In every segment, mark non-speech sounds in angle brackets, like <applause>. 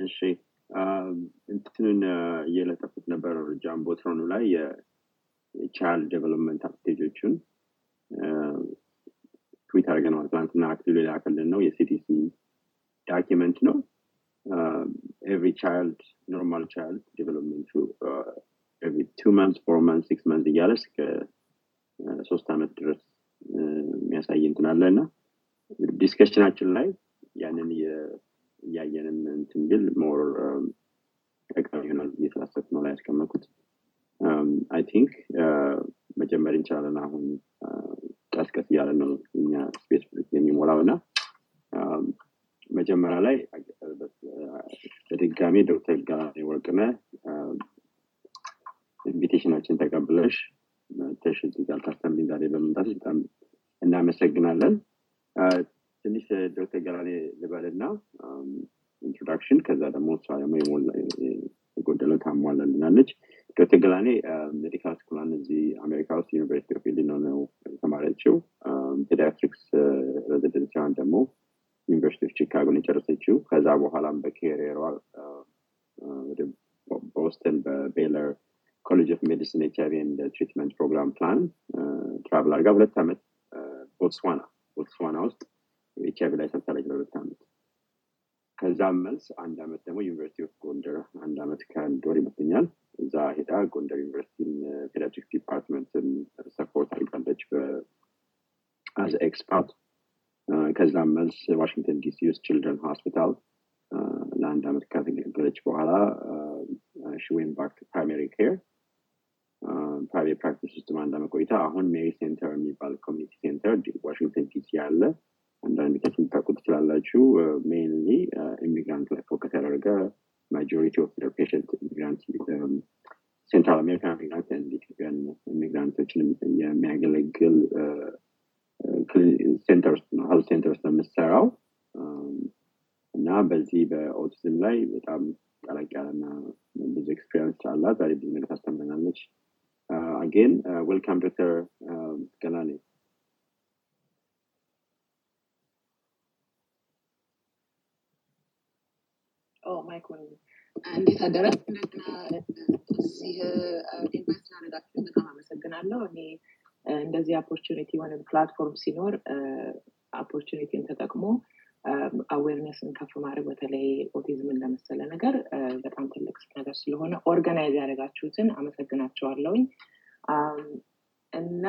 እሺ እንትንን እየለጠፉት ነበር jumbotron ኡ ላይ የ child development stage ኦችን tweet አድርገነዋል። ትናንትና አክሊሉ ላከልን ነው የ CDC document ነው። every child normal child development ኡ every two month four month six month እያለ እስከ ሶስት ዓመት ድረስ የሚያሳይ እንትን አለ እና discussion ኣችን ላይ ያንን እያየንም እንትን ቢል more ጠቃሚ ይሆናል ብዬ ነው ላይ ያስቀመጥኩት። I think መጀመር እንችላለን። አሁን ቀስ ቀስ እያለ ነው እኛ space የሚሞላው እና መጀመሪያ ላይ በድጋሚ ዶክተር ገላኔ ወርቅነህ invitation ኣችን ተቀብለሽ ተሽ ጋር ታስተምሪን ዛሬ በመምጣትሽ በጣም እናመሰግናለን። ትንሽ ዶክተር ገላኔ ልበልና introduction ከዛ ደግሞ እሷ ደግሞ የጎደለው ታሟላልናለች። ዶክተር ገላኔ medical school ኣን እዚህ አሜሪካ ውስጥ University of Illinois ነው የተማረችው። pediatrics residency ዋን ደግሞ University of Chicago ን የጨረሰችው። ከዛ በኋላም በ career ሯ ወደ ቦስተን በ Baylor College of Medicine HIV and treatment program plan travel አድርጋ ሁለት ዓመት ቦትስዋና ቦትስዋና ውስጥ ኤች አይቪ ላይ ሰርታለች ለሁለት ዓመት። ከዛም መልስ አንድ ዓመት ደግሞ University of Gondar አንድ ዓመት ከአንድ ወር ይመስለኛል እዛ ሄዳ ጎንደር ዩኒቨርሲቲን pediatrics department ን support አድርጋለች as expert። ከዛም መልስ ዋሽንግተን ዲሲ ውስጥ Children Hospital ለአንድ ዓመት ካገለገለች በኋላ ሽዌን ባክ primary care private practice ውስጥ አንድ ዓመት ቆይታ አሁን Mary Center የሚባል community center ዋሽንግተን ዲሲ ያለ አንዳንድ ቤተሰቦች ታውቁ ትችላላችሁ። mainly immigrant ላይ focus ያደረገ majority of patient immigrant Central American immigrant Ethiopian immigrant ኦችን የሚያገለግል center ውስጥ ነው health center ውስጥ ነው የምትሰራው እና በዚህ በኦቲዝም ላይ በጣም ጠለቅ ያለና ብዙ experience አላት። ዛሬ ብዙ ነገር ታስተምረናለች። again welcome ዶክተር ገላኔ ማይኮን እንዴት አደረግ እንደገና እዚህ invite ላደረጋችሁ በጣም አመሰግናለሁ። እኔ እንደዚህ opportunity የሆነ platform ሲኖር opportunity ን ተጠቅሞ awareness ን ከፍ ማድረግ በተለይ ኦቲዝምን ለመሰለ ነገር በጣም ትልቅ ነገር ስለሆነ organize ያደረጋችሁትን አመሰግናቸዋለሁኝ እና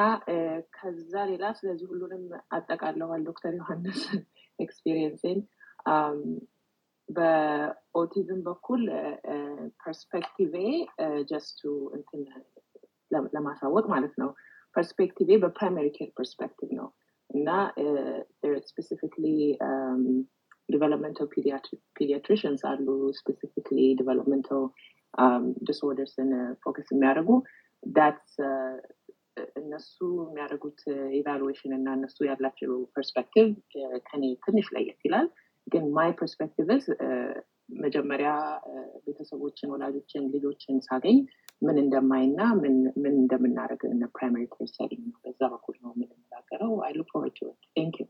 ከዛ ሌላ ስለዚህ ሁሉንም አጠቃለዋል ዶክተር ዮሐንስ <laughs> experience ን በኦቲዝም በኩል perspective ኤ just እንትን ለማሳወቅ ማለት ነው። perspective ኤ በ primary care perspective ነው። እና specifically developmental pediatricians አሉ። specifically developmental disorders ን focus የሚያደርጉ that's እነሱ የሚያደርጉት evaluation እና እነሱ ያላቸው perspective ከኔ ትንሽ ለየት ይላል ግን my perspective መጀመሪያ ቤተሰቦችን ወላጆችን ልጆችን ሳገኝ ምን እንደማይና ምን እንደምናደርግ primary care ነው። በዛ በኩል ነው የምንነጋገረው I look forward to it thank you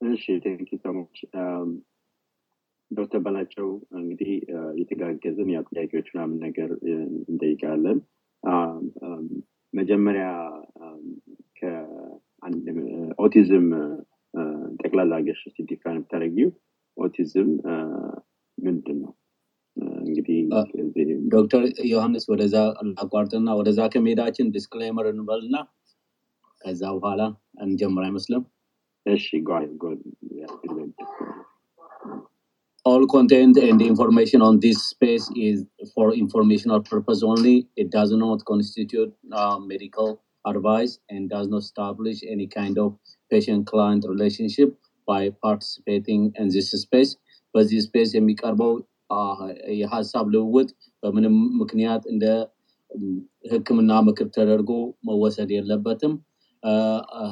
እሺ thank you so ዶክተር በላቸው እንግዲህ የተጋገዝን ያው ጥያቄዎች ምናምን ነገር እንጠይቃለን። መጀመሪያ ኦቲዝም ጠቅላላ አገሽ ስ ዲፋይን ብታደረጊው ኦቲዝም ምንድን ነው እንግዲህ ዶክተር ዮሐንስ ወደዛ አቋርጥና ወደዛ ከሜዳችን ዲስክሌመር እንበልና ከዛ በኋላ እንጀምር አይመስልም እሺ all content and information on this space is for informational purpose only. It does not constitute uh, medical advice and does not establish any kind of patient-client relationship by participating in this space. በዚህ ስፔስ የሚቀርበው የሀሳብ ልውውጥ በምንም ምክንያት እንደ ህክምና ምክር ተደርጎ መወሰድ የለበትም።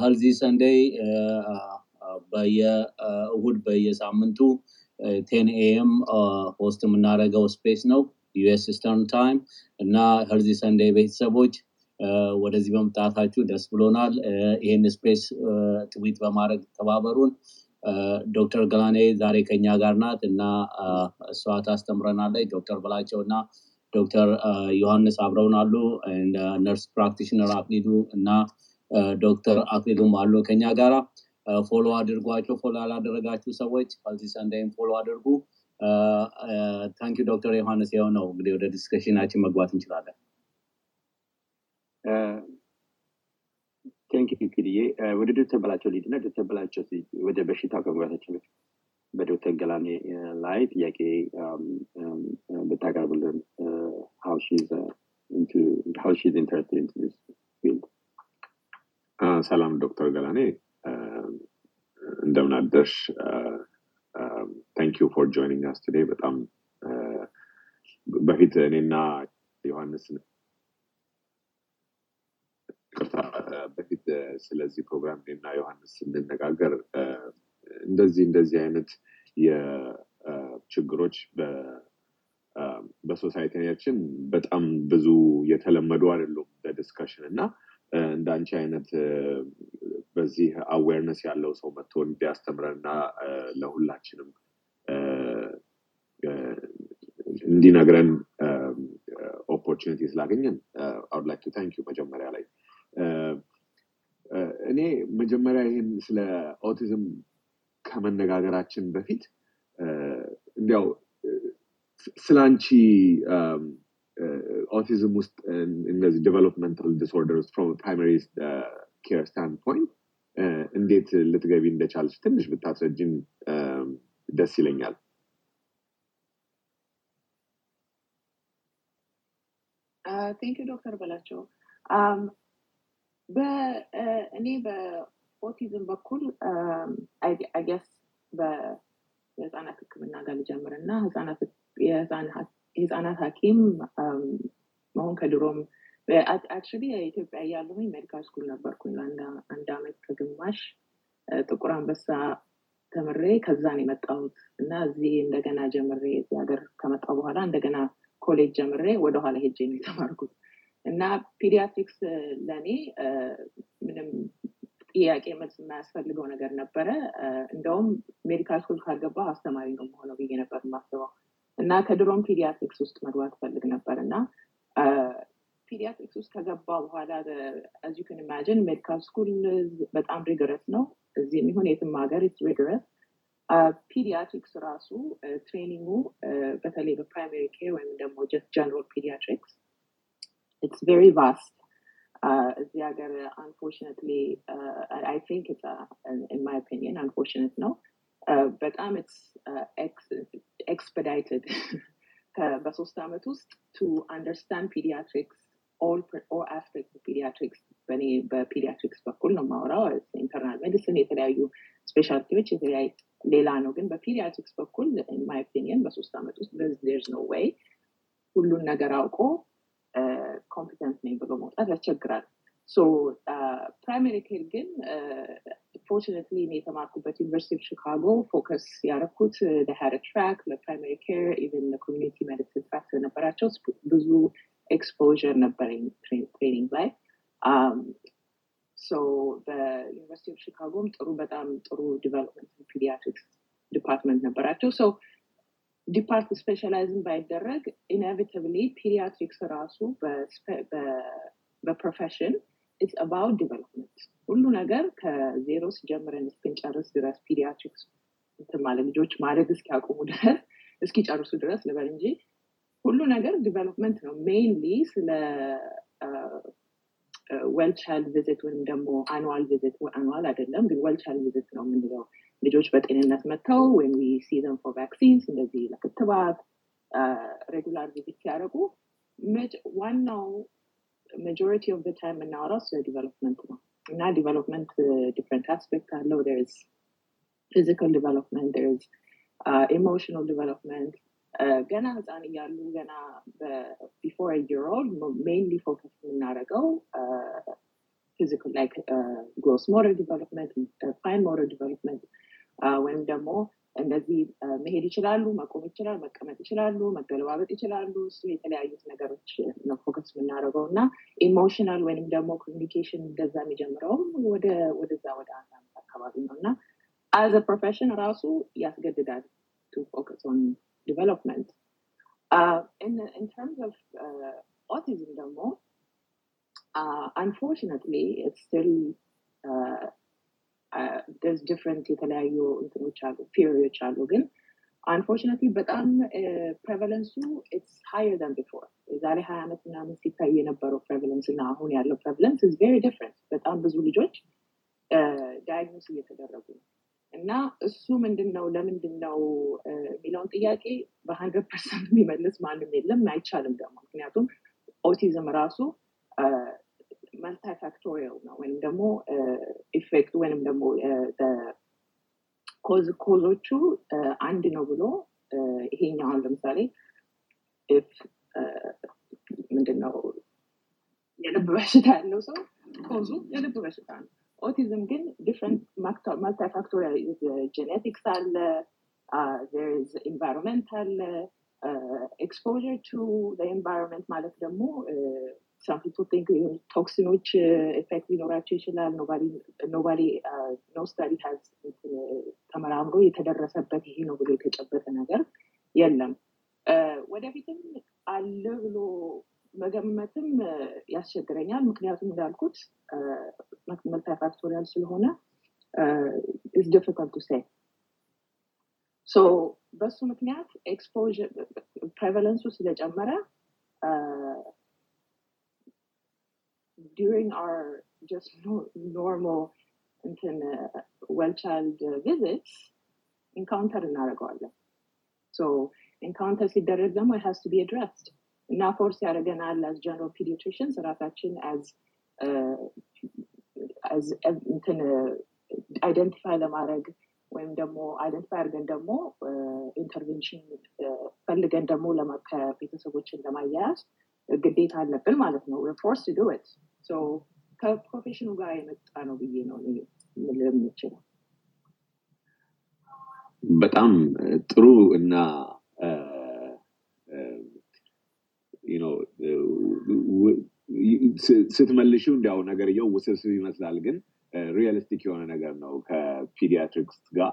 ሄልዚ ሰንደይ በየእሁድ በየሳምንቱ ቴን ኤኤም ሆስት የምናደርገው ስፔስ ነው ዩኤስ ስተርን ታይም እና ሄልዚ ሰንደይ ቤተሰቦች ወደዚህ በመምጣታችሁ ደስ ብሎናል። ይህን space tweet በማድረግ ተባበሩን። ዶክተር ገላኔ ዛሬ ከኛ ጋር ናት እና እሷ ታስተምረናለች። ዶክተር በላቸው እና ዶክተር ዮሐንስ አብረውን አሉ። nurse practitioner አክሊሉ እና ዶክተር አክሊሉም አሉ ከኛ ጋራ። follow አድርጓቸው። follow ያላደረጋችሁ ሰዎች Healthy Sunday ም follow አድርጉ። Thank you ዶክተር ዮሐንስ የሆነው እንግዲህ ወደ discussion ኣችን መግባት እንችላለን። thank you ኪድዬ ወደ ዶክተር በላቸው ሂድና ዶክተር በላቸው ወደ በሽታ ከመግባታችን በፊት በዶክተር ገላኔ ላይ ጥያቄ ብታቀርብልን how she's uh, into how she's interested into this field. ሰላም ዶክተር ገላኔ እንደምን አደርሽ? Thank you for joining us today በጣም በፊት እኔና ዮሐንስ ቅርታ በፊት ስለዚህ ፕሮግራም እኔና ዮሐንስ ስንነጋገር እንደዚህ እንደዚህ አይነት የችግሮች በ society ያችን በጣም ብዙ የተለመዱ አይደሉም ለ discussion እና እንደ አንቺ አይነት በዚህ awareness ያለው ሰው መጥቶ እንዲያስተምረን እና ለሁላችንም እንዲነግረን opportunity ስላገኘን I would like to thank you መጀመሪያ ላይ እኔ መጀመሪያ ይህን ስለ ኦቲዝም ከመነጋገራችን በፊት እንዲያው ስለ አንቺ ኦቲዝም ውስጥ እነዚህ developmental disorders from primary care standpoint እንዴት ልትገቢ እንደቻለች ትንሽ ብታስረጅን ደስ ይለኛል። Thank you ዶክተር በላቸው። እኔ በኦቲዝም በኩል I guess የህፃናት ህክምና ጋር ልጀምር እና የህፃናት ሐኪም መሆን ከድሮም actually የኢትዮጵያ እያለሁኝ medical school ነበርኩኝ ለአንድ አመት ከግማሽ ጥቁር አንበሳ ተምሬ ከዛን የመጣሁት እና እዚህ እንደገና ጀምሬ እዚህ ሀገር ከመጣሁ በኋላ እንደገና ኮሌጅ ጀምሬ ወደኋላ ሄጄ ነው የተማርኩት እና pediatrics ለእኔ ምንም ጥያቄ መልስ የማያስፈልገው ነገር ነበረ። እንደውም medical school ካልገባሁ አስተማሪ ነው የምሆነው ብዬ ነበር የማስበው እና ከድሮም pediatrics ውስጥ መግባት እፈልግ ነበር እና pediatrics ውስጥ ከገባሁ በኋላ as you can imagine medical school በጣም rigorous ነው። እዚህ የሚሆን የትም ሀገር rigorous። pediatrics ራሱ training ኡ በተለይ በ primary care ወይም ደግሞ just general pediatrics it's very vast እዚህ ሀገር unfortunately I think in my opinion unfortunate ነው በጣም expedited በሶስት ዓመት ውስጥ to understand pediatrics all aspect pediatrics በእኔ በ pediatrics በኩል ነው የማወራው internal medicine የተለያዩ specialty ዎች የተለያዩ ሌላ ነው ግን በ pediatrics በኩል in my opinion በሶስት ዓመት ውስጥ ዜርስ ነው ወይ ሁሉን ነገር አውቆ competent ነኝ ብሎ መውጣት ያስቸግራል። so primary care ግን fortunately እኔ የተማርኩበት University of Chicago focus ያደረኩት ለሃረ track ለ primary care even ለ community medicine track ስለነበራቸው ብዙ exposure ነበረኝ training ላይ። በ University of Chicago ም ጥሩ በጣም ጥሩ development pediatrics department ነበራቸው። so ዲፓርት specialize እንኳን ባይደረግ inevitably pediatrics ራሱ በ profession it's about development። ሁሉ ነገር ከዜሮ ሲጀምረን እስክንጨርስ ድረስ pediatrics ማለት ልጆች ማደግ እስኪያቆሙ ድረስ <laughs> እስኪጨርሱ ድረስ ልበል እንጂ ሁሉ ነገር development ነው። mainly ስለ well child visit ወይም ደግሞ annual visit annual አይደለም ግን well child visit ነው የምንለው ልጆች በጤንነት መጥተው ወይም season for vaccines እንደዚህ ለክትባት regular visit ሲያደርጉ ዋናው majority of time የምናወራው ስለ development ነው። እና development different aspect አለው። there's physical development there's emotional development ገና ህፃን እያሉ ገና before year old mainly focus የምናደርገው physical like gross motor development fine motor development ወይም ደግሞ እንደዚህ መሄድ ይችላሉ መቆም ይችላል መቀመጥ ይችላሉ መገለባበጥ ይችላሉ እሱ የተለያዩት ነገሮች ነው focus የምናደርገው እና emotional ወይም ደግሞ communication እንደዛ የሚጀምረውም ወደዛ ወደ አንድ አመት አካባቢ ነው እና as a profession ራሱ ያስገድዳል to focus on development. Uh, in, in terms of uh, autism ደግሞ uh, unfortunately different የተለያዩ እንትኖች አሉ theory ዎች አሉ። ግን unfortunately በጣም prevalence ኡ it's higher than before የዛሬ ሀያ ዓመት ምናምን ሲታይ የነበረው prevalence እና አሁን ያለው prevalence is very different በጣም ብዙ ልጆች diagnose እየተደረጉ ነው። እና እሱ ምንድን ነው ለምንድን ነው የሚለውን ጥያቄ በ hundred percent የሚመልስ ማንም የለም አይቻልም ደግሞ። ምክንያቱም ኦቲዝም ራሱ multifactorial ነው ወይም ደግሞ effect ወይም ደግሞ cause ኦቹ አንድ ነው ብሎ ይሄኛውን ለምሳሌ ምንድነው? የልብ በሽታ ያለው ሰው cause ኡ የልብ በሽታ ነው። ኦቲዝም ግን different multifactorial genetics አለ environment አለ exposure to environment ማለት ደግሞ people think toxin ኖች effect ሊኖራቸው ይችላል nobody no study has ተመራምሮ የተደረሰበት ይሄ ነው ብሎ የተጨበጠ ነገር የለም. ወደፊትም አለ ብሎ መገመትም ያስቸግረኛል። ምክንያቱም እንዳልኩት multifactorial ስለሆነ it's difficult to so በሱ ምክንያት exposure prevalence ኡ ስለጨመረ during our just no, normal until, uh, well child uh, visits encounter እናደርገዋለን so encounter ሲደረግ ደግሞ it has to be addressed. እና force ያደርገናል as general pediatricians ራሳችን as as እንትን identify ለማድረግ ወይም ደግሞ identify አድርገን ደግሞ intervention ፈልገን ደግሞ ከቤተሰቦችን ለማያያዝ ግዴታ አለብን ማለት ነው force do it ከ profession ኡ ጋር የመጣ ነው ብዬ ነው የምችለው። በጣም ጥሩ እና ስትመልሽው እንዲያው ነገርየው ውስብስብ ይመስላል ግን realistic የሆነ ነገር ነው ከ pediatrics ጋር።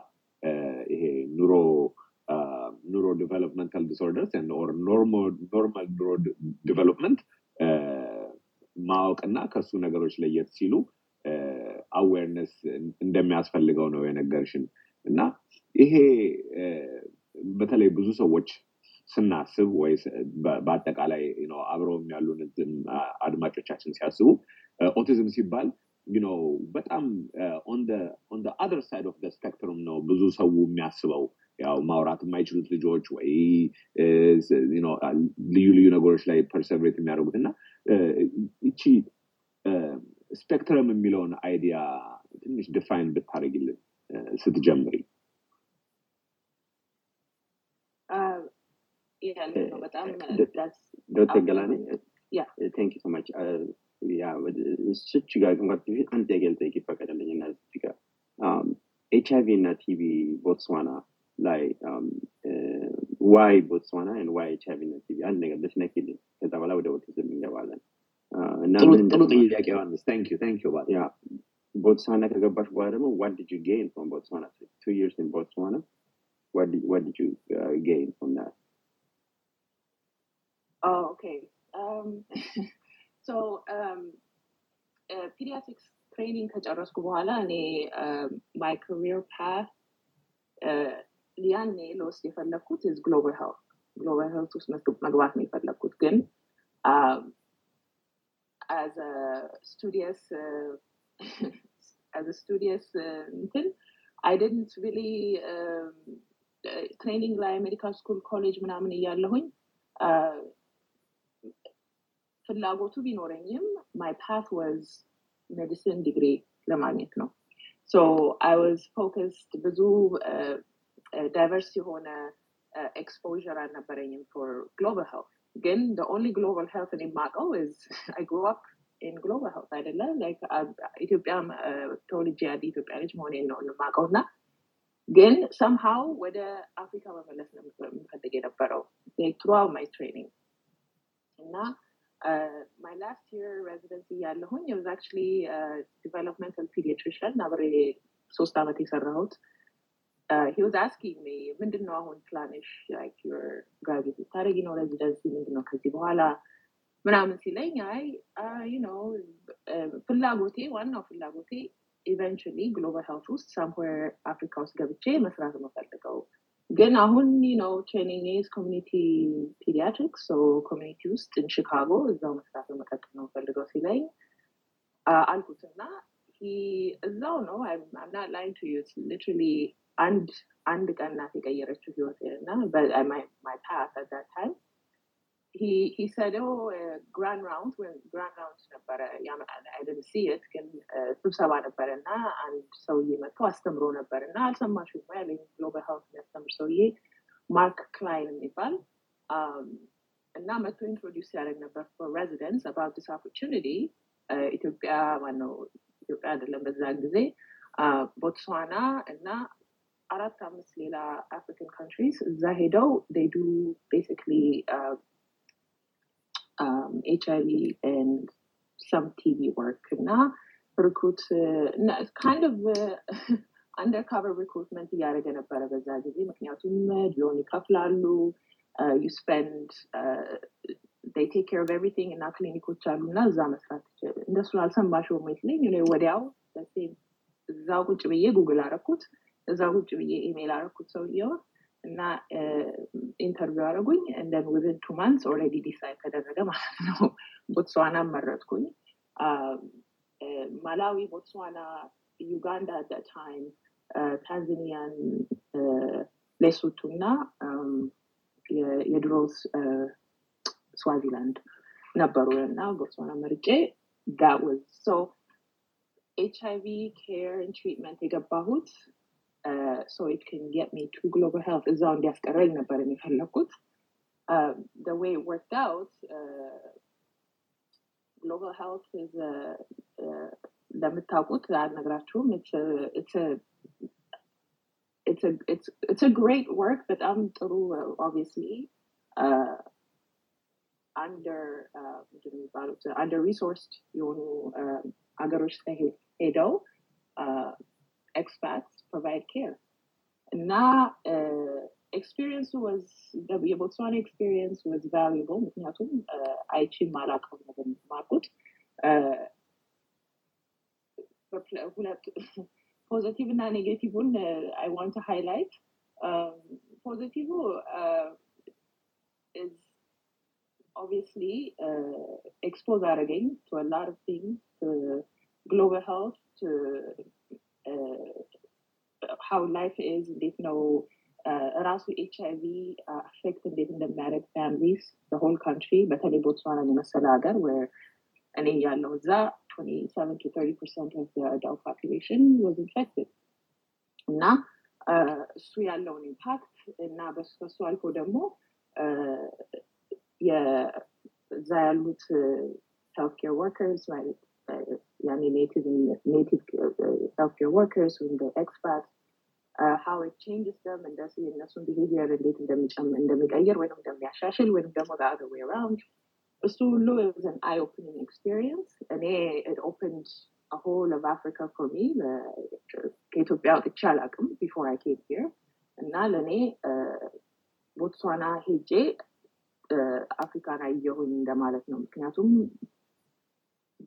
ይሄ neuro neurodevelopmental disorders or normal neurodevelopment ማወቅና ከሱ ነገሮች ለየት ሲሉ awareness እንደሚያስፈልገው ነው የነገርሽን። እና ይሄ በተለይ ብዙ ሰዎች ስናስብ ወይ በአጠቃላይ አብረውም ያሉን አድማጮቻችን ሲያስቡ ኦቲዝም ሲባል በጣም on other side of spectrum ነው ብዙ ሰው የሚያስበው። ያው ማውራት የማይችሉት ልጆች ወይ ልዩ ልዩ ነገሮች ላይ perseverate የሚያደርጉት እና እቺ spectrum የሚለውን idea ትንሽ define ብታደረግልን ስትጀምሪ። ዶክተር ገላኔ? ቴንክ ጋር ከንኳት በፊት አንድ ጥያቄ ልጠይቅ ይፈቀደልኝ። እና ጋር ኤች አይቪ እና TB ቦትስዋና ላይ why ቦትስዋና why HIV እና TB አንድ ነገር ልትነኪልኝ ከዛ በኋላ ወደ ኦቲዝም እንገባለን ጥሩ ጥያቄ ዮሐንስ thank you thank you yeah ቦትስዋና ከገባሽ በኋላ ደግሞ what did you gain from ቦትስዋና two years in ቦትስዋና what did, what did you uh, gain from that? Oh, okay. Um, <laughs> so um, uh, pediatrics training ከጨረስኩ በኋላ እኔ my career path ያኔ ለውስጥ የፈለግኩት is global health. Global health ውስጥ መግባት ነው የፈለግኩት ግን as a studious uh, <laughs> as a student እንትን I didn't really training ላይ medical school ኮሌጅ ምናምን እያለሁኝ ፍላጎቱ ቢኖረኝም my path was medicine ዲግሪ ለማግኘት ነው. so I was focused ብዙ diverse የሆነ exposure አልነበረኝም for global health ግን only global health የማውቀው I grow up in global health አይደለ ኢትዮጵያ ተወልጄ ያለ ኢትዮጵያ ልጅ መሆኔን ነው የማውቀው እና ግን ሰምሃው ወደ አፍሪካ መመለስ ነው የምፈልግ የነበረው throughout my training እና my last year residency ያለሁኝ was actually developmental pediatrician አብሬ ሶስት ዓመት የሰራሁት uh, he was asking me ምንድን ነው አሁን ፕላንሽ like your graduate? ስታደርጊ ነው residency ምንድን ነው ከዚህ በኋላ ምናምን ሲለኝ I you know uh, ፍላጎቴ ዋናው ፍላጎቴ eventually global health ውስጥ somewhere አፍሪካ ውስጥ ገብቼ መስራት ነው ፈልገው ግን አሁን ነው training is community pediatrics community ውስጥ in ሺካጎ እዛው መስራት ነው መቀጠል ነው ፈልገው ሲለኝ አልኩትና እዛው ነው I'm not lying to you literally አንድ አንድ ቀን ናት የቀየረችው ህይወት እና my path at time grand rounds when grand rounds ነበረ. see it ግን ስብሰባ ነበረ እና አንድ ሰውዬ መጥቶ አስተምሮ ነበር እና አልሰማሽም ያለኝ global health የሚያስተምር ሰውዬ ማርክ ክላይን የሚባል እና መጥቶ introduce ያደረግ ነበር for residents about this opportunity ኢትዮጵያ ማነው? ኢትዮጵያ አይደለም በዛን ጊዜ ቦትስዋና እና አራት አምስት ሌላ African countries እዛ ሄደው do basically HIV and some TB work እና recruit kind of undercover recruitment እያደረገ ነበረ በዛ ጊዜ። ምክንያቱም loan ይከፍላሉ you spend take care of everything እና ክሊኒኮች አሉ እና እዛ መስራት እንደሱ አልሰማሽው መስለኝ ወዲያው እዛው ቁጭ ብዬ ጉግል አረኩት እዛው ቁጭ ብዬ ኢሜይል አረኩት ሰውየውን እና interview አደረጉኝ and then within two months already decide ተደረገ ማለት ነው። <laughs> ቦትስዋና መረጥኩኝ። ማላዊ ቦትስዋና ዩጋንዳ at time ታንዛኒያን ሌሶቱ እና የድሮ ስዋዚላንድ ነበሩ እና ቦትስዋና መርጬ that was so HIV care and treatment የገባሁት uh, so it can get me to global health እዛው እንዲያስቀረኝ ነበር የሚፈለግኩት uh, the way it worked out uh, global health is እንደምታውቁት አልነግራችሁም it's a great work በጣም ጥሩ obviously under የሚባሉት under resourced የሆኑ ሀገሮች ሄደው expats provide care. እና experience ኡ was የቦትስዋና experience was valuable. ምክንያቱም አይቺም አላውቀውም ነበር የተማርኩት ሁለት positive እና negative ን I want highlight positive is obviously uh, expose አደረገኝ to a lot how life is እንዴት ነው ራሱ HIV affect እንዴት እንደሚያደርግ families whole country በተለይ ቦትስዋናን የመሰለ ሀገር እኔ ያለው እዛ 27 to 30 percent of the adult population was infected. እና እሱ ያለውን impact እና በሱ አልፎ ደግሞ እዛ ያሉት health care workers ማለት ያኔ native health care workers ወይም expert how it changes them እንደዚህ የእነሱን behavior እንዴት እንደሚቀይር ወይም እንደሚያሻሽል ወይም ደግሞ the other way around. እሱ ሁሉ was an eye opening experience እኔ it opened a whole of Africa for me ከኢትዮጵያ ወጥቼ አላውቅም before I came here. እና ለእኔ ቦትስዋና ሄጄ አፍሪካን አየሁኝ እንደማለት ነው ምክንያቱም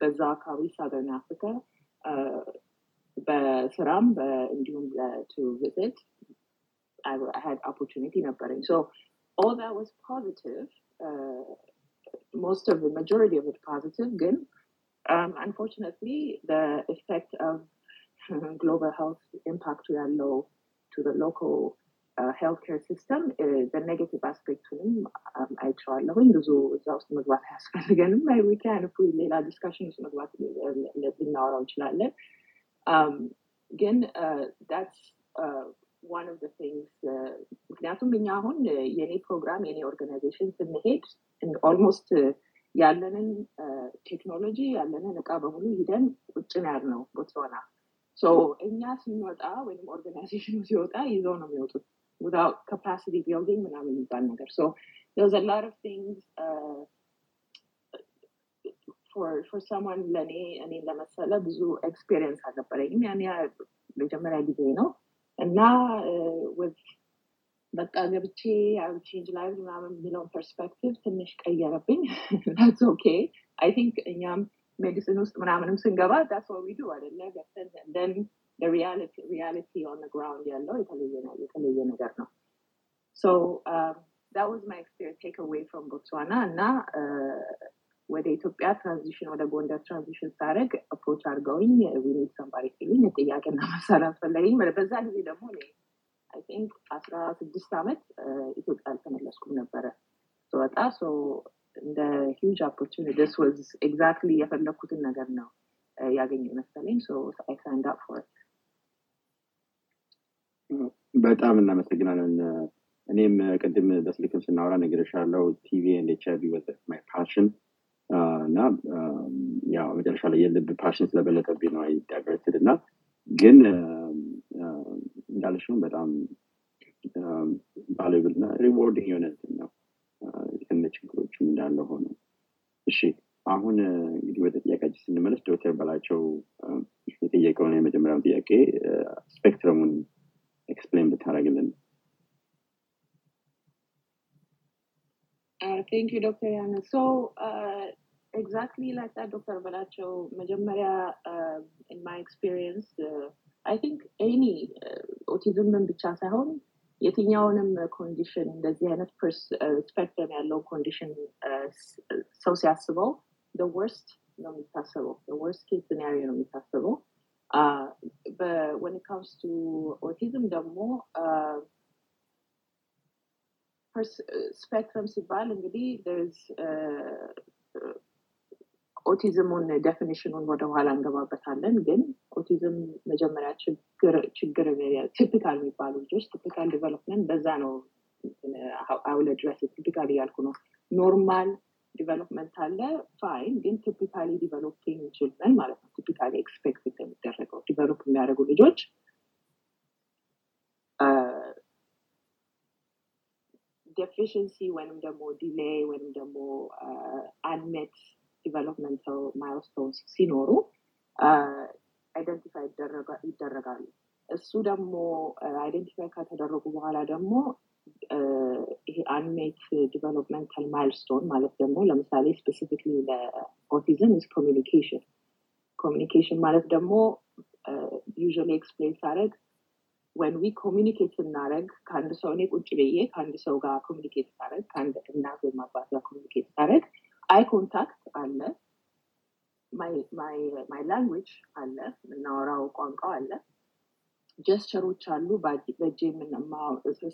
በዛ አካባቢ ሳዘርን አፍሪካ በስራም እንዲሁም ቱ ቪዚት I had opportunity ነበረኝ so all that was positive uh, most of the majority of it positive ግን um, unfortunately the effect of <laughs> global health impact ያለው to the local uh, healthcare system uh, the negative አስፔክቱንም um, አይቼዋለሁኝ ብዙ እዛ ውስጥ መግባት አያስፈልገንም. We can if we ሌላ ዲስካሽን ውስጥ መግባት ልናወራው እንችላለን. Um, ግን uh, that's uh, one of the things ምክንያቱም እኛ አሁን የኔ ፕሮግራም የኔ organization ስንሄድ almost ያለንን ቴክኖሎጂ ያለንን እቃ በሙሉ ሂደን ቁጭ ነው ያልነው ቦትስዋና እኛ ስንወጣ ወይም organization ኡ ሲወጣ ይዘው ነው የሚወጡት without capacity building ምናምን የሚባል ነገር so there was a lot of things uh, for for someone ለእኔ እኔ ለመሰለ ብዙ experience አልነበረኝም ያን መጀመሪያ ጊዜ ነው እና በቃ ገብቼ change ላይ ምናምን የሚለውን perspective ትንሽ ቀየረብኝ that's okay I think እኛም medicine ውስጥ ምናምንም ስንገባ that's what we do አደለ ገብተን reality on ground ያለው የተለየ ነገር ነው so that was my experience take away from ቦትስዋና እና ወደ ኢትዮጵያ ትራንዚሽን ወደ ጎንደር ትራንዚሽን ሳደርግ አፕሮች አድርገውኝ ዊኒድ ሰንባሪ ሲሉኝ ጥያቄና መሳል አስፈለገኝ በዛ ጊዜ ደግሞ አይ ቲንክ አስራ ስድስት ዓመት ኢትዮጵያ አልተመለስኩም ነበረ ስወጣ እንደ ሂውጅ ኦፖርቹኒቲ ስ ወዝ ኤግዛክትሊ የፈለግኩትን ነገር ነው ያገኘ መሰለኝ አይ ሳይንድ አፕ ፎር በጣም እናመሰግናለን። እኔም ቅድም በስልክም ስናወራ ነገርሻለው ቲቪ ኤንድ ማይ ፓሽን እና ያው መጨረሻ ላይ የልብ ፓሽን ስለበለጠብኝ ነው ዳይቨርትድ እና ግን እንዳልሽውም በጣም ቫሉብል እና ሪዋርዲንግ የሆነ ነው። ከነ ችግሮችም እንዳለ ሆነ እሺ አሁን እንግዲህ ወደ ጥያቄያችን ስንመለስ ዶክተር በላቸው የጠየቀውን የመጀመሪያውን ጥያቄ spectrum ኡን explain ብታደረግልን Uh, thank you, Dr. Yana. So, uh, exactly like that, Dr. በላቸው, መጀመሪያ, uh, in my experience, uh, I think any ኦቲዝምን ብቻ ሳይሆን የትኛውንም condition እንደዚህ አይነት spectrum ያለው condition ሰው ሲያስበው worst ነው የሚታሰበው worst case scenario ነው የሚታሰበው when it comes to ኦቲዝም ደግሞ spectrum ሲባል እንግዲህ ኦቲዝሙን definition ኡን ወደኋላ እንገባበታለን ግን ኦቲዝም መጀመሪያ ችግር typical የሚባሉ ልጆች typical development በዛ ነው አውን ድረስ typical እያልኩ ነው normal development አለ። fine ግን typically developing children ማለት ነው። typically expect የሚደረገው develop የሚያደርጉ ልጆች deficiency ወይንም ደግሞ delay ወይንም ደግሞ unmet developmental milestones ሲኖሩ identify ይደረጋሉ። እሱ ደግሞ identify ከተደረጉ በኋላ ደግሞ ይሄ unmet developmental milestone ማለት ደግሞ ለምሳሌ specifically ለኦቲዝም it's communication communication ማለት ደግሞ usually explain ሳደረግ when we communicate ስናደረግ ከአንድ ሰው እኔ ቁጭ ብዬ ከአንድ ሰው ጋር communicate ሳደረግ ከአንድ እናት ወይም አባት ጋር communicate ሳደረግ eye contact አለ my language አለ የምናወራው ቋንቋ አለ gesture ኦች አሉ። በእጄ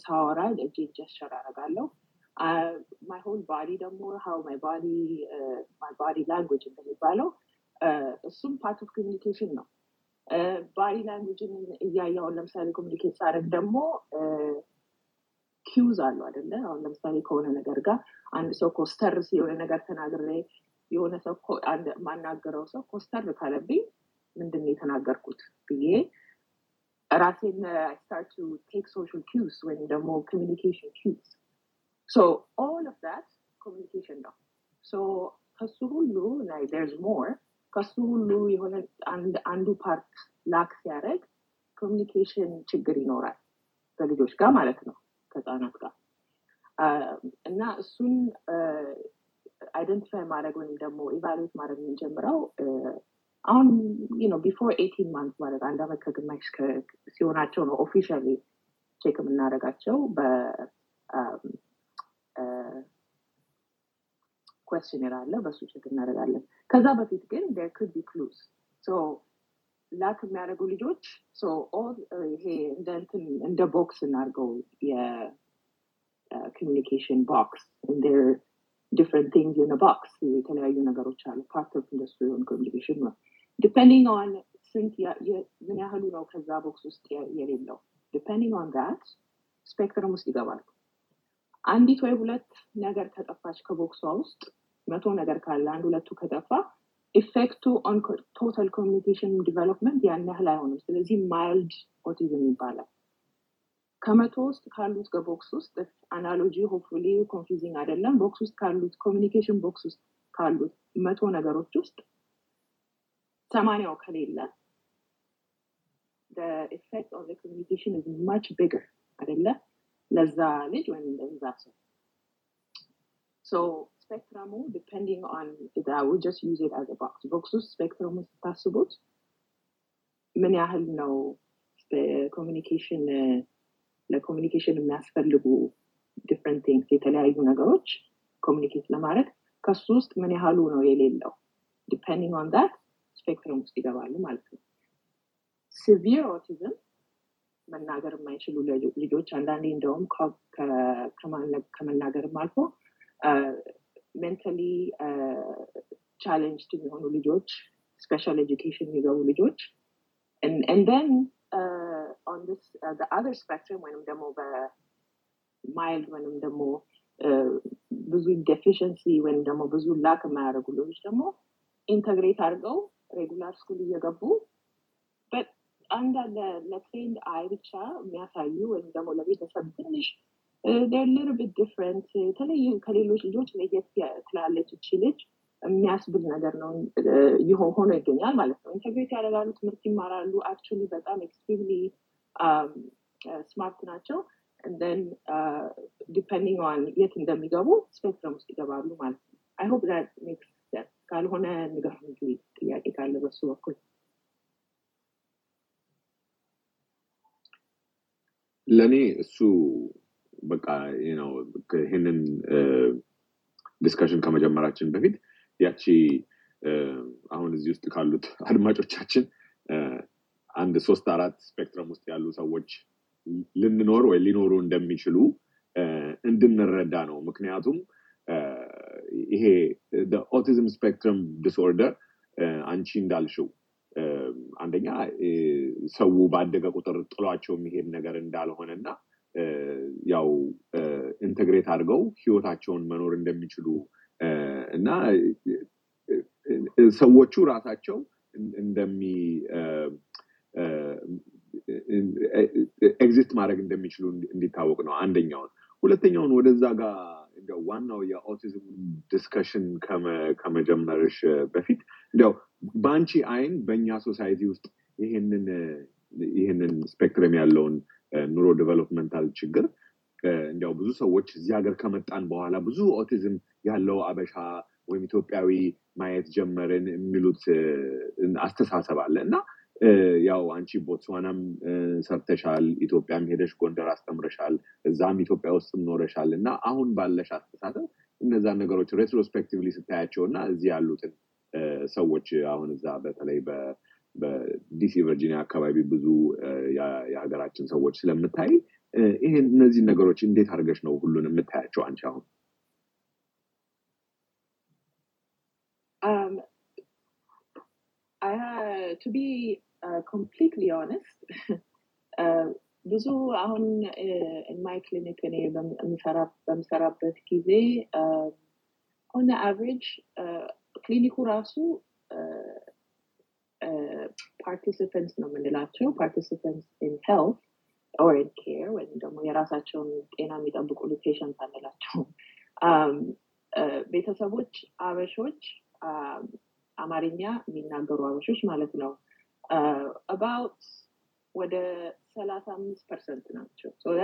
ሳወራ እጄ gesture አረጋለሁ my whole body ደግሞ how my body language እንደሚባለው እሱም part of communication ነው። body language ን እያየውን ለምሳሌ communicate ሳደርግ ደግሞ cues አሉ አደለ አሁን ለምሳሌ ከሆነ ነገር ጋር አንድ ሰው ኮስተር የሆነ ነገር ተናግሬ የሆነ ሰው ማናገረው ሰው ኮስተር ካለብኝ ምንድን የተናገርኩት ብዬ ራሴን ስታርት ቱ ቴክ ሶሻል ኪውስ ወይም ደግሞ ኮሚኒኬሽን ኪውስ ሶ ኦል ኦፍ ዳት ኮሚኒኬሽን ነው ሶ ከሱ ሁሉ ላይ ርስ ሞር ከሱ ሁሉ የሆነ አንዱ ፓርት ላክ ሲያደረግ ኮሚኒኬሽን ችግር ይኖራል በልጆች ጋር ማለት ነው ከህፃናት ጋር እና እሱን identify ማድረግ ወይም ደግሞ evaluate ማድረግ የምንጀምረው አሁን ነው before eighteen month ማለት አንድ አመት ከግማሽ ሲሆናቸው ነው officially check የምናደረጋቸው በ questionnaire አለ በሱ check እናደረጋለን ከዛ በፊት ግን there could be clues lack የሚያደርጉ ልጆች ይሄ እንደ box እናርገው የ communication box different things in box የተለያዩ ነገሮች አሉ part of የሆነ communication ነው depending on ስንት ምን ያህሉ ነው ከዛ box ውስጥ የሌለው? Depending on that spectrum ውስጥ ይገባል። አንዲት ወይ ሁለት ነገር ከጠፋች ከ box ሷ ውስጥ መቶ ነገር ካለ አንድ ሁለቱ ከጠፋ effect ኡ on total communication development ያን ያህል አይሆንም። ስለዚህ mild ኦቲዝም ይባላል። ከመቶ ውስጥ ካሉት ከ box ውስጥ analogy hopefully confusing አይደለም። box ውስጥ ካሉት communication box ውስጥ ካሉት መቶ ነገሮች ውስጥ ሰማኒያው ከሌለ the effect on the communication is much bigger. አይደለ ለዛ ልጅ ወይም ለዛ ሰው so spectrum depending on I would just use it as a box. Box ውስጥ spectrum ስታስቡት ምን ያህል ነው communication ለ communication የሚያስፈልጉ different things የተለያዩ ነገሮች communicate ለማድረግ ከሱ ውስጥ ምን ያህሉ ነው የሌለው depending on that spectrum ውስጥ ይገባሉ ማለት ነው። severe ኦቲዝም መናገር የማይችሉ ልጆች አንዳንዴ እንደውም ከመናገርም አልፎ mentally challenged የሚሆኑ ልጆች special education የሚገቡ ልጆች uh, the other spectrum ወይንም ደግሞ በ mild ወይንም ደግሞ ብዙ deficiency ወይም ደግሞ ብዙ lack የማያደርጉ ልጆች ደግሞ integrate አድርገው regular school እየገቡ አንዳንድ ትሬይት ብቻ የሚያሳዩ ወይም ደግሞ ለቤተሰብ ትንሽ little bit different የተለየ ከሌሎች ልጆች ለየት ትላለች እቺ ልጅ የሚያስብል ነገር ነው ሆኖ ይገኛል ማለት ነው integrate ያደርጋሉ ትምህርት ይማራሉ actually በጣም extremely smart ናቸው then uh, depending on የት እንደሚገቡ spectrum ውስጥ ይገባሉ ማለት ነው I hope that makes sense ካልሆነ ንገሩ ጥያቄ ካለ በሱ በኩል። ለእኔ እሱ በቃ ይህንን discussion ከመጀመራችን በፊት ያቺ አሁን እዚህ ውስጥ ካሉት አድማጮቻችን አንድ ሶስት አራት spectrum ውስጥ ያሉ ሰዎች ልንኖር ወይ ሊኖሩ እንደሚችሉ እንድንረዳ ነው። ምክንያቱም ይሄ autism spectrum disorder አንቺ እንዳልሽው አንደኛ ሰው ባደገ ቁጥር ጥሏቸው የሚሄድ ነገር እንዳልሆነ እና ያው integrate አድርገው ህይወታቸውን መኖር እንደሚችሉ እና ሰዎቹ ራሳቸው እንደሚ exist ማድረግ እንደሚችሉ እንዲታወቅ ነው አንደኛውን። ሁለተኛውን ወደዛ ጋር ዋናው የኦቲዝም discussion ከመጀመርሽ በፊት እንዲያው በአንቺ አይን በእኛ society ውስጥ ይህንን ይህንን spectrum ያለውን ኑሮ developmental ችግር እንዲያው ብዙ ሰዎች እዚህ ሀገር ከመጣን በኋላ ብዙ ኦቲዝም ያለው አበሻ ወይም ኢትዮጵያዊ ማየት ጀመርን የሚሉት አስተሳሰብ አለ እና ያው አንቺ ቦትስዋናም ሰርተሻል ኢትዮጵያም ሄደሽ ጎንደር አስተምረሻል እዛም ኢትዮጵያ ውስጥም ኖረሻል እና አሁን ባለሽ አስተሳሰብ እነዛን ነገሮች retrospectively ስታያቸው እና እዚህ ያሉትን ሰዎች አሁን እዛ በተለይ በዲሲ ቨርጂኒያ አካባቢ ብዙ የሀገራችን ሰዎች ስለምታይ ይሄን እነዚህ ነገሮች እንዴት አድርገሽ ነው ሁሉን የምታያቸው አንቺ አሁን? Um, be uh, completely honest, <laughs> uh, ብዙ አሁን in my clinic እኔ በምሰራበት ጊዜ on average ክሊኒኩ ራሱ participants ነው የምንላቸው። Participants in health or in care ወይም ደግሞ የራሳቸውን ጤና የሚጠብቁ patient አንላቸው ቤተሰቦች አበሾች አማርኛ የሚናገሩ አበሾች ማለት ነው about ወደ ሰላሳ አምስት percent ናቸው so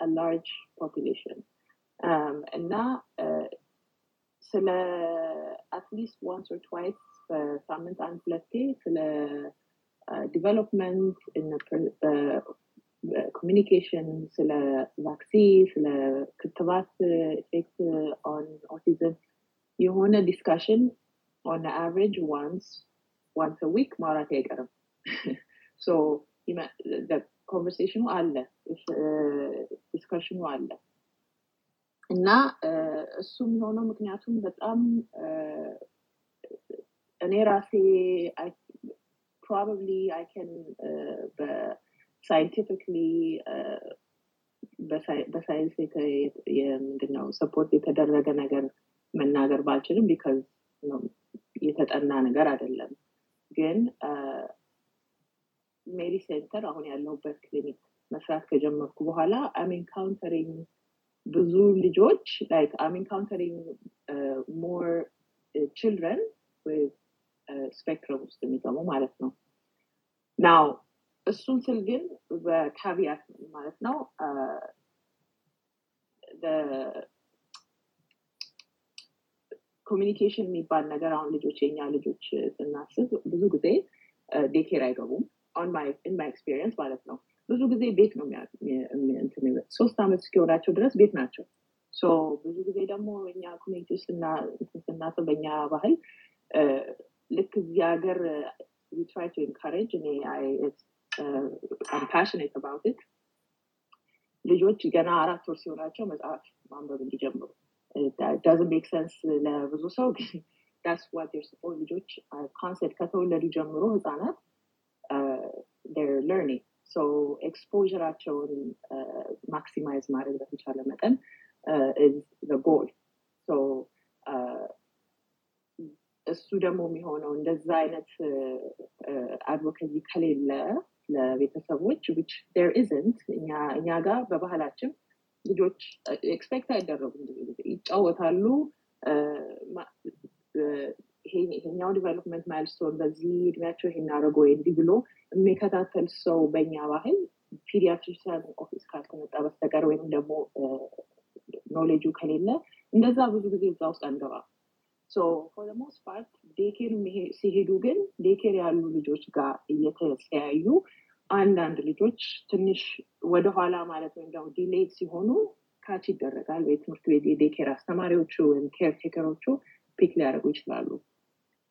large population እና ስለ at least once or twice በሳምንት አንድ ሁለቴ ስለ development communication ስለ vaccine ስለ ክትባት effect on autism የሆነ discussion on average once once week ማውራት አይቀርም conversation ኑ አለ discussion ኑ አለ እና እሱ የሚሆነው ምክንያቱም በጣም እኔ ራሴ probably I can በ scientifically በሳይንስ ምንድነው support የተደረገ ነገር መናገር ባልችልም because የተጠና ነገር አይደለም ግን ሜሪ ሴንተር አሁን ያለሁበት ክሊኒክ መስራት ከጀመርኩ በኋላ I'm encountering ብዙ ልጆች like I'm encountering more children spectrum ውስጥ የሚገቡ ማለት ነው። now እሱን ስል ግን በካቢያት ማለት ነው communication የሚባል ነገር አሁን ልጆች የኛ ልጆች ስናስብ ብዙ ጊዜ daycare አይገቡም on my experience ማለት ነው. ብዙ ጊዜ ቤት ነው ሶስት ዓመት እስኪሆናቸው ድረስ ቤት ናቸው። ብዙ ጊዜ ደግሞ እኛ community ውስጥ ስናስብ በኛ ባህል ልክ እዚህ ሀገር to encourage እኔ passionate about it ልጆች ገና አራት ወር ሲሆናቸው መጽሐፍ ማንበብ እንዲጀምሩ። doesn't make sense ለብዙ ሰው ልጆች concept ከተወለዱ ጀምሮ ህፃናት learning so exposure ኣቸውን maximize ማድረግ በተቻለ መጠን ጎል እሱ ደግሞ የሚሆነው እንደዛ አይነት advocacy ከሌለ ለቤተሰቦች which there isn't እኛ ጋር በባህላችን ልጆች expect አይደረጉም ብዙ ጊዜ ይጫወታሉ ይሄኛው development milestone በዚህ እድሜያቸው ይሄን አደረገ ወይ እንዲህ ብሎ የሚከታተል ሰው በእኛ ባህል pediatrician office ካልተመጣ በስተቀር ወይም ደግሞ ኖሌጁ ከሌለ እንደዛ ብዙ ጊዜ እዛ ውስጥ አንገባም። for most part daycare ሲሄዱ ግን daycare ያሉ ልጆች ጋር እየተለያዩ አንዳንድ ልጆች ትንሽ ወደኋላ ማለት ወይም ደግሞ delayed ሲሆኑ catch ይደረጋል። ወይ ትምህርት ቤት የ daycare አስተማሪዎቹ ወይም caretaker ኦቹ pick ሊያደርጉ ይችላሉ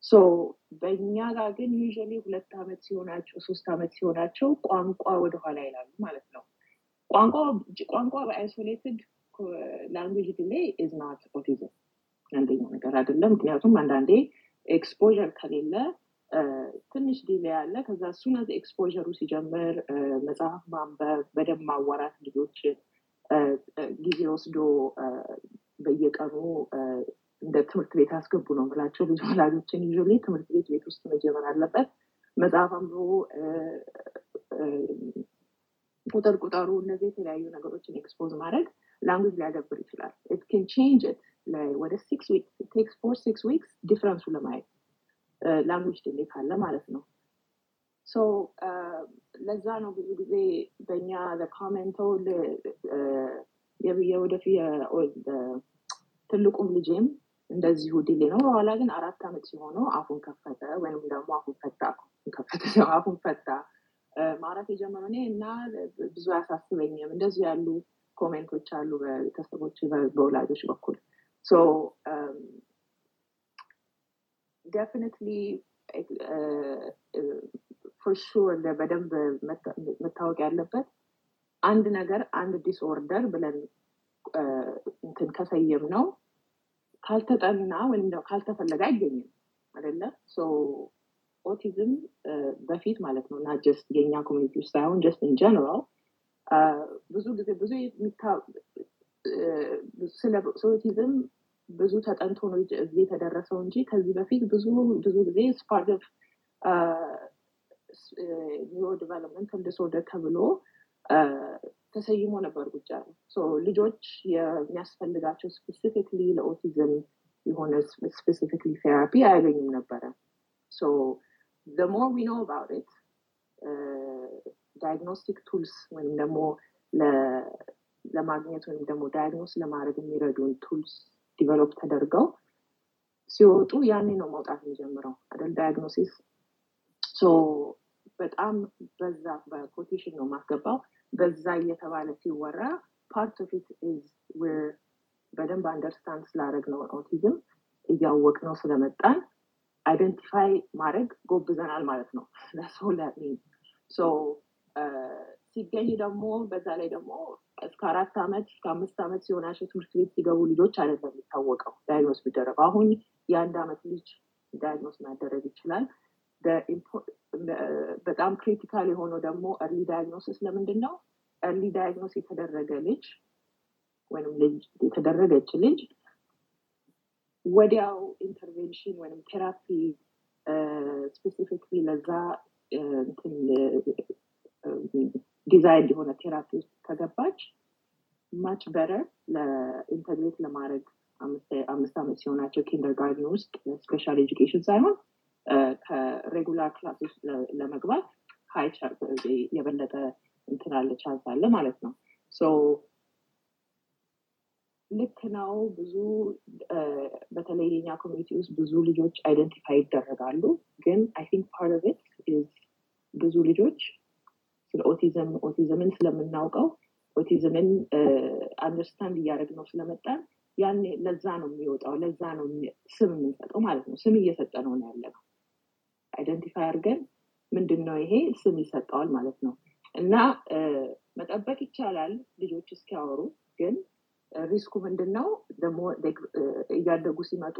so በእኛ ጋር ግን usually ሁለት ዓመት ሲሆናቸው ሶስት ዓመት ሲሆናቸው ቋንቋ ወደኋላ ይላሉ ማለት ነው። ቋንቋ በ isolated language delay is not autism አንደኛው ነገር አይደለም። ምክንያቱም አንዳንዴ exposure ከሌለ ትንሽ delay ያለ ከዛ እሱን ኤክስፖሩ ሲጀምር መጽሐፍ ማንበብ በደንብ ማዋራት ልጆችን ጊዜ ወስዶ በየቀኑ እንደ ትምህርት ቤት አስገቡ ነው ምላቸው ብዙ ወላጆችን ይዞ ትምህርት ቤት ቤት ውስጥ መጀመር አለበት። መጽሐፍ አንብቦ ቁጥር ቁጠሩ እነዚህ የተለያዩ ነገሮችን ኤክስፖዝ ማድረግ ላንጉጅ ሊያገብር ይችላል። ን ቼንጅ ወደ ሲክስ ዊክስ ቴክስ ፎር ሲክስ ዊክስ ዲፍረንሱ ለማየት ላንጉጅ ድሌ ካለ ማለት ነው። ሶ ለዛ ነው ብዙ ጊዜ በእኛ ኮሜንተው የወደፊ ትልቁም ልጄም እንደዚሁ ዲሌ ነው። በኋላ ግን አራት ዓመት ሲሆነው አፉን ከፈተ ወይም ደግሞ አፉን ፈታ ከፈተ <laughs> አፉን ፈታ። ማውራት የጀመረው እኔ እና ብዙ አያሳስበኝም። እንደዚህ ያሉ comment ኦች አሉ በቤተሰቦች በወላጆች በኩል። definitely for sure በደንብ መታወቅ ያለበት አንድ ነገር አንድ disorder ብለን እንትን ከሰየም ነው ካልተጠና ወይም ካልተፈለገ አይገኝም አደለ ኦቲዝም በፊት ማለት ነው እና just የኛ community ውስጥ ሳይሆን just in general ብዙ ጊዜ ብዙ ኦቲዝም ብዙ ተጠንቶ ነው እዚህ የተደረሰው እንጂ ከዚህ በፊት ብዙ ብዙ ጊዜ as part of neurodevelopmental disorder ተብሎ ተሰይሞ ነበር ጉጫ ልጆች የሚያስፈልጋቸው specifically ለኦቲዝም የሆነ specifically therapy አያገኙም ነበረ። more we know about it diagnostic tools ወይም ደግሞ ለማግኘት ወይም ደግሞ diagnose ለማድረግ የሚረዱን tools develop ተደርገው ሲወጡ ያኔ ነው መውጣት የሚጀምረው አደል diagnosis በጣም በዛ በ quotation ነው ማስገባው በዛ እየተባለ ሲወራ part of it is በደንብ understand ስላደረግ ነው ኦቲዝም እያወቅ ነው ስለመጣን identify ማድረግ ጎብዘናል ማለት ነው። ለሰው ለሚን ሲገኝ ደግሞ በዛ ላይ ደግሞ እስከ አራት ዓመት እስከ አምስት ዓመት ሲሆናቸው ትምህርት ቤት ሲገቡ ልጆች አይደለም የሚታወቀው diagnose ቢደረገው አሁን የአንድ ዓመት ልጅ diagnose ማደረግ ይችላል በጣም critical የሆነው ደግሞ early diagnosis ለምንድን ነው early diagnose የተደረገ ልጅ ወይም የተደረገች ልጅ ወዲያው intervention ወይም therapy specifically ለዛ ዲዛይን የሆነ therapy ከገባች much better ለ integrate ለማድረግ አምስት ዓመት ሲሆናቸው kindergarten ውስጥ special education ሳይሆን ከ regular class ውስጥ ለመግባት high የበለጠ እንትን አለ chance አለ ማለት ነው። ልክ ነው። ብዙ በተለይ የኛ community ውስጥ ብዙ ልጆች identify ይደረጋሉ። ግን I think part of it ብዙ ልጆች ስለ ኦቲዝም ኦቲዝምን ስለምናውቀው ኦቲዝምን understand እያደረግነው ስለመጣን ያን ለዛ ነው የሚወጣው ለዛ ነው ስም የምንሰጠው ማለት ነው። ስም እየሰጠነው ያለነው identify አድርገን ምንድን ነው ይሄ ስም ይሰጠዋል ማለት ነው። እና መጠበቅ ይቻላል ልጆች እስኪያወሩ ግን risk ኡ ምንድን ነው ደግሞ እያደጉ ሲመጡ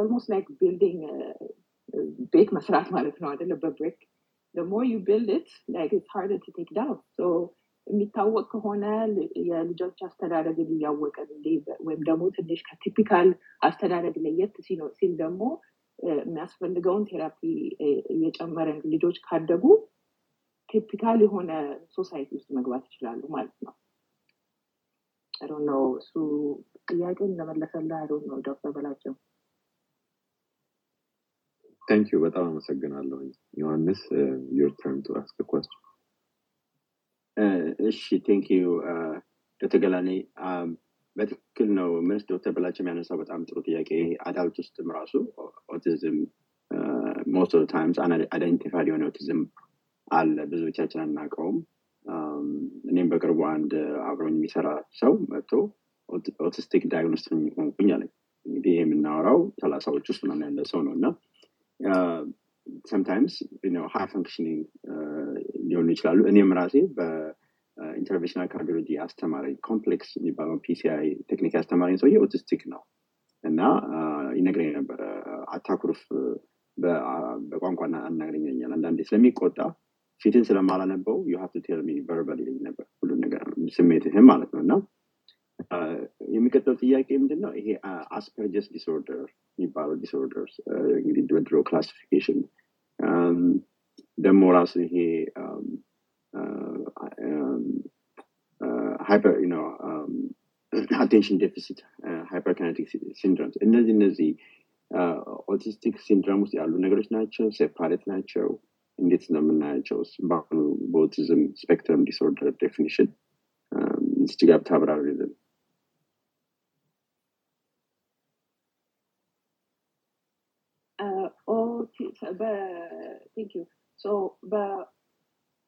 almost like building ቤት መስራት ማለት ነው አደለ በ brick you build it like it's harder to take down so የሚታወቅ ከሆነ የልጆች አስተዳደግን እያወቀን ወይም ደግሞ ትንሽ ከ typical አስተዳደግ ለየት ሲል ደግሞ የሚያስፈልገውን therapy እየጨመረን ልጆች ካደጉ typical የሆነ society ውስጥ መግባት ይችላሉ ማለት ነው። ነው እሱ ጥያቄን ለመለሰላ አይ ነው ዶክተር በላቸው። thank you በጣም አመሰግናለሁ ዮሐንስ your turn to ask እሺ thank you ዶክተር ገላኔ በትክክል ነው ምንስ ዶክተር በላቸው የሚያነሳው በጣም ጥሩ ጥያቄ adult ውስጥም ራሱ ኦቲዝም most of times identified የሆነ ኦቲዝም አለ። ብዙዎቻችን አናውቀውም። እኔም በቅርቡ አንድ አብሮኝ የሚሰራ ሰው መጥቶ autistic diagnosed ሆንኩኝ አለኝ። እንግዲህ ይህ የምናወራው ሰላሳዎች ውስጥ ምናምን ያለ ሰው ነው እና sometimes high functioning ሊሆኑ ይችላሉ። እኔም ራሴ በ interventional cardiology አስተማሪ complex የሚባለው PCI technique አስተማሪ ሰውዬ autistic ነው። እና ይነግረኝ ነበረ። አታኩርፍ በቋንቋ አናግረኛል አንዳንዴ ስለሚቆጣ ፊትን ስለማላነበው you have to tell me verbal ነበር። ሁሉ ነገር ስሜትህም ማለት ነው። እና የሚቀጥለው ጥያቄ ምንድን ይሄ Asperger's disorder የሚባለው disorders እንግዲህ በድሮ classification ደግሞ ራሱ ይሄ hyper attention deficit hyperkinetic syndromes እነዚህ እነዚህ autistic syndrome ውስጥ ያሉ ነገሮች ናቸው separate ናቸው እንዴት ነው የምናያቸው በአሁኑ በ autism spectrum disorder definition እስቲ ጋር ብታብራሪልን thank you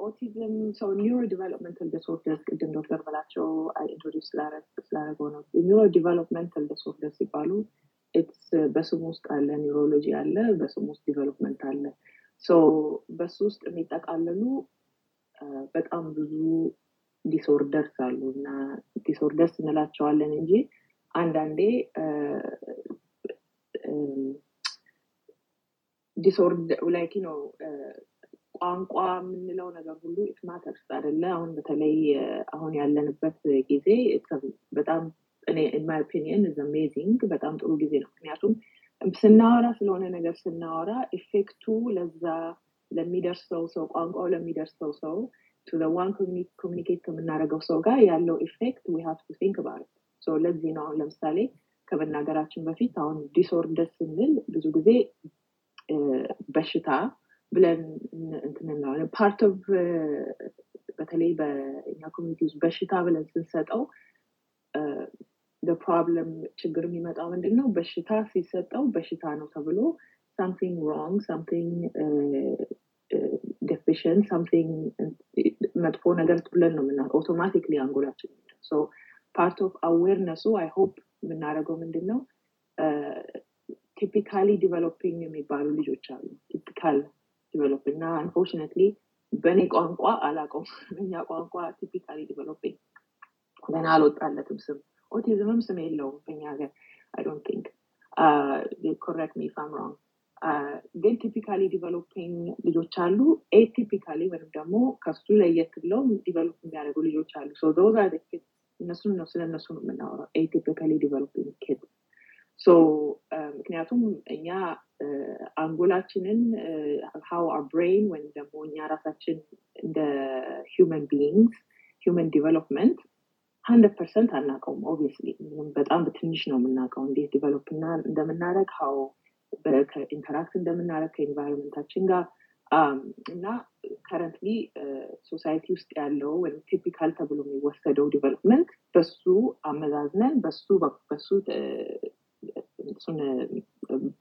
በኦቲዝም ሰው neurodevelopmental disorders ቅድም ዶክተር በላቸው introduce ስላደረገው ነው። neurodevelopmental disorder ሲባሉ በስሙ ውስጥ አለ neurology አለ በስሙ ውስጥ development አለ። በሱ ውስጥ የሚጠቃለሉ በጣም ብዙ disorders አሉ እና disorders እንላቸዋለን እንጂ አንዳንዴ disorder like ነው ቋንቋ የምንለው ነገር ሁሉ it matters አደለ አሁን በተለይ አሁን ያለንበት ጊዜ በጣም in my opinion is amazing በጣም ጥሩ ጊዜ ነው። ምክንያቱም ስናወራ ስለሆነ ነገር ስናወራ effect ኡ ለዛ ለሚደርሰው ሰው ቋንቋው ለሚደርሰው ሰው to one communicate ከምናደርገው ሰው ጋር ያለው effect we have to think about ለዚህ ነው አሁን ለምሳሌ ከመናገራችን በፊት አሁን disorder ስንል ብዙ ጊዜ በሽታ ብለን እንትንናለን part of በተለይ በእኛ community ውስጥ በሽታ ብለን ስንሰጠው problem ችግር የሚመጣው ምንድን ነው በሽታ ሲሰጠው በሽታ ነው ተብሎ something wrong something deficient something መጥፎ ነገር ብለን ነው ምና automatically አንጎላችን part of awareness ኡ I hope የምናደርገው ምንድን ነው typically developing የሚባሉ ልጆች አሉ። typical develop እና unfortunately በእኔ ቋንቋ አላቀው <laughs> በኛ ቋንቋ typically developing ገና አልወጣለትም ስም። ኦቲዝምም ስም የለውም በኛ ሀገር I don't think correct me if I'm wrong ግን typically developing ልጆች አሉ። atypically ወይም ደግሞ ከሱ ለየት ብለው develop የሚያደርጉ ልጆች አሉ። kid እነሱን ነው ስለ እነሱ ነው የምናወራው። atypically developing kid ምክንያቱም እኛ አንጎላችንን how our brain ወይም ደግሞ እኛ ራሳችን እንደ human beings human development hundred percent አናውቀውም obviously በጣም በትንሽ ነው የምናውቀው እንዴት develop እንደምናደረግ how interact እንደምናደረግ ከ environment ኣችን ጋር። እና currently society ውስጥ ያለው ወይም typical ተብሎ የሚወሰደው development በሱ አመዛዝነን በሱ በሱ እሱን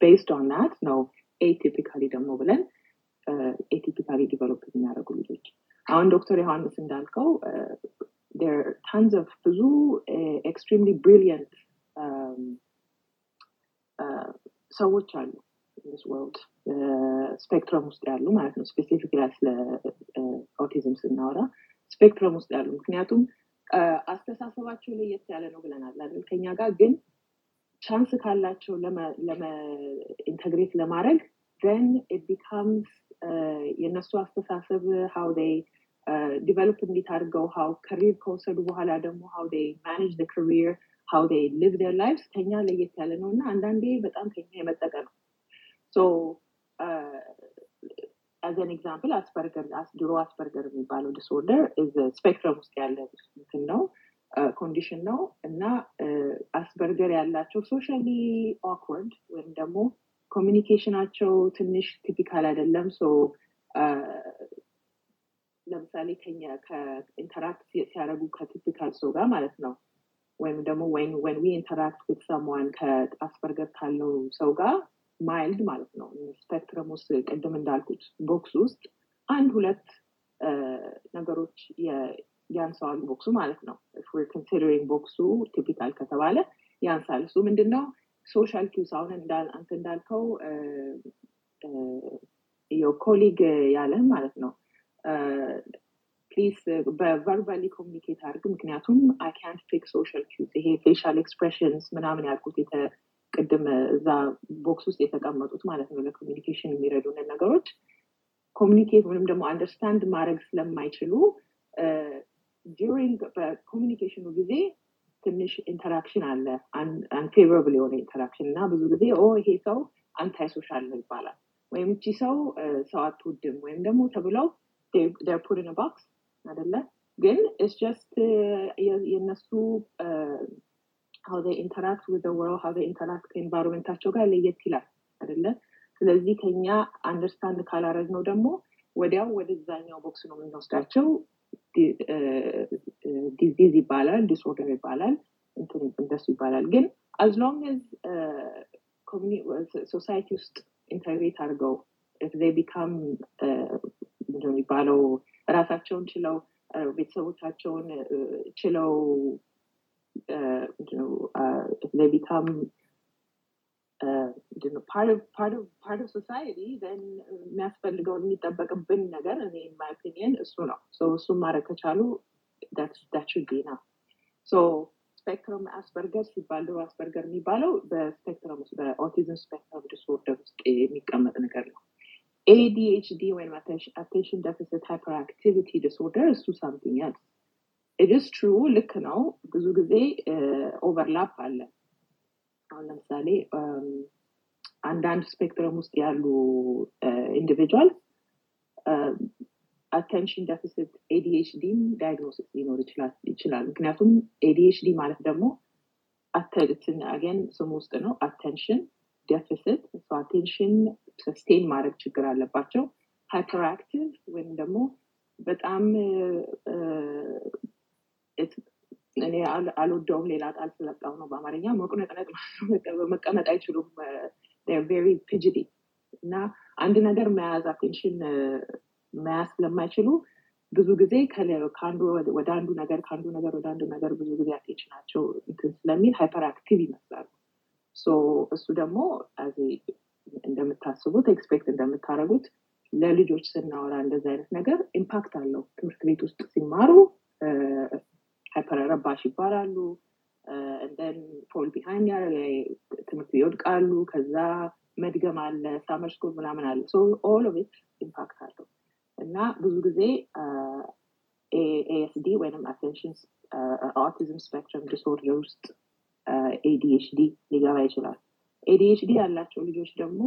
based on that ነው atypically ደግሞ ብለን atypically develop የሚያደርጉ ልጆች። አሁን ዶክተር ዮሐንስ እንዳልከው tons of ብዙ extremely brilliant ሰዎች አሉ ስ world spectrum ውስጥ ያሉ ማለት ነው። specific ስለ ኦቲዝም ስናወራ spectrum ውስጥ ያሉ። ምክንያቱም አስተሳሰባቸው ለየት ያለ ነው ብለናል አይደል? ከኛ ጋር ግን chance ካላቸው integrate ለማድረግ then it becomes የእነሱ አስተሳሰብ they develop እንዴት አድርገው how career ከወሰዱ በኋላ ደግሞ the career how they live their lives ከኛ ለየት ያለ ነው እና አንዳንዴ በጣም ከኛ የመጠቀ ነው። An example Asperger ድሮ Asperger የሚባለው disorder spectrum ውስጥ ያለ እንትን ነው condition ነው እና Asperger ያላቸው socially awkward ወይም ደግሞ communication ኣቸው ትንሽ typical አይደለም. So ለምሳሌ ከኛ ከ interact ሲያደረጉ ከ typical ሰው ጋር ማለት ነው። ወይም ደግሞ when we interact with someone ከ Asperger ካለው ሰው ጋር mild ማለት ነው። spectrum ውስጥ ቅድም እንዳልኩት box ውስጥ አንድ ሁለት ነገሮች ያንሰዋል box ኡ ማለት ነው። considering box ኡ typical ከተባለ ያንሳል እሱ ምንድን ነው social cues አሁን አንተ እንዳልከው colleague ያለህ ማለት ነው። please በ verbally communicate አድርግ። ምክንያቱም አይ ካንት ፊክ ሶሻል ኪውስ ይሄ facial expressions ምናምን ያልኩት ቅድም እዛ box ውስጥ የተቀመጡት ማለት ነው። ለ communication የሚረዱንን ነገሮች። communicate ወይም ደግሞ understand ማድረግ ስለማይችሉ during በ communication ኡ ጊዜ ትንሽ interaction አለ። Unfavorable የሆነ interaction እና ብዙ ጊዜ oh ይሄ ሰው anti social ነው ይባላል። ወይም እቺ ሰው ሰው አትወድም ወይም ደግሞ ተብለው put in box አደለ ግን it's just የእነሱ with the world how they interact ከ environment ኣቸው ጋር ለየት ይላል አደለ ስለዚህ ከኛ understand ካላረግ ነው ደግሞ ወዲያው ወደዛኛው box ነው የምንወስዳቸው disease ይባላል disorder ይባላል እንደሱ ይባላል ግን as long society ውስጥ integrate አድርገው become የሚባለው ራሳቸውን ችለው ቤተሰቦቻቸውን ችለው become part of society የሚያስፈልገውን የሚጠበቅብን ነገር እኔ my opinion እሱ ነው እሱም ማድረግ ከቻሉ ዳችቢ ነው spectrum Asperger ሲባል ድሮ Asperger የሚባለው በ spectrum ውስጥ በኦቲዝም spectrum disorder ውስጥ የሚቀመጥ ነገር ነው ADHD ወይም attention deficit hyperactivity disorder እሱ something ያል it's true ልክ ነው ብዙ ጊዜ overlap አለ አሁን ለምሳሌ አንዳንድ spectrum ውስጥ ያሉ individual attention deficit ADHD ም diagnosis ሊኖር ይችላል ምክንያቱም ADHD ማለት ደግሞ again ስሙ ውስጥ ነው። Attention deficit attention sustain ማድረግ ችግር አለባቸው። Hyperactive ወይም ደግሞ በጣም እኔ አልወደውም ሌላ ቃል ስላጣው ነው በአማርኛ። መቁነጥነጥ <laughs> መቀመጥ አይችሉም። Very fidgety እና አንድ ነገር መያዝ attention መያዝ ስለማይችሉ ብዙ ጊዜ ከአንዱ ወደ አንዱ ነገር ከአንዱ ነገር ወደ አንዱ ነገር ብዙ ጊዜ attention ኣቸው እንትን ስለሚል hyperactive ይመስላሉ እሱ ደግሞ እንደምታስቡት expect እንደምታደረጉት ለልጆች ስናወራ እንደዚ አይነት ነገር impact አለው። ትምህርት ቤት ውስጥ ሲማሩ ረባሽ ይባላሉ። And then fall behind ትምህርት ይወድቃሉ። ከዛ መድገም አለ summer school ምናምን አለ። All of impact አለው። እና ብዙ ጊዜ ASD ወይም attention autism spectrum disorder ውስጥ ADHD ሊገባ ይችላል። ADHD ያላቸው ልጆች ደግሞ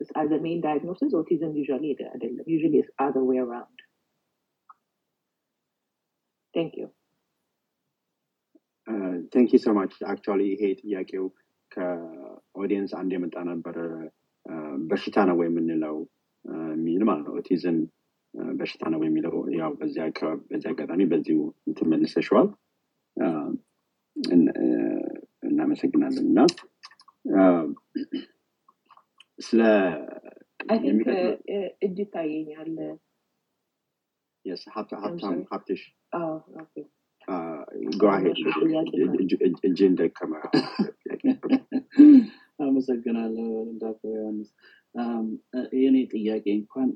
a main diagnosis autism usually አይደለም። Is other way around. Thank you Thank you so much actually ይሄ ጥያቄው ከ audience አንድ የመጣ ነበረ። በሽታ ነው ወይ የምንለው የሚል ማለት ነው። ኦቲዝም በሽታ ነው የሚለው። ያው በዚህ አጋጣሚ በዚሁ ትመልሰሸዋል እናመሰግናለን። እና ስለ እጅ ሀብታም ሀብትሽ ኦኬ። እጅን ደከመ አመሰግናለሁ ዶክተር ዮሐንስ። የኔ ጥያቄ እንኳን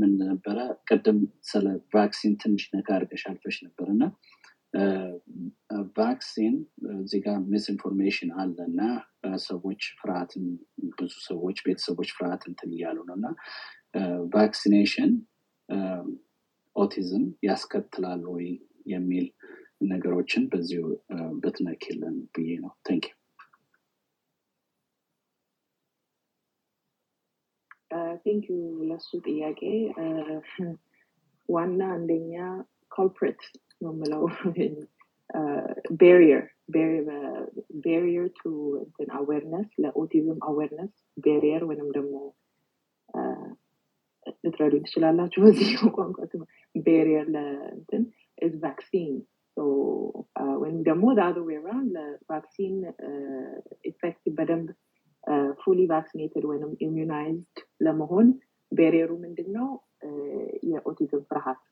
ምን ነበረ? ቅድም ስለ vaccine ትንሽ ነካ አድርገሽ አልፈሽ ነበር እና vaccine እዚህ ጋር misinformation አለ እና ሰዎች ፍርሃትን ብዙ ሰዎች ቤተሰቦች ፍርሃት እንትን እያሉ ነው እና vaccination ኦቲዝም ያስከትላል ወይ የሚል ነገሮችን በዚሁ ብትነኪልን ብዬ ነው። ታንክ ቴንክ ዩ ለሱ ጥያቄ። ዋና አንደኛ culprit ነው የምለው barrier barrier to awareness ለኦቲዝም awareness barrier ወይንም ደግሞ ልትረዱ ትችላላችሁ በዚህ ቋንቋ barrier ለእንትን is vaccine ወይም ደግሞ the other way round ለ vaccine effective በደንብ fully vaccinated ወይም immunized ለመሆን barrier ኡ ምንድን ነው የኦቲዝም ፍርሃት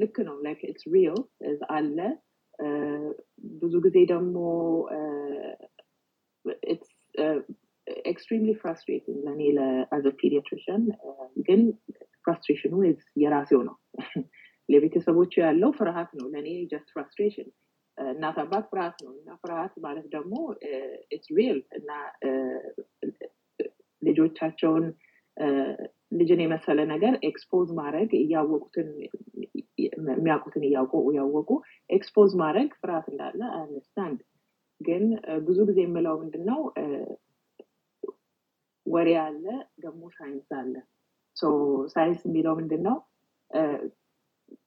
ልክ ነው like it's real አለ ብዙ ጊዜ ደግሞ extremely frustrating ለእኔ as a pediatrician ግን frustration ኑ የራሴው ነው. <laughs> ለቤተሰቦቹ ያለው ፍርሃት ነው። ለእኔ just frustration እናት አባት ፍርሃት ነው። እና ፍርሃት ማለት ደግሞ it's real እና ልጆቻቸውን ልጅን የመሰለ ነገር expose ማድረግ እያወቁትን የሚያውቁትን እያወቁ expose ማድረግ ፍርሃት እንዳለ understand ግን ብዙ ጊዜ የምለው ምንድን ነው ወሬ አለ ደግሞ ሳይንስ አለ። ሳይንስ የሚለው ምንድን ነው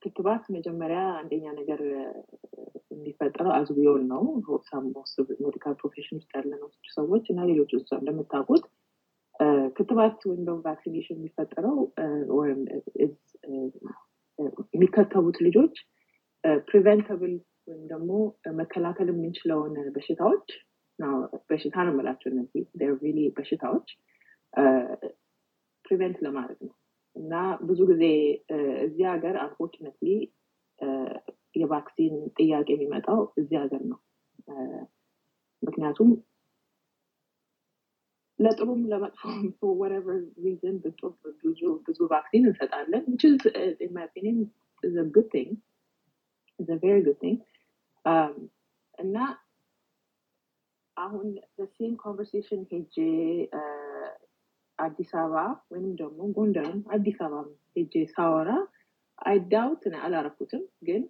ክትባት መጀመሪያ አንደኛ ነገር የሚፈጠረው አዝቢዮን ነው። medical profession ውስጥ ያለነው ሰዎች እና ሌሎች ውስጥ እንደምታውቁት ክትባት ወይም ደግሞ vaccination የሚፈጠረው የሚከተቡት ልጆች preventable ወይም ደግሞ መከላከል የምንችለውን በሽታዎች በሽታ ነው የምላቸው እነዚህ። በሽታዎች prevent ለማድረግ ነው እና ብዙ ጊዜ እዚህ ሀገር unfortunately የ vaccine ጥያቄ የሚመጣው እዚህ ሀገር ነው። ምክንያቱም ለጥሩም ለመጥፎም <laughs> whatever reason ብዙ ብዙ vaccine እንሰጣለን which is uh, in my opinion is a good thing. Is a very good thing. Um, እና አሁን በ same conversation ሄጄ አዲስ አበባ ወይም ደግሞ ጎንደርም አዲስ አበባ ሄጄ ሳወራ አይዳውት አላረኩትም። ግን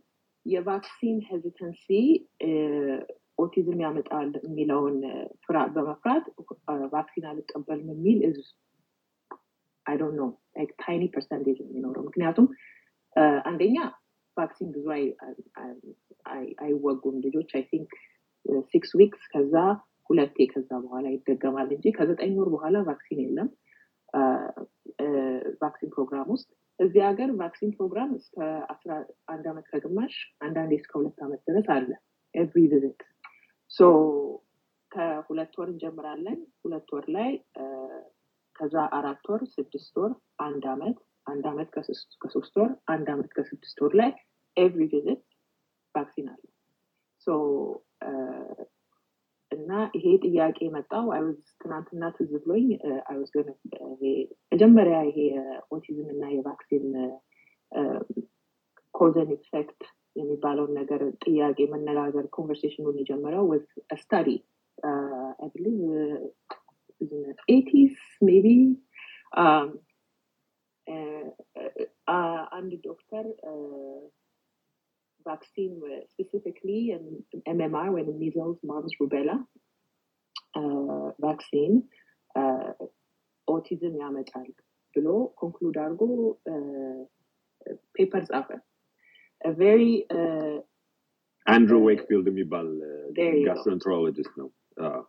የ vaccine hesitancy ኦቲዝም ያመጣል የሚለውን በመፍራት vaccine አልቀበልም የሚል is I don't know tiny percentage የሚኖረው። ምክንያቱም አንደኛ vaccine ብዙ አይወጉም ልጆች። I think six weeks ከዛ ሁለቴ ከዛ በኋላ ይደገማል እንጂ ከዘጠኝ ወር በኋላ vaccine የለም vaccine ፕሮግራም ውስጥ እዚህ ሀገር vaccine ፕሮግራም እስከ አስራ አንድ ዓመት ከግማሽ አንዳንዴ እስከ ሁለት ዓመት ድረስ አለ every visit so ከሁለት ወር እንጀምራለን። ሁለት ወር ላይ ከዛ አራት ወር ስድስት ወር አንድ አመት አንድ አመት ከሶስት ወር አንድ አመት ከስድስት ወር ላይ every visit vaccine አለ። so እና ይሄ ጥያቄ I was ትናንትና ትዝ ብሎኝ I was መጀመሪያ ይሄ ኦቲዝም እና የ vaccine cause and effect የሚባለውን ነገር ጥያቄ መነጋገር conversation ኑን የጀመረው was study eighties maybe አንድ ዶክተር vaccine specifically MMR ወይም measles mumps rubella vaccine ኦቲዝም ያመጣል ብሎ conclude አድርጎ paper ጻፈ very አንድሩ ዌክፊልድ የሚባል gastroenterologist ነው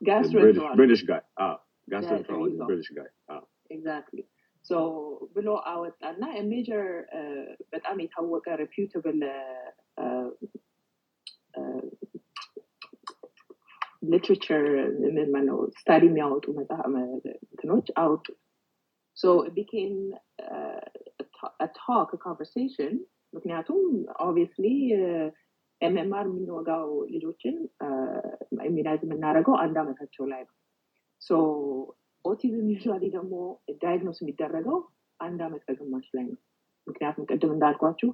Gastroenterologist. British guy gastro there. ትራውን you go. British guy exactly so ብሎ አወጣና major በጣም የታወቀ reputable literature ምንመነው study የሚያወጡ እንትኖች አወጡ። so became talk conversation ምክንያቱም obviously MMR የምንወጋው ልጆችን immunize የምናደርገው አንድ አመታቸው ላይ ነው። so ኦቲዝም usually ደግሞ diagnose የሚደረገው አንድ አመት ከግማሽ ላይ ነው። ምክንያቱም ቅድም እንዳልኳችሁ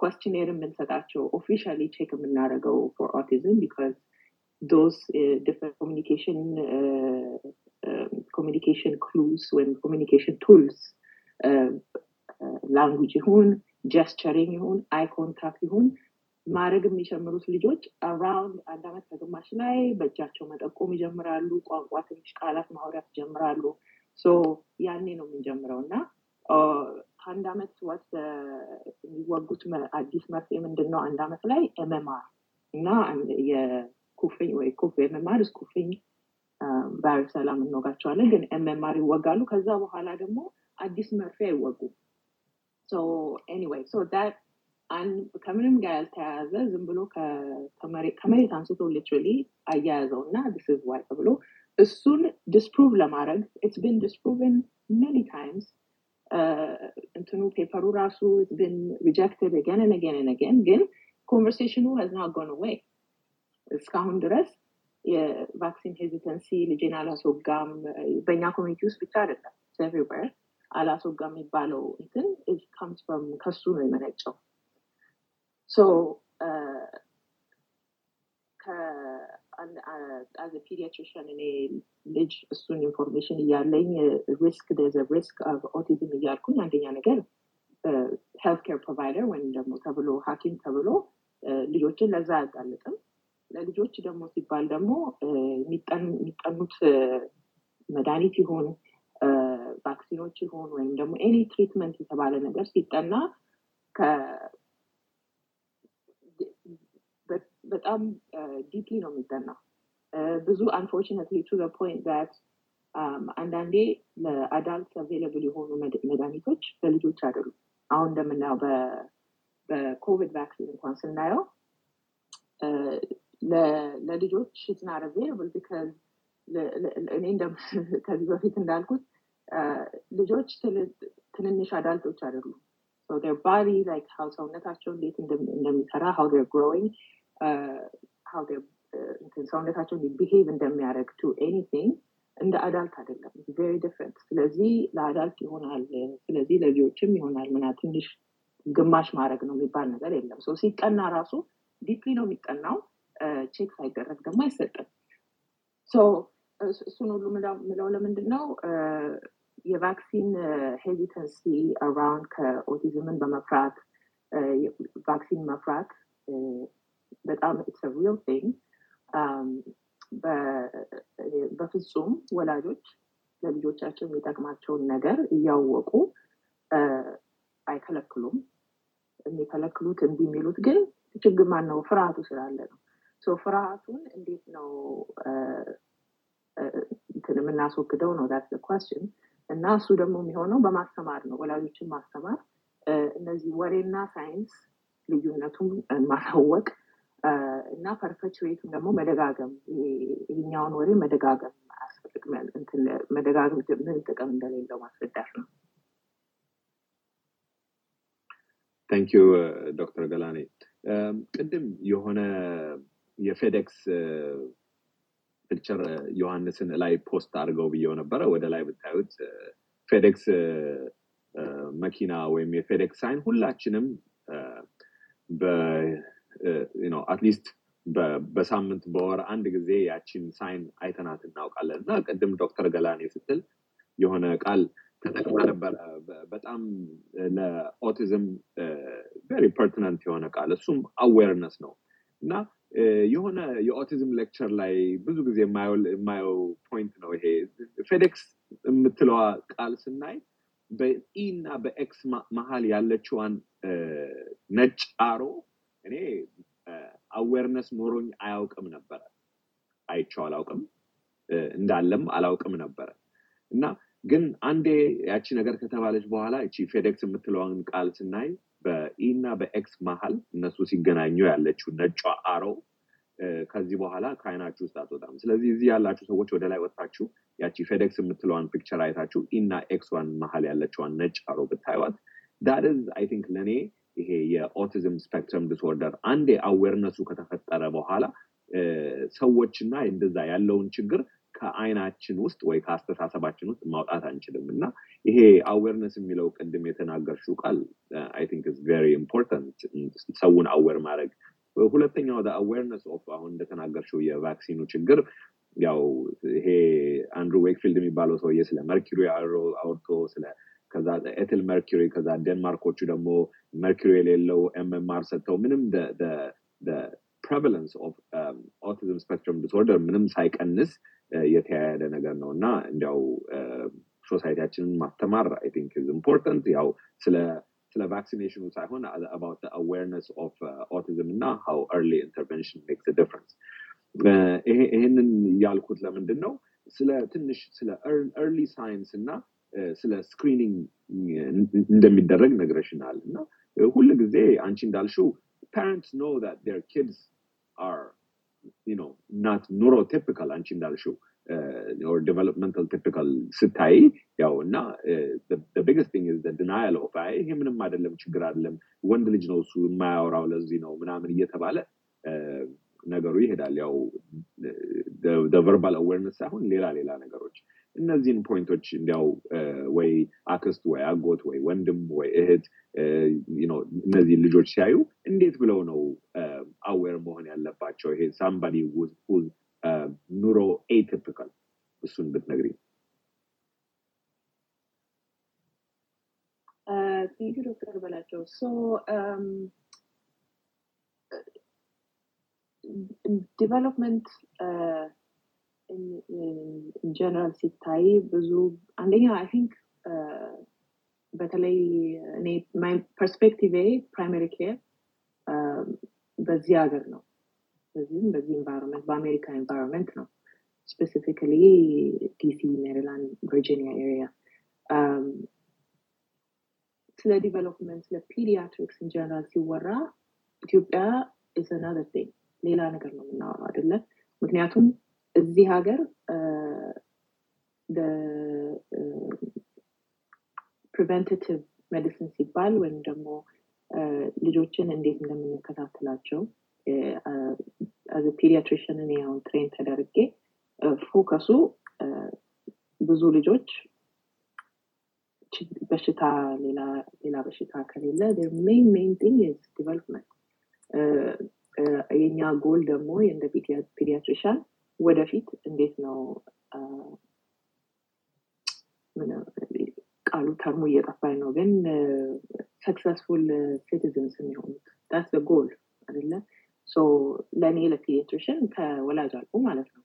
questionnaire የምንሰጣቸው officially check የምናደርገው for autism because those different communication communication clues ወይም communication tools language ይሁን gesturing ይሁን eye contact ይሁን ማድረግ የሚጀምሩት ልጆች around አንድ አመት ከግማሽ ላይ በእጃቸው መጠቆም ይጀምራሉ ቋንቋ ትንሽ ቃላት ማውራት ይጀምራሉ። so ያኔ ነው የምንጀምረው እና ከአንድ አመት ወት የሚወጉት መ- አዲስ መርፌ ምንድን ነው አንድ አመት ላይ MMR እና አንድ የኩፍኝ ወይ ኩፍ MMR ኩፍኝ ቫይረስ ሰላም እንወጋቸዋለን ግን MMR ይወጋሉ። ከዛ በኋላ ደግሞ አዲስ መርፌ አይወጉም። So anyway so that ከምንም ጋር ያልተያያዘ ዝም ብሎ ከ- ከመሬት ከመሬት አንስቶ literally አያያዘው እና this is why ተብሎ እሱን disprove ለማድረግ it's been disproven many times እንትኑ paper ኡ ራሱ it's been rejected again and again and again ግን conversation ኡ has not gone away. እስካሁን ድረስ የ vaccine hesitancy ልጄን አላስወጋም በእኛ community ውስጥ ብቻ አይደለም everywhere አላስወጋም የሚባለው እንትን it comes from ከሱ ነው የመነጨው። So as pediatrician እኔ ልጅ እሱን information እያለኝ risk the risk autism እያልኩኝ አንደኛ ነገር health care provider ወይም ደግሞ ተብሎ ሀኪም ተብሎ እ፣ ልጆችን ለዛ አያጋልጥም። ለልጆች ደግሞ ሲባል ደግሞ የሚጠን- የሚጠኑት መድኃኒት ይሁን እ፣ vaccine ኦች ይሁን ወይም ደግሞ any treatment የተባለ ነገር ሲጠና በጣም deeply ነው የሚጠናው። እ፣ ብዙ unfortunately to point that አንዳንዴ ለ adult available የሆኑ መድ- መድኃኒቶች ለልጆች አይደሉም። አሁን እንደምናየው በ- በኮቪድ vaccine እንኳን ስናየው እ፣ ለ- ለልጆች is not available because እኔ እንደም- <laughs> ከዚህ በፊት እንዳልኩት እ፣ ልጆች ትል- ትንንሽ adult ኦች አይደሉም። So their body, like how ሰውነታቸው እንዴት እንደም- እንደሚሰራ how they're ሰውነታቸው behave እንደሚያደርግ to anything እንደ adult አይደለም. very different ስለዚህ ለ adult ይሆናል ስለዚህ ለልጆችም ይሆናል ምና ትንሽ ግማሽ ማድረግ ነው የሚባል ነገር የለም። ሰው ሲጠና ራሱ deeply ነው የሚጠናው check ሳይደረግ ደግሞ አይሰጥም። እሱን ሁሉ ምለው ለምንድን ነው የ vaccine hesitancy around ከኦቲዝምን በመፍራት vaccine መፍራት በጣም it's real thing በፍጹም ወላጆች ለልጆቻቸው የሚጠቅማቸውን ነገር እያወቁ አይከለክሉም። የሚከለክሉት እምቢ የሚሉት ግን ችግር ማን ነው ፍርሃቱ ስላለ ነው። ፍርሃቱን እንዴት ነው? እንትን የምናስወግደው ነው? That question እና እሱ ደግሞ የሚሆነው በማስተማር ነው። ወላጆችን ማስተማር። እነዚህ ወሬና ሳይንስ ልዩነቱን ማሳወቅ እና perpetuate ኡን ደግሞ መደጋገም ይሄኛውን ወሬ መደጋገም መደጋገም ምን ጥቅም እንደሌለው ማስረዳት ነው። Thank you ዶክተር ገላኔ ቅድም የሆነ የፌዴክስ picture ዮሐንስን ላይ post አድርገው ብየው ነበረ። ወደ ላይ ብታዩት እ፣ ፌዴክስ መኪና ወይም የፌዴክስ sign ሁላችንም at least በሳምንት በወር አንድ ጊዜ ያቺን sign አይተናት እናውቃለን። እና ቅድም ዶክተር ገላኔ ስትል የሆነ ቃል ተጠቅማ ነበረ በጣም ለኦቲዝም very pertinent የሆነ ቃል እሱም awareness ነው። እና የሆነ የኦቲዝም lecture ላይ ብዙ ጊዜ የማየው point ነው ይሄ። ፌዴክስ የምትለዋ ቃል ስናይ በ E እና በ X መሀል ያለችዋን ነጭ arrow እኔ awareness ኖሮኝ አያውቅም ነበረ አይቼው አላውቅም እንዳለም አላውቅም ነበረ እና ግን አንዴ ያቺ ነገር ከተባለች በኋላ እቺ ፌዴክስ የምትለውን ቃል ስናይ በ E እና በ X መሀል እነሱ ሲገናኙ ያለችው ነጯ arrow ው ከዚህ በኋላ ከአይናችሁ ውስጥ አትወጣም። ስለዚህ እዚህ ያላችሁ ሰዎች ወደ ላይ ወጥታችሁ ያቺ ፌዴክስ የምትለዋን picture አይታችሁ E ና X መሀል ያለችዋን ነጭ arrow ብታይዋት that's I think ለእኔ ይሄ የ autism spectrum disorder አንዴ awareness ኡ ከተፈጠረ በኋላ ሰዎችና እንደዛ ያለውን ችግር ከአይናችን ውስጥ ወይ ከአስተሳሰባችን ውስጥ ማውጣት አንችልም። እና ይሄ awareness የሚለው ቅድም የተናገርሽው ቃል I think is very important ሰውን aware ማድረግ። ሁለተኛው awareness of አሁን እንደተናገርሽው የ vaccine ኡ ችግር ያው ይሄ አንድሩ ዌክፊልድ የሚባለው ሰውዬ ስለ መርኪሪ አውርቶ ስለ ከዛ ethyl mercury ከዛ ዴንማርኮቹ ደግሞ መርኪሪ የሌለው MMR ሰጥተው ምንም prevalence of autism spectrum disorder ምንም ሳይቀንስ የተያያደ ነገር ነው እና እንዲያው society ያችንን ማስተማር I think is important ያው ስለ ስለ vaccination ኡ ሳይሆን about awareness of autism እና how early intervention makes difference ይሄንን ያልኩት ለምንድን ነው ስለ ትንሽ ስለ early signs እና ስለ screening እንደሚደረግ ነግረሽናል። እና ሁል ጊዜ አንቺ እንዳልሽው that their kids are you know not neurotypical አንቺ እንዳልሽው or developmental typical ስታይ ያው እና thing is the denial of አይ ይሄ ምንም አይደለም ችግር አይደለም ወንድ ልጅ ነው እሱ የማያወራው ለዚህ ነው ምናምን እየተባለ ነገሩ ይሄዳል። ያው verbal awareness ሳይሆን ሌላ ሌላ ነገሮች እነዚህን point ኦች እንዲያው ወይ አክስት ወይ አጎት ወይ ወንድም ወይ እህት እነዚህ ልጆች ሲያዩ እንዴት ብለው ነው aware መሆን ያለባቸው? ይሄ somebody neuroatypical እሱን ብትነግሪ thank ዶክተር በላቸው። development general ሲታይ ብዙ አንደኛ I think በተለይ እኔ perspective primary care በዚህ ሀገር ነው። በዚህም በዚህ environment በአሜሪካ environment ነው። specifically ዲሲ ሜሪላንድ ቨርጂኒያ area ስለ development ስለ pediatrics general ሲወራ ኢትዮጵያ is another thing ሌላ ነገር ነው የምናወራው አይደለም ምክንያቱም እዚህ ሀገር preventive medicine ሲባል ወይም ደግሞ ልጆችን እንዴት እንደምንከታተላቸው as a pediatrician እኔ አሁን train ተደርጌ focus ኡ ብዙ ልጆች በሽታ ሌላ በሽታ ከሌለ main main thing is development የኛ ጎል ደግሞ እንደ pediatrician ወደፊት እንዴት ነው ቃሉ term ኡ እየጠፋኝ ነው ግን successful citizens የሚሆኑት that's goal አደለ ለእኔ ለ pediatrician ከወላጅ አልፎ ማለት ነው።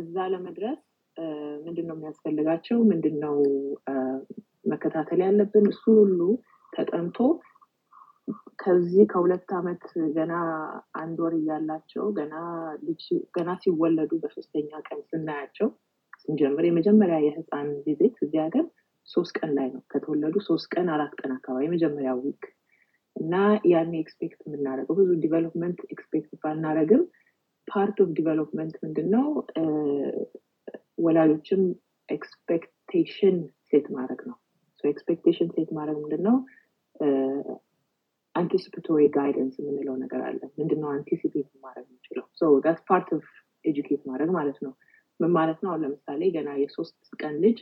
እዛ ለመድረስ ምንድን ነው የሚያስፈልጋቸው? ምንድን ነው መከታተል ያለብን? እሱ ሁሉ ተጠንቶ ከዚህ ከሁለት ዓመት ገና አንድ ወር እያላቸው ገና ገና ሲወለዱ በሶስተኛ ቀን ስናያቸው ስንጀምር የመጀመሪያ የህፃን visit እዚህ ሀገር ሶስት ቀን ላይ ነው። ከተወለዱ ሶስት ቀን አራት ቀን አካባቢ የመጀመሪያ week እና ያኔ expect የምናደርገው ብዙ development expect ባናደረግም part of development ምንድን ነው ወላጆችም expectation set ማድረግ ነው። expectation set ማድረግ ምንድን ነው anticipatory guidance የምንለው ነገር አለ። ምንድነው anticipate ማድረግ የምንችለው? that's part of educate ማድረግ ማለት ነው። ምን ማለት ነው? አሁን ለምሳሌ ገና የሶስት ቀን ልጅ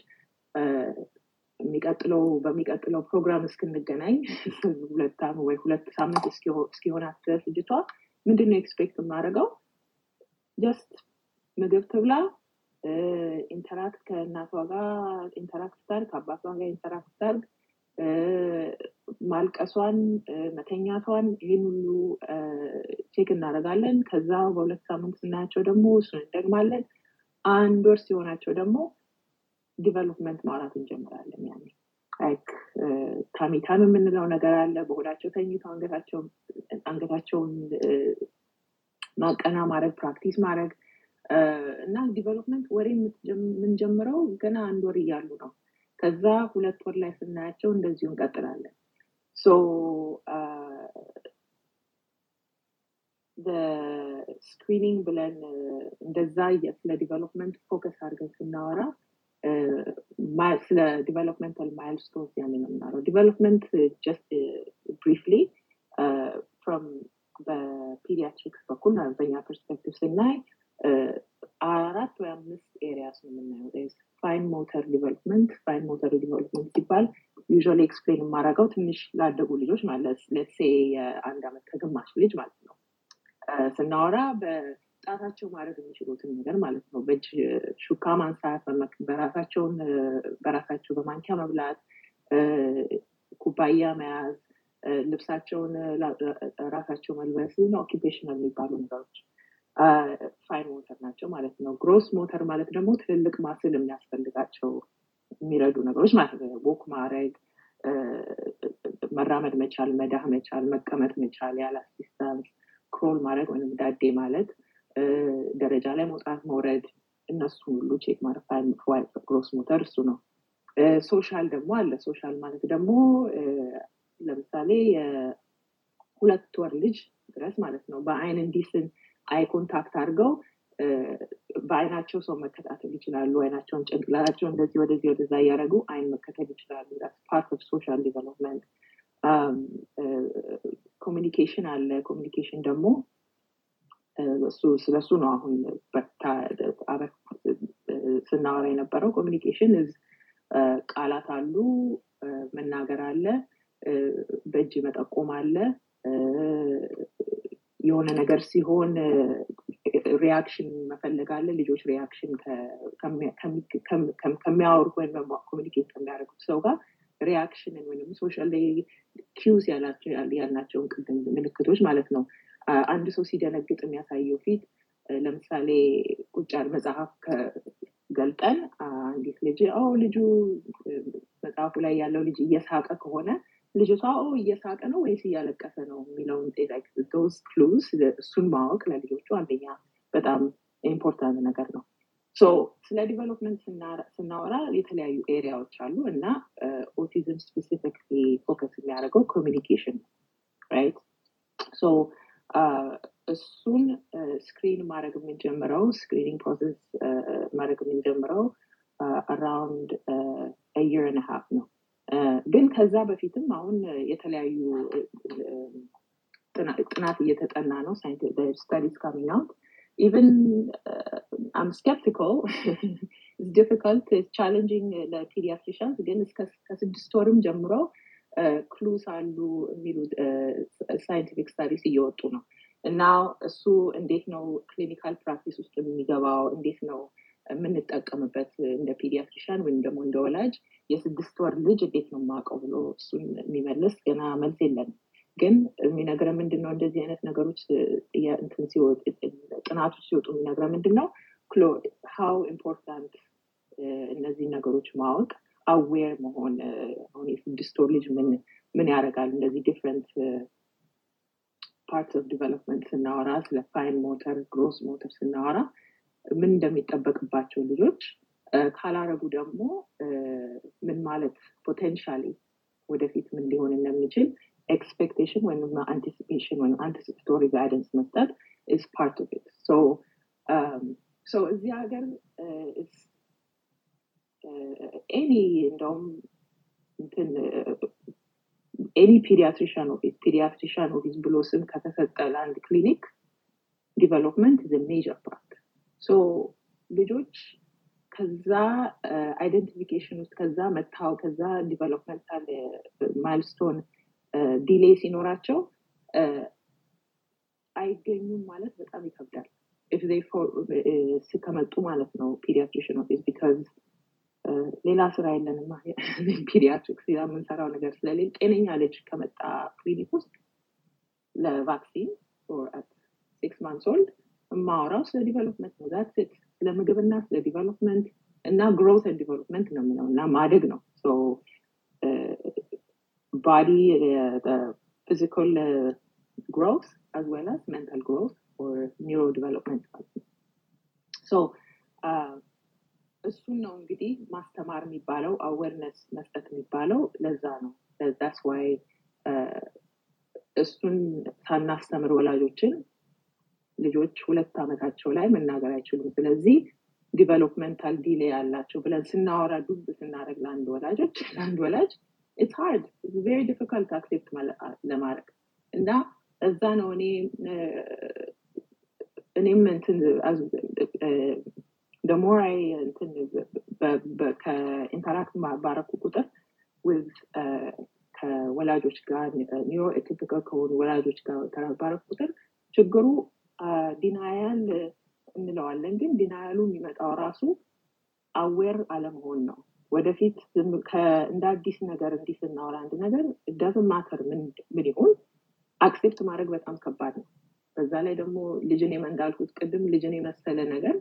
የሚቀጥለው በሚቀጥለው ፕሮግራም እስክንገናኝ <laughs> ሁለት ወይ ሁለት ሳምንት እስኪሆናት ድረስ ልጅቷ ምንድነው expect የማደርገው? just ምግብ ትብላ interact ከእናቷ ጋር interact ታርግ ከአባቷ ጋር interact ታርግ ማልቀሷን መተኛቷን ይህን ሁሉ check እናደርጋለን። ከዛ በሁለት ሳምንት ስናያቸው ደግሞ እሱን እንደግማለን። አንድ ወር ሲሆናቸው ደግሞ development ማውራት እንጀምራለን። ያኔ like tummy time የምንለው ነገር አለ። በሆዳቸው ተኝተው አንገታቸውን ማቀና ማድረግ practice ማድረግ እና development ወሬ የምንጀምረው ገና አንድ ወር እያሉ ነው። ከዛ ሁለት ወር ላይ ስናያቸው እንደዚሁ እንቀጥላለን። so screening ብለን እንደዛ ስለ development focus አድርገን ስናወራ ስለ developmental milestones ያን ነው የምናወራው። development just briefly from በ pediatrics በኩል በኛ perspective ስናይ አራት ወይ አምስት areas ነው የምናየው። fine motor development fine motor development ሲባል usually explain የማደርገው ትንሽ ላደጉ ልጆች ማለት let's say የአንድ ዓመት ከግማሽ ልጅ ማለት ነው ስናወራ በጣታቸው ማድረግ የሚችሉትን ነገር ማለት ነው። በእጅ ሹካ ማንሳት፣ በራሳቸውን በራሳቸው በማንኪያ መብላት፣ ኩባያ መያዝ፣ ልብሳቸውን ራሳቸው መልበስ occupational የሚባሉ ነገሮች fine motor ናቸው ማለት ነው። gross motor ማለት ደግሞ ትልልቅ muscle የሚያስፈልጋቸው የሚረዱ ነገሮች ማለት ነው። walk ማድረግ፣ መራመድ መቻል፣ መዳህ መቻል፣ መቀመጥ መቻል፣ ያለ assistance crawl ማድረግ ወይም ዳዴ ማለት ደረጃ ላይ መውጣት መውረድ፣ እነሱ ሁሉ check ማድረግ gross motor እሱ ነው። social ደግሞ አለ። social ማለት ደግሞ ለምሳሌ የሁለት ወር ልጅ ድረስ ማለት ነው በአይን እንዲስን eye contact አድርገው በአይናቸው ሰው መከታተል ይችላሉ። አይናቸውን ጭንቅላታቸው እንደዚህ ወደዚህ ወደዛ እያደረጉ አይን መከተል ይችላሉ። part of social development። communication አለ። communication ደግሞ ስለሱ ነው አሁን ስናወራ የነበረው። communication ቃላት አሉ፣ መናገር አለ፣ በእጅ መጠቆም አለ። የሆነ ነገር ሲሆን reaction መፈለግ አለ። ልጆች reaction ከሚያወሩት ወይም communicate ከሚያደርጉት ሰው ጋር reaction ን ወይም social cues ያልናቸውን ቅድም ምልክቶች ማለት ነው። አንድ ሰው ሲደነግጥ የሚያሳየው ፊት ለምሳሌ ቁጭ መጽሐፍ ገልጠን አንዲት ልጅ ልጁ መጽሐፉ ላይ ያለው ልጅ እየሳቀ ከሆነ ልጅቷ እየሳቀ ነው ወይስ እያለቀሰ ነው የሚለውን those clues እሱን ማወቅ ለልጆቹ አንደኛ በጣም important ነገር ነው። ስለ development ስናወራ የተለያዩ area ዎች አሉ እና ኦቲዝም specifically focus የሚያደርገው communication ነው። right እሱን screen ማድረግ የምንጀምረው screening process ማድረግ የምንጀምረው around year and half ነው ግን ከዛ በፊትም አሁን የተለያዩ ጥናት እየተጠና ነው። studies coming out። even I'm skeptical <laughs> difficult challenging ለ pediatricians ግን ከስድስት ወርም ጀምሮ clues አሉ የሚሉ scientific studies እየወጡ ነው። እና እሱ እንዴት ነው clinical practice ውስጥ የሚገባው? እንዴት ነው የምንጠቀምበት? እንደ pediatrician ወይም ደግሞ እንደ ወላጅ የስድስት ወር ልጅ እንዴት ነው የማውቀው ብሎ እሱን የሚመልስ ገና መልስ የለንም። ግን የሚነግረን ምንድን ነው እንደዚህ አይነት ነገሮች ጥናቶች ሲወጡ የሚነግረን ምንድን ነው how important እነዚህ ነገሮች ማወቅ aware መሆን አሁን የስድስት ወር ልጅ ምን ምን ያደርጋል? እንደዚህ different part of development ስናወራ ስለ fine motor gross motor ስናወራ ምን እንደሚጠበቅባቸው ልጆች ካላረጉ ደግሞ ምን ማለት potentially ወደፊት ምን ሊሆን እንደሚችል expectation ወይም anticipation ወይም anticipatory guidance መስጠት is part of it so እዚህ ሀገር any እንደውም እንትን any pediatrician office pediatrician office ብሎ ስም ከተሰጠ ለአንድ ክሊኒክ development is major part so ልጆች ከዛ identification ውስጥ ከዛ መታው ከዛ developmental milestone delay ሲኖራቸው አይገኙም ማለት በጣም ይከብዳል። ከመጡ ማለት ነው pediatrician office because ሌላ ስራ የለንም። pediatrics የምንሰራው ነገር ስለሌለ ጤነኛ ልጅ ከመጣ ክሊኒክ ውስጥ ለ vaccine six months old የማወራው ስለ development ነው that ስለ ምግብና ስለ development እና growth development ነው የሚለው እና ማደግ ነው። body physical growth as well as mental growth or neurodevelopment. እሱን ነው እንግዲህ ማስተማር የሚባለው awareness መስጠት የሚባለው። ለዛ ነው። that's why እሱን ሳናስተምር ወላጆችን ልጆች ሁለት ዓመታቸው ላይ መናገር አይችሉም። ስለዚህ developmental delay ያላቸው ብለን ስናወራ ዱብ ስናደረግ ለአንድ ወላጆች <laughs> ለአንድ ወላጅ it's hard very difficult accept ለማድረግ እና እዛ ነው እኔ እኔም እንትን ደሞር I እንትን ከ interact ባረኩ ቁጥር ዊዝ ከወላጆች ጋር neuro atypical ከሆኑ ወላጆች ጋር ባረኩ ቁጥር ችግሩ denial እንለዋለን። ግን denial ኡ የሚመጣው ራሱ aware አለመሆን ነው። ወደፊት እንደ አዲስ ነገር እንዲህ ስናወራ አንድ ነገር doesn't matter ምን ይሁን accept ማድረግ በጣም ከባድ ነው። በዛ ላይ ደግሞ ልጅን እንዳልኩት ቅድም ልጅን የመሰለ ነገር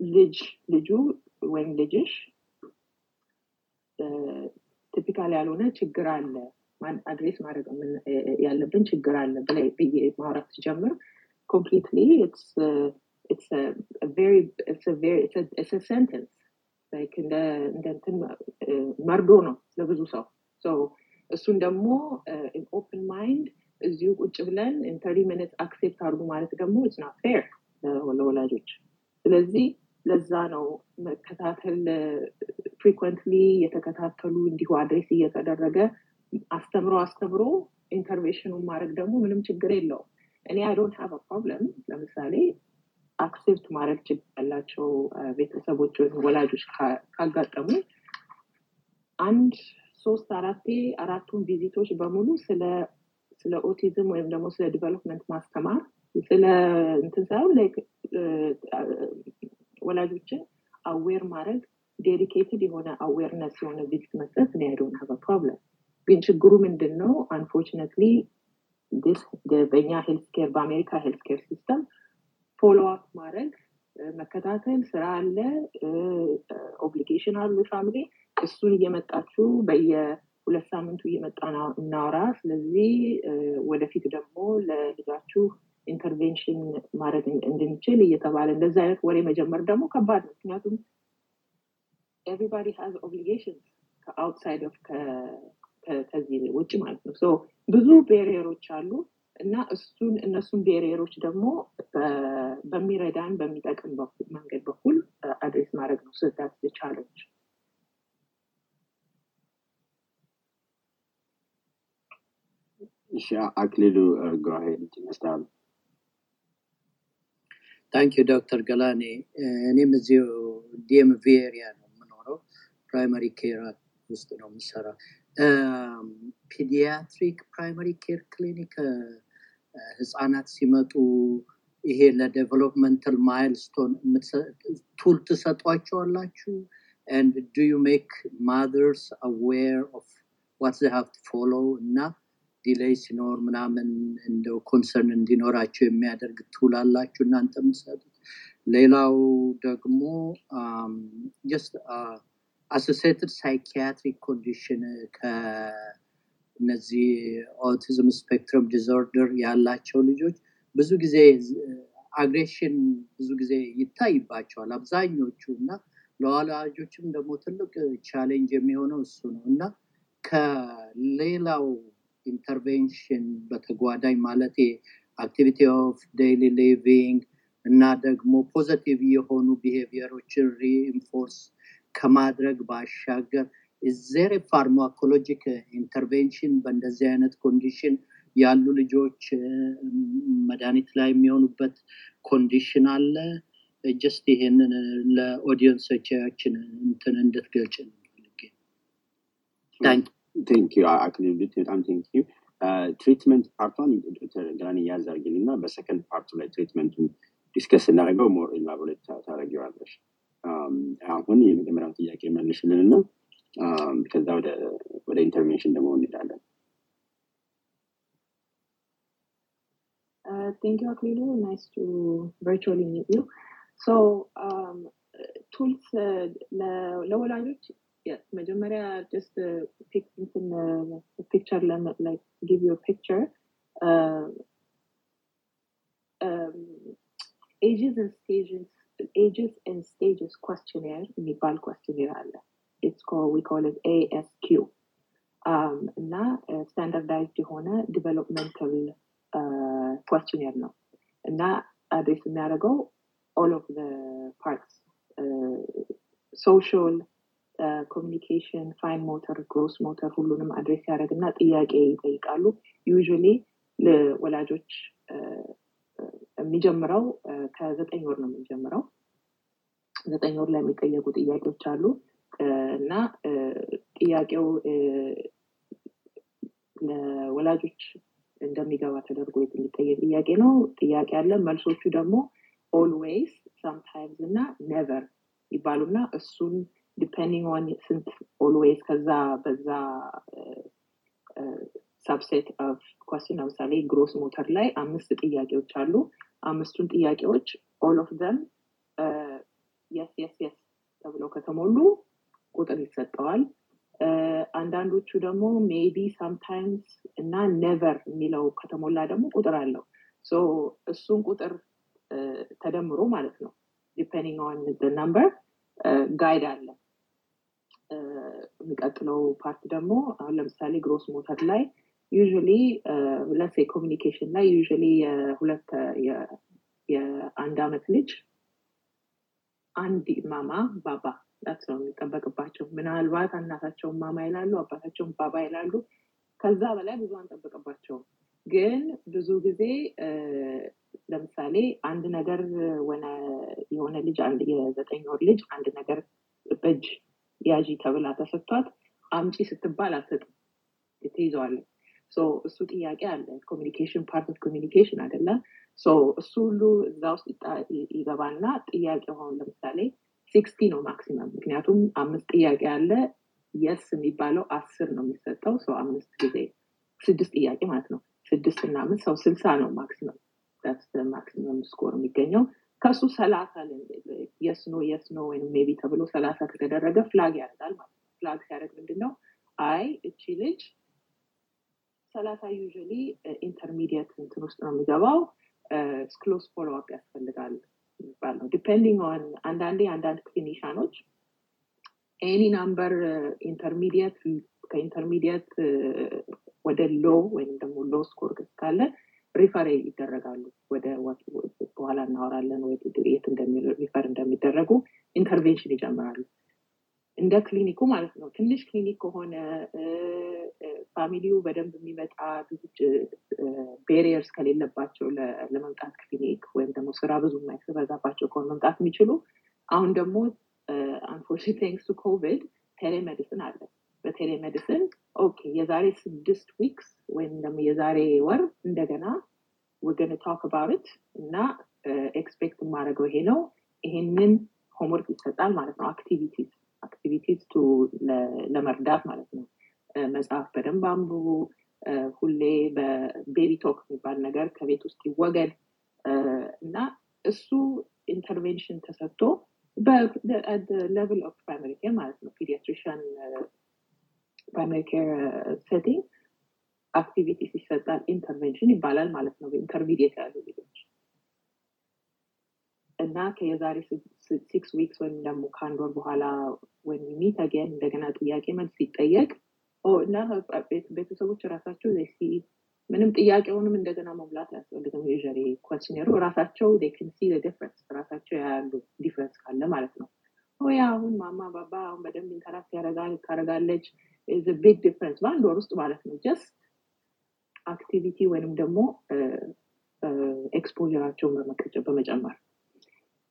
ልጅ ልጁ ወይም ልጅሽ typical ያልሆነ ችግር አለ address ማድረግ ያለብን ችግር አለ ብዬ ማውራት ሲጀምር ኮምፕሊትሊ ሰንተንስ እንደ እንትን መርዶ ነው ለብዙ ሰው. እሱን ደግሞ ኦፕን ማይንድ እዚሁ ቁጭ ብለን ኢንተሪ ሚኒት አክሴፕት አድርጉ ማለት ደግሞ ኢትስ ፌር ለወላጆች። ስለዚህ ለዛ ነው መከታተል ፍሪኩንትሊ የተከታተሉ እንዲሁ አድሬስ እየተደረገ አስተምሮ አስተምሮ intervention ኑን ማድረግ ደግሞ ምንም ችግር የለውም። እኔ I don't have problem ለምሳሌ accept ማድረግ ችግር ያላቸው ቤተሰቦች ወይም ወላጆች ካጋጠሙ አንድ ሶስት አራቴ አራቱን visit ኦች በሙሉ ስለ ስለ ኦቲዝም ወይም ደግሞ ስለ development ማስተማር ስለ እንትን ሳይሆን ወላጆችን aware ማድረግ dedicated የሆነ awareness የሆነ visit መስጠት እኔ I don't have problem ግን ችግሩ ምንድን ነው unfortunately በእኛ healthcare በአሜሪካ healthcare system follow up ማድረግ መከታተል ስራ አለ obligation አሉ family እሱን እየመጣችሁ በየሁለት ሳምንቱ እየመጣ እናወራ። ስለዚህ ወደፊት ደግሞ ለልጃችሁ intervention ማድረግ እንድንችል እየተባለ እንደዚ አይነት ወሬ መጀመር ደግሞ ከባድ ነው። ምክንያቱም everybody has obligation ከ outside of ከዚህ ውጭ ማለት ነው። ብዙ barrier ኦች አሉ እና እሱን እነሱን barrier ኦች ደግሞ በሚረዳን በሚጠቅም መንገድ በኩል address ማድረግ ነው that's that challenge እሺ አክሊሉ go ahead thank you ዶክተር ገላኔ እኔም እዚሁ DMV area ነው የምኖረው። primary care ውስጥ ነው የምሰራ pediatric primary care clinic ህፃናት ሲመጡ ይሄ ለ developmental milestone tool ትሰጧቸዋላችሁ and do you make mothers aware of what they have to follow? እና delay ሲኖር ምናምን እንደው concern እንዲኖራቸው የሚያደርግ tool አላችሁ እናንተ የምትሰጡት ሌላው ደግሞ just associated psychiatric condition ከነዚህ autism spectrum disorder ያላቸው ልጆች ብዙ ጊዜ aggression ብዙ ጊዜ ይታይባቸዋል አብዛኞቹ እና ለወላጆችም ደግሞ ትልቅ challenge የሚሆነው እሱ ነው። እና ከሌላው intervention በተጓዳኝ ማለት activity of daily living እና ደግሞ positive የሆኑ behavior ኦችን reinforce ከማድረግ ባሻገር there pharmacologic intervention በእንደዚህ አይነት condition ያሉ ልጆች መድኃኒት ላይ የሚሆኑበት condition አለ? just ይሄንን ለ audience ኦቻችን እንትን እንድትገልጭ ነው አክሊሉ በጣም treatment part ኧን ዶክተር ገላኔ ያዝ አርጊ እና በ second part ኡ ላይ treatment ኡን discuss እናደርገው more elaborate ታደረጊዋለሽ አሁን የመጀመሪያውን ጥያቄ መልሽልን እና ከዛ ወደ ኢንተርቬንሽን ደግሞ እንሄዳለን Uh, thank you, Aklilu. Nice to virtually meet you. So, um, tools uh, ለወላጆች yes, መጀመሪያ just uh, pick እንትን uh, picture like give you a picture. Uh, um, ages and stages ages and stages questionnaire የሚባል questionnaire አለ it's called we call it ASQ um, እና ስታንዳርዳይዝድ የሆነ ዲቨሎፕመንታል questionnaire ነው እና አድሬስ የሚያደርገው all of the parts ሶሻል ኮሚኒኬሽን ፋይን ሞተር ግሮስ ሞተር ሁሉንም አድሬስ ያደረግ እና ጥያቄ ይጠይቃሉ ዩዥሊ ለወላጆች የሚጀምረው ከዘጠኝ ወር ነው የሚጀምረው። ዘጠኝ ወር ላይ የሚጠየቁ ጥያቄዎች አሉ። እና ጥያቄው ለወላጆች እንደሚገባ ተደርጎ የሚጠየቅ ጥያቄ ነው። ጥያቄ አለ። መልሶቹ ደግሞ always sometimes እና never ይባሉና እሱን depending on ስንት always ከዛ በዛ subset of question ለምሳሌ gross motor ላይ አምስት ጥያቄዎች አሉ። አምስቱን ጥያቄዎች all of them yes yes yes ተብለው ከተሞሉ ቁጥር ይሰጠዋል። አንዳንዶቹ ደግሞ maybe sometimes እና never የሚለው ከተሞላ ደግሞ ቁጥር አለው። እሱን ቁጥር ተደምሮ ማለት ነው። depending on number guide አለ። የሚቀጥለው part ደግሞ አሁን ለምሳሌ gross motor ላይ usually let's say communication ላይ usually የሁለት የአንድ አመት ልጅ አንድ ማማ ባባ that ነው የሚጠበቅባቸው ምናልባት እናታቸውን ማማ ይላሉ አባታቸውን ባባ ይላሉ። ከዛ በላይ ብዙ አንጠብቅባቸውም። ግን ብዙ ጊዜ ለምሳሌ አንድ ነገር የሆነ ልጅ የዘጠኝ ወር ልጅ አንድ ነገር በእጅ ያዢ ተብላ ተሰጥቷት አምጪ ስትባል አትሰጥም። ትይዘዋለች እሱ ጥያቄ አለ። communication part of communication አይደለ? እሱ ሁሉ እዛ ውስጥ ይገባና ጥያቄ ሆን ለምሳሌ sixty ነው maximum ምክንያቱም አምስት ጥያቄ አለ። yes የሚባለው አስር ነው የሚሰጠው። ሰው አምስት ጊዜ ስድስት ጥያቄ ማለት ነው። ስድስት እና አምስት ሰው ስልሳ ነው maximum maximum score የሚገኘው። ከሱ ሰላሳ yes no yes no ወይም maybe ተብሎ ሰላሳ ከተደረገ flag ያደርጋል ማለት ነው። flag ሲያደርግ ምንድነው? አይ እቺ ልጅ ሰላሳ usually intermediate እንትን ውስጥ ነው የሚገባው። close follow up ያስፈልጋል የሚባል ነው። depending on አንዳንዴ አንዳንድ clinician ኦች any number intermediate ከ intermediate ወደ low ወይም ደግሞ low score ካለ refer ይደረጋሉ። ወደ በኋላ እናወራለን የት refer እንደሚደረጉ intervention ይጀምራሉ እንደ ክሊኒኩ ማለት ነው። ትንሽ ክሊኒክ ከሆነ family ው በደንብ የሚመጣ ብዙ barriers ከሌለባቸው ለመምጣት ክሊኒክ ወይም ደግሞ ስራ ብዙ የማይበዛባቸው ከሆነ መምጣት የሚችሉ አሁን ደግሞ unfortunately thanks to ኮቪድ telemedicine አለ። በ telemedicine okay የዛሬ ስድስት weeks ወይም ደግሞ የዛሬ ወር እንደገና we can talk about እና expect የማደርገው ይሄ ነው። ይሄንን homework ይሰጣል ማለት ነው። activities activities ለመርዳት ማለት ነው። መጽሐፍ በደንብ አንብቡ። ሁሌ በ baby talk የሚባል ነገር ከቤት ውስጥ ይወገድ። እና እሱ intervention ተሰጥቶ ሌቭል ኦፍ ፕራይመሪ ኬር ማለት ነው። ፒዲያትሪሽን ፕራይመሪ ኬር ሴቲንግ አክቲቪቲስ ይሰጣል ኢንተርቬንሽን ይባላል ማለት ነው። በኢንተርሚዲየት ያሉ ልጆች እና ከየዛሬ ሲክስ ዊክስ ወይም ደግሞ ከአንድ ወር በኋላ ወይም ሚት አገን እንደገና ጥያቄ መልስ ሲጠየቅ እና ቤተሰቦች ራሳቸው ሲ ምንም ጥያቄውንም እንደገና መሙላት አያስፈልግም. ዩዥሪ ኮስኔሩ ራሳቸው ን ሲ ዲፍረንስ ራሳቸው ያሉ difference ካለ ማለት ነው። ያ አሁን ማማ ባባ አሁን በደንብ interact ያደረጋል ታደረጋለች big difference በአንድ ወር ውስጥ ማለት ነው። just activity ወይንም ደግሞ exposure ኣቸውን በመጨመር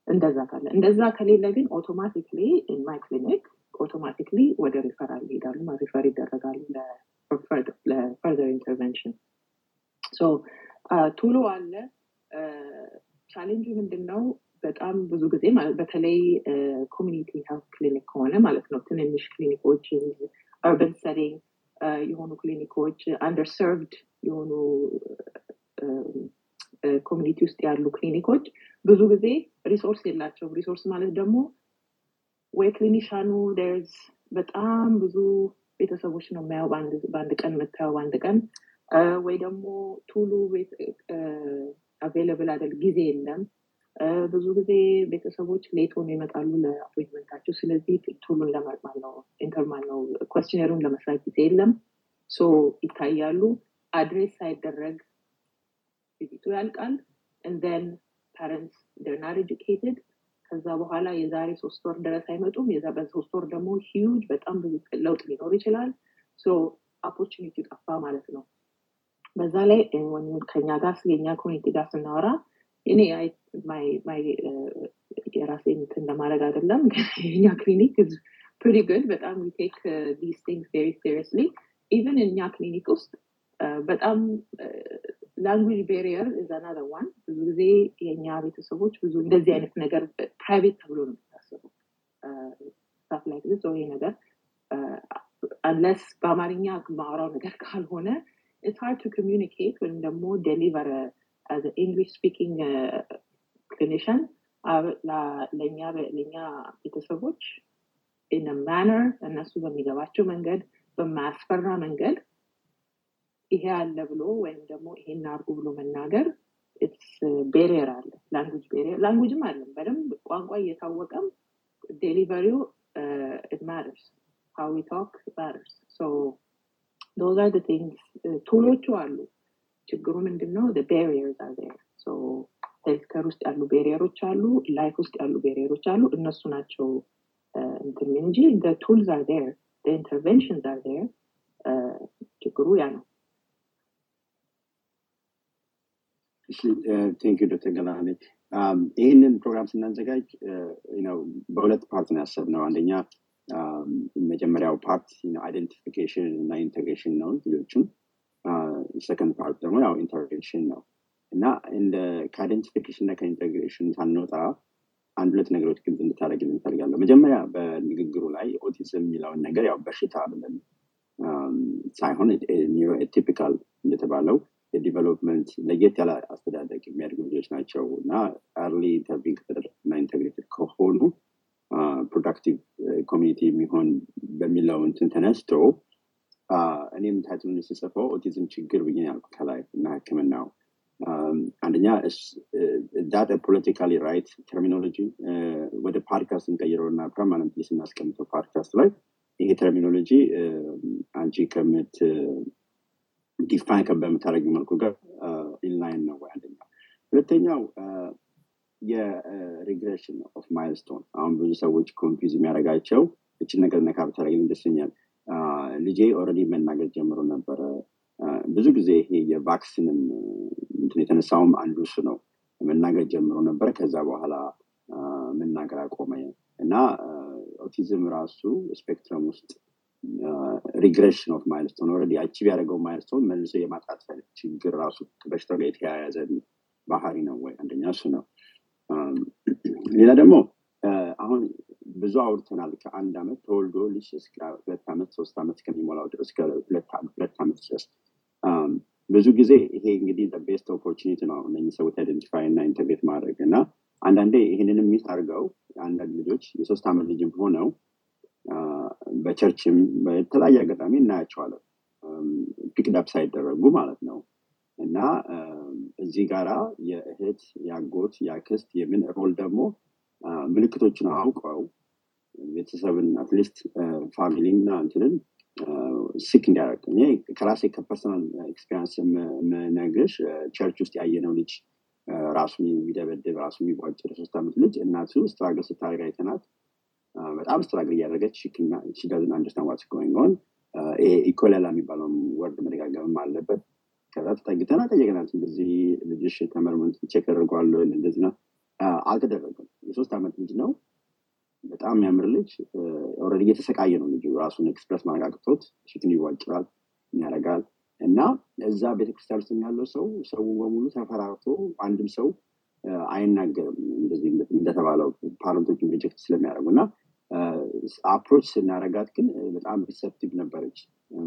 እንደዛ ካለ። እንደዛ ከሌለ ግን automatically my clinic automatically ወደ ሪፈራል ይሄዳሉ refer ይደረጋሉ ለ further intervention tool ኡ አለ። ቻሌንጁ ምንድን ነው በጣም ብዙ ጊዜ በተለይ community health clinic ከሆነ ማለት ነው። ትንንሽ ክሊኒኮች urban setting የሆኑ ክሊኒኮች underserved የሆኑ community ውስጥ ያሉ ክሊኒኮች ብዙ ጊዜ resource የላቸውም resource ማለት ደግሞ ወይ clinician ኑ there's በጣም ብዙ ቤተሰቦች ነው የሚያየው በአንድ ቀን የምታየው በአንድ ቀን ወይ ደግሞ tool ኡ available አይደል ጊዜ የለም ብዙ ጊዜ ቤተሰቦች late ሆኖ ይመጣሉ ለ appointment ኣቸው። ስለዚህ tool ኡን ለመርማር ነው ኢንተርማል ነው questionnaire ኡን ለመስራት ጊዜ የለም። so ይታያሉ። address ሳይደረግ visit ኡ ያልቃል። and then parents they're not educated ከዛ በኋላ የዛሬ ሶስት ወር ድረስ አይመጡም። የዛ በሶስት ወር ደግሞ ሂዩጅ በጣም ብዙ ለውጥ ሊኖር ይችላል። so opportunity ጠፋ ማለት ነው። በዛ ላይ ከኛ ጋር የኛ community ጋር ስናወራ እኔ የራሴ እንትን ለማድረግ አይደለም የኛ ክሊኒክ pretty good በጣም take these things very seriously even እኛ ክሊኒክ ውስጥ በጣም language barrier another one ብዙ ጊዜ የእኛ ቤተሰቦች ብዙ እንደዚህ አይነት ነገር private ተብሎ ነው የሚታሰበው። staff ላይ ጊዜ ይሄ ነገር unless በአማርኛ ማውራው ነገር ካልሆነ it's hard to communicate ወይም ደግሞ deliver speaking uh, clinician ለእኛ ቤተሰቦች a manner እነሱ በሚገባቸው መንገድ በማያስፈራ መንገድ ይሄ አለ ብሎ ወይም ደግሞ ይሄን አርጉ ብሎ መናገር barrier አለ። language barrier language ም አለም በደንብ ቋንቋ እየታወቀም delivery ው talk matters. So those are the things tool ኦቹ አሉ። ችግሩ ምንድን ነው barriers are there healthcare ውስጥ ያሉ barrier ኦች አሉ life ውስጥ ያሉ barrier ኦች አሉ። እነሱ ናቸው እንትን እንጂ tools are there interventions are there ችግሩ ያ ነው thank ዶክተር ገላኔ ይህንን ፕሮግራም ስናዘጋጅ በሁለት part ነው ያሰብነው። አንደኛ መጀመሪያው part identification እና integration ነው ልጆቹም second part ደግሞ ያው intervention ነው። እና ከ identification እና ከ integration ሳንወጣ አንድ ሁለት ነገሮች ግልጽ እንድታደረግልን እንፈልጋለሁ መጀመሪያ በንግግሩ ላይ ኦቲዝም የሚለውን ነገር ያው በሽታ ብለን ሳይሆን typical እንደተባለው የ development ለየት ያለ አስተዳደግ የሚያድጉ ልጆች ናቸው እና early intervene ከተደረገና integrated ከሆኑ productive community የሚሆን በሚለው እንትን ተነስቶ እኔም title ኡን ስጽፈው ኦቲዝም ችግር ብዬ ያልኩ ከላይ እና ህክምናው። አንደኛ that politically right terminology ወደ ፓድካስት እንቀይረው እና permanent ስናስቀምጠው ፓድካስት ላይ ይሄ terminology አንቺ ከምት define በምታደረግ መልኩ ጋር in line ነው ወይ ሁለተኛው የ regression of milestone። አሁን ብዙ ሰዎች confuse የሚያደርጋቸው እችን ነገር ነካ ብታደረግ ደስተኛል። ልጄ already መናገር ጀምሮ ነበረ። ብዙ ጊዜ ይሄ የ vaccine ም እንትን የተነሳውም አንዱ እሱ ነው። መናገር ጀምሮ ነበረ። ከዛ በኋላ መናገር አቆመ እና ኦቲዝም ራሱ spectrum ውስጥ regression of milestone already achieve ያደረገው milestone መልሶ የማጣት ችግር ራሱ በሽታው ጋር የተያያዘ ባህሪ ነው ወይ? አንደኛ እሱ ነው። ሌላ ደግሞ አሁን ብዙ አውርተናል ከአንድ ዓመት ተወልዶ ልጅ እስከ ሁለት ዓመት ሶስት ዓመት እስከሚሞላው ድረስ ሁለት ዓመት ድረስ ብዙ ጊዜ ይሄ እንግዲህ best opportunity ነው እነዚህ ሰዎች identify እና integrate ማድረግ እና አንዳንዴ ይህንን miss አድርገው አንዳንድ ልጆች የሶስት ዓመት ልጅም ሆነው በ church ም በተለያየ አጋጣሚ እናያቸዋለን። picked up ሳይደረጉ ማለት ነው። እና እዚህ ጋራ የእህት የአጎት የአክስት የምን role ደግሞ ምልክቶችን አውቀው ቤተሰብን at least family እና እንትንን seek እንዲያደርግ እኔ ከራሴ ከ personal experience የምነግርሽ church ውስጥ ያየነው ልጅ ራሱን የሚደበድብ ራሱ የሚቧጭር ሶስት ዓመት ልጅ እናቱ struggle ስታደርግ አይተናት በጣም struggle እያደረገች she doesn't understand what's going ይሄ echolalia የሚባለውን word መደጋገምም አለበት። ከዛ ተጠግተና ጠየቅናት እንደዚህ ልጅሽ ተመርመን check ተደርጓል እንደዚህ ነው። አልተደረገም። የሶስት ዓመት ልጅ ነው። በጣም የሚያምር ልጅ። already እየተሰቃየ ነው ልጁ። ራሱን express ማረጋግጦት ፊትን ይዋጭራል ያደርጋል? እና እዛ ቤተክርስቲያን ውስጥ ያለው ሰው ሰው በሙሉ ተፈራርቶ አንድም ሰው አይናገርም እንደዚህ እንደተባለው parent ኦችን reject ስለሚያደርጉ እና approach ስናረጋት ግን በጣም receptive ነበረች።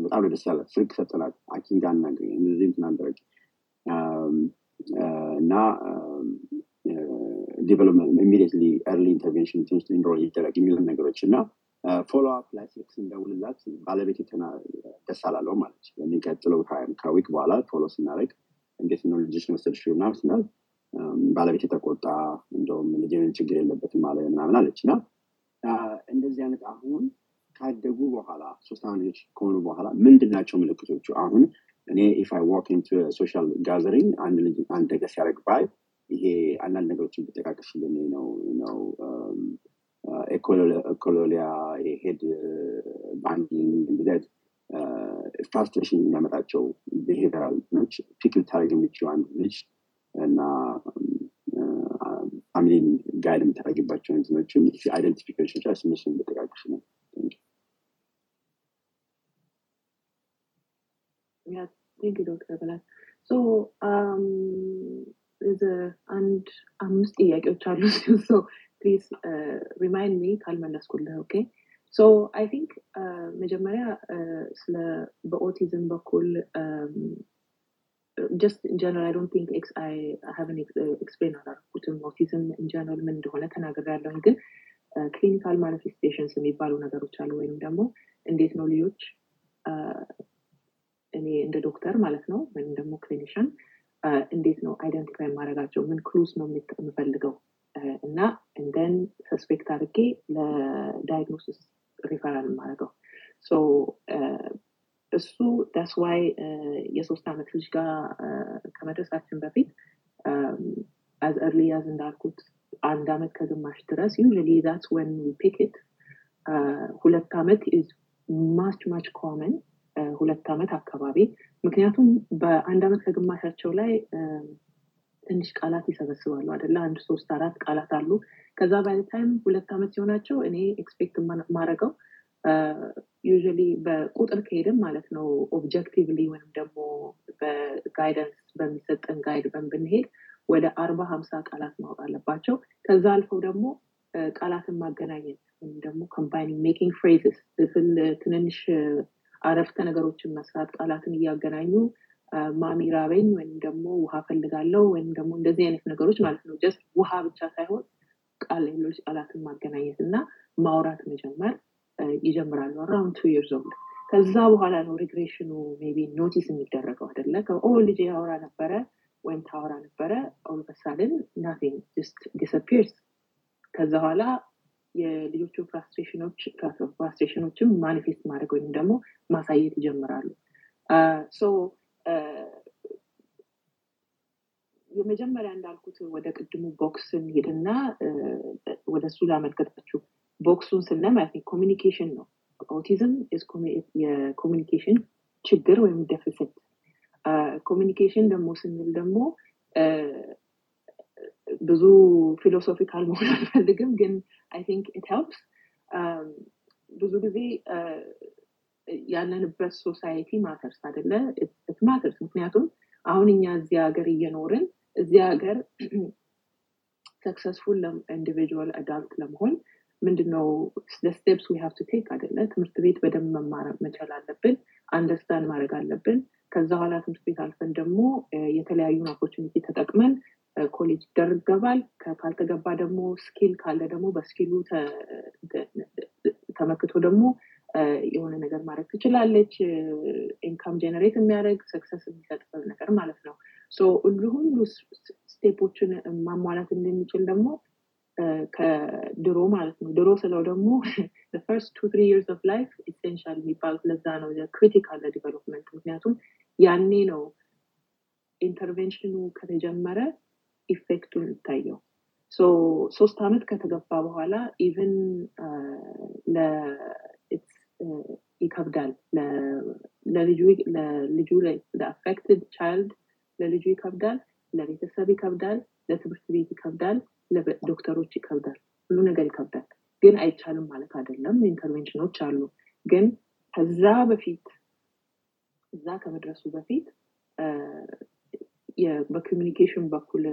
በጣም ደስ ያላት። ስልክ ሰጠናት። አኪን ጋር እናገኝ እንደዚህ እንትናደረግ እና development immediately early intervention ውስጥ enroll ይደረግ የሚሉን ነገሮች እና follow up ላይ ስልክ ስንደውልላት ባለቤት ደስ አላለው ማለት በሚቀጥለው time ከ week በኋላ follow ስናደረግ እንዴት ነው ልጆች መሰልሽ? ምናምን ስናል ባለቤት የተቆጣ እንደውም ልጅን ችግር የለበትም አለ ምናምን አለች እና እንደዚህ አይነት አሁን ካደጉ በኋላ ሶስት ልጆች ከሆኑ በኋላ ምንድን ናቸው ምልክቶቹ? አሁን እኔ if I walk into social gathering አንድ ልጅ አንድ ነገር ሲያደርግ ባይ ይሄ አንዳንድ ነገሮችን ብጠቃቅሽልን ነው ነው ኤኮሎሊያ ሄድ ባንዲንግ እንደዚህ ፍራስትሬሽን የሚያመጣቸው ብሄቨራል ች ፒክ ልታደርግ የሚችለው አንድ ልጅ እና ፋሚሊን ጋይድ የምታደርግባቸው እንትኖችም አይደንቲፊኬሽን ቻ እነሱን ብጠቃቅሽ ነው። Um, there's a, and አምስት ጥያቄዎች አሉ please uh, remind me ካልመለስኩልህ okay so I think መጀመሪያ ስለ በኦቲዝም በኩል just in general I don't think I haven't explain አላደረኩትም ኦቲዝም in general ምን እንደሆነ ተናግሬያለሁኝ። ግን clinical manifestations የሚባሉ ነገሮች አሉ ወይም ደግሞ እንዴት ነው ልጆች እኔ እንደ ዶክተር ማለት ነው ወይም ደግሞ clinician እንዴት ነው identify የማደርጋቸው? ምን clues ነው የምፈልገው? እና and then suspect አድርጌ ለ diagnosis referral የማደርገው እሱ that's why የሶስት ዓመት ልጅ ጋር ከመድረሳችን በፊት as early as እንዳልኩት አንድ ዓመት ከግማሽ ድረስ usually that's when picked ሁለት ዓመት is much much common ሁለት ዓመት አካባቢ ምክንያቱም በአንድ ዓመት ከግማሻቸው ላይ ትንሽ ቃላት ይሰበስባሉ አደለ አንድ ሶስት አራት ቃላት አሉ። ከዛ by time ሁለት ዓመት ሲሆናቸው እኔ expect ማድረገው usually በቁጥር ከሄድም ማለት ነው objectively ወይም ደግሞ በ guidance በሚሰጠን guide ብንሄድ ወደ አርባ ሀምሳ ቃላት ማወቅ አለባቸው። ከዛ አልፈው ደግሞ ቃላትን ማገናኘት ወይም ደግሞ combining making phrases ትንንሽ አረፍተ ነገሮችን መስራት ቃላትን እያገናኙ mommy ራበኝ ወይም ደግሞ ውሃ ፈልጋለው ወይም ደግሞ እንደዚህ አይነት ነገሮች ማለት ነው። just ውሃ ብቻ ሳይሆን ቃል ሌሎች ቃላትን ማገናኘት እና ማውራት መጀመር ይጀምራሉ። around two years old። ከዛ በኋላ ነው regression ኑ maybe notice የሚደረገው አደለ ኦ ልጅ ያወራ ነበረ ወይም ታወራ ነበረ። all of a sudden nothing just disappears። ከዛ በኋላ የልጆቹ frustration ኦች frustration ኦችም manifest ማድረግ ወይም ደግሞ ማሳየት ይጀምራሉ። so የመጀመሪያ እንዳልኩት ወደ ቅድሙ box ሄድና ወደ እሱ ላመልከታችሁ box ኡን ስናይ ማለት communication ነው። ኦቲዝም የ communication ችግር ወይም deficit communication ደግሞ ስንል ደግሞ ብዙ philosophical መሆን አልፈልግም ግን I think it helps ብዙ ጊዜ ያለንበት society matters አደለ it matters ምክንያቱም አሁን እኛ እዚህ ሀገር እየኖርን እዚህ ሀገር successful individual adult ለመሆን ምንድነው steps we have to take አደለ ትምህርት ቤት በደንብ መማር መቻል አለብን understand ማድረግ አለብን። ከዛ በኋላ ትምህርት ቤት አልፈን ደግሞ የተለያዩን opportunity ተጠቅመን ኮሌጅ ይገባል። ካልተገባ ደግሞ skill ካለ ደግሞ በ skill ኡ ተመክቶ ደግሞ የሆነ ነገር ማድረግ ትችላለች። income generate የሚያደርግ success የሚሰጥ ነገር ማለት ነው። ሁሉ ሁሉ step ኦችን ማሟላት እንድንችል ደግሞ ከድሮ ማለት ነው። ድሮ ስለው ደግሞ first two three years of life essential የሚባሉት ለዛ ነው critical ለ development። ምክንያቱም ያኔ ነው intervention ኑ ከተጀመረ effect ኡ የሚታየው ሶስት ዓመት ከተገባ በኋላ even ይከብዳል። ለልጁ ለ affected child ለልጁ ይከብዳል። ለቤተሰብ ይከብዳል። ለትምህርት ቤት ይከብዳል ለዶክተሮች ይከብዳል ሁሉ ነገር ይከብዳል። ግን አይቻልም ማለት አይደለም intervention ኦች አሉ። ግን ከዛ በፊት እዛ ከመድረሱ በፊት በ communication በኩል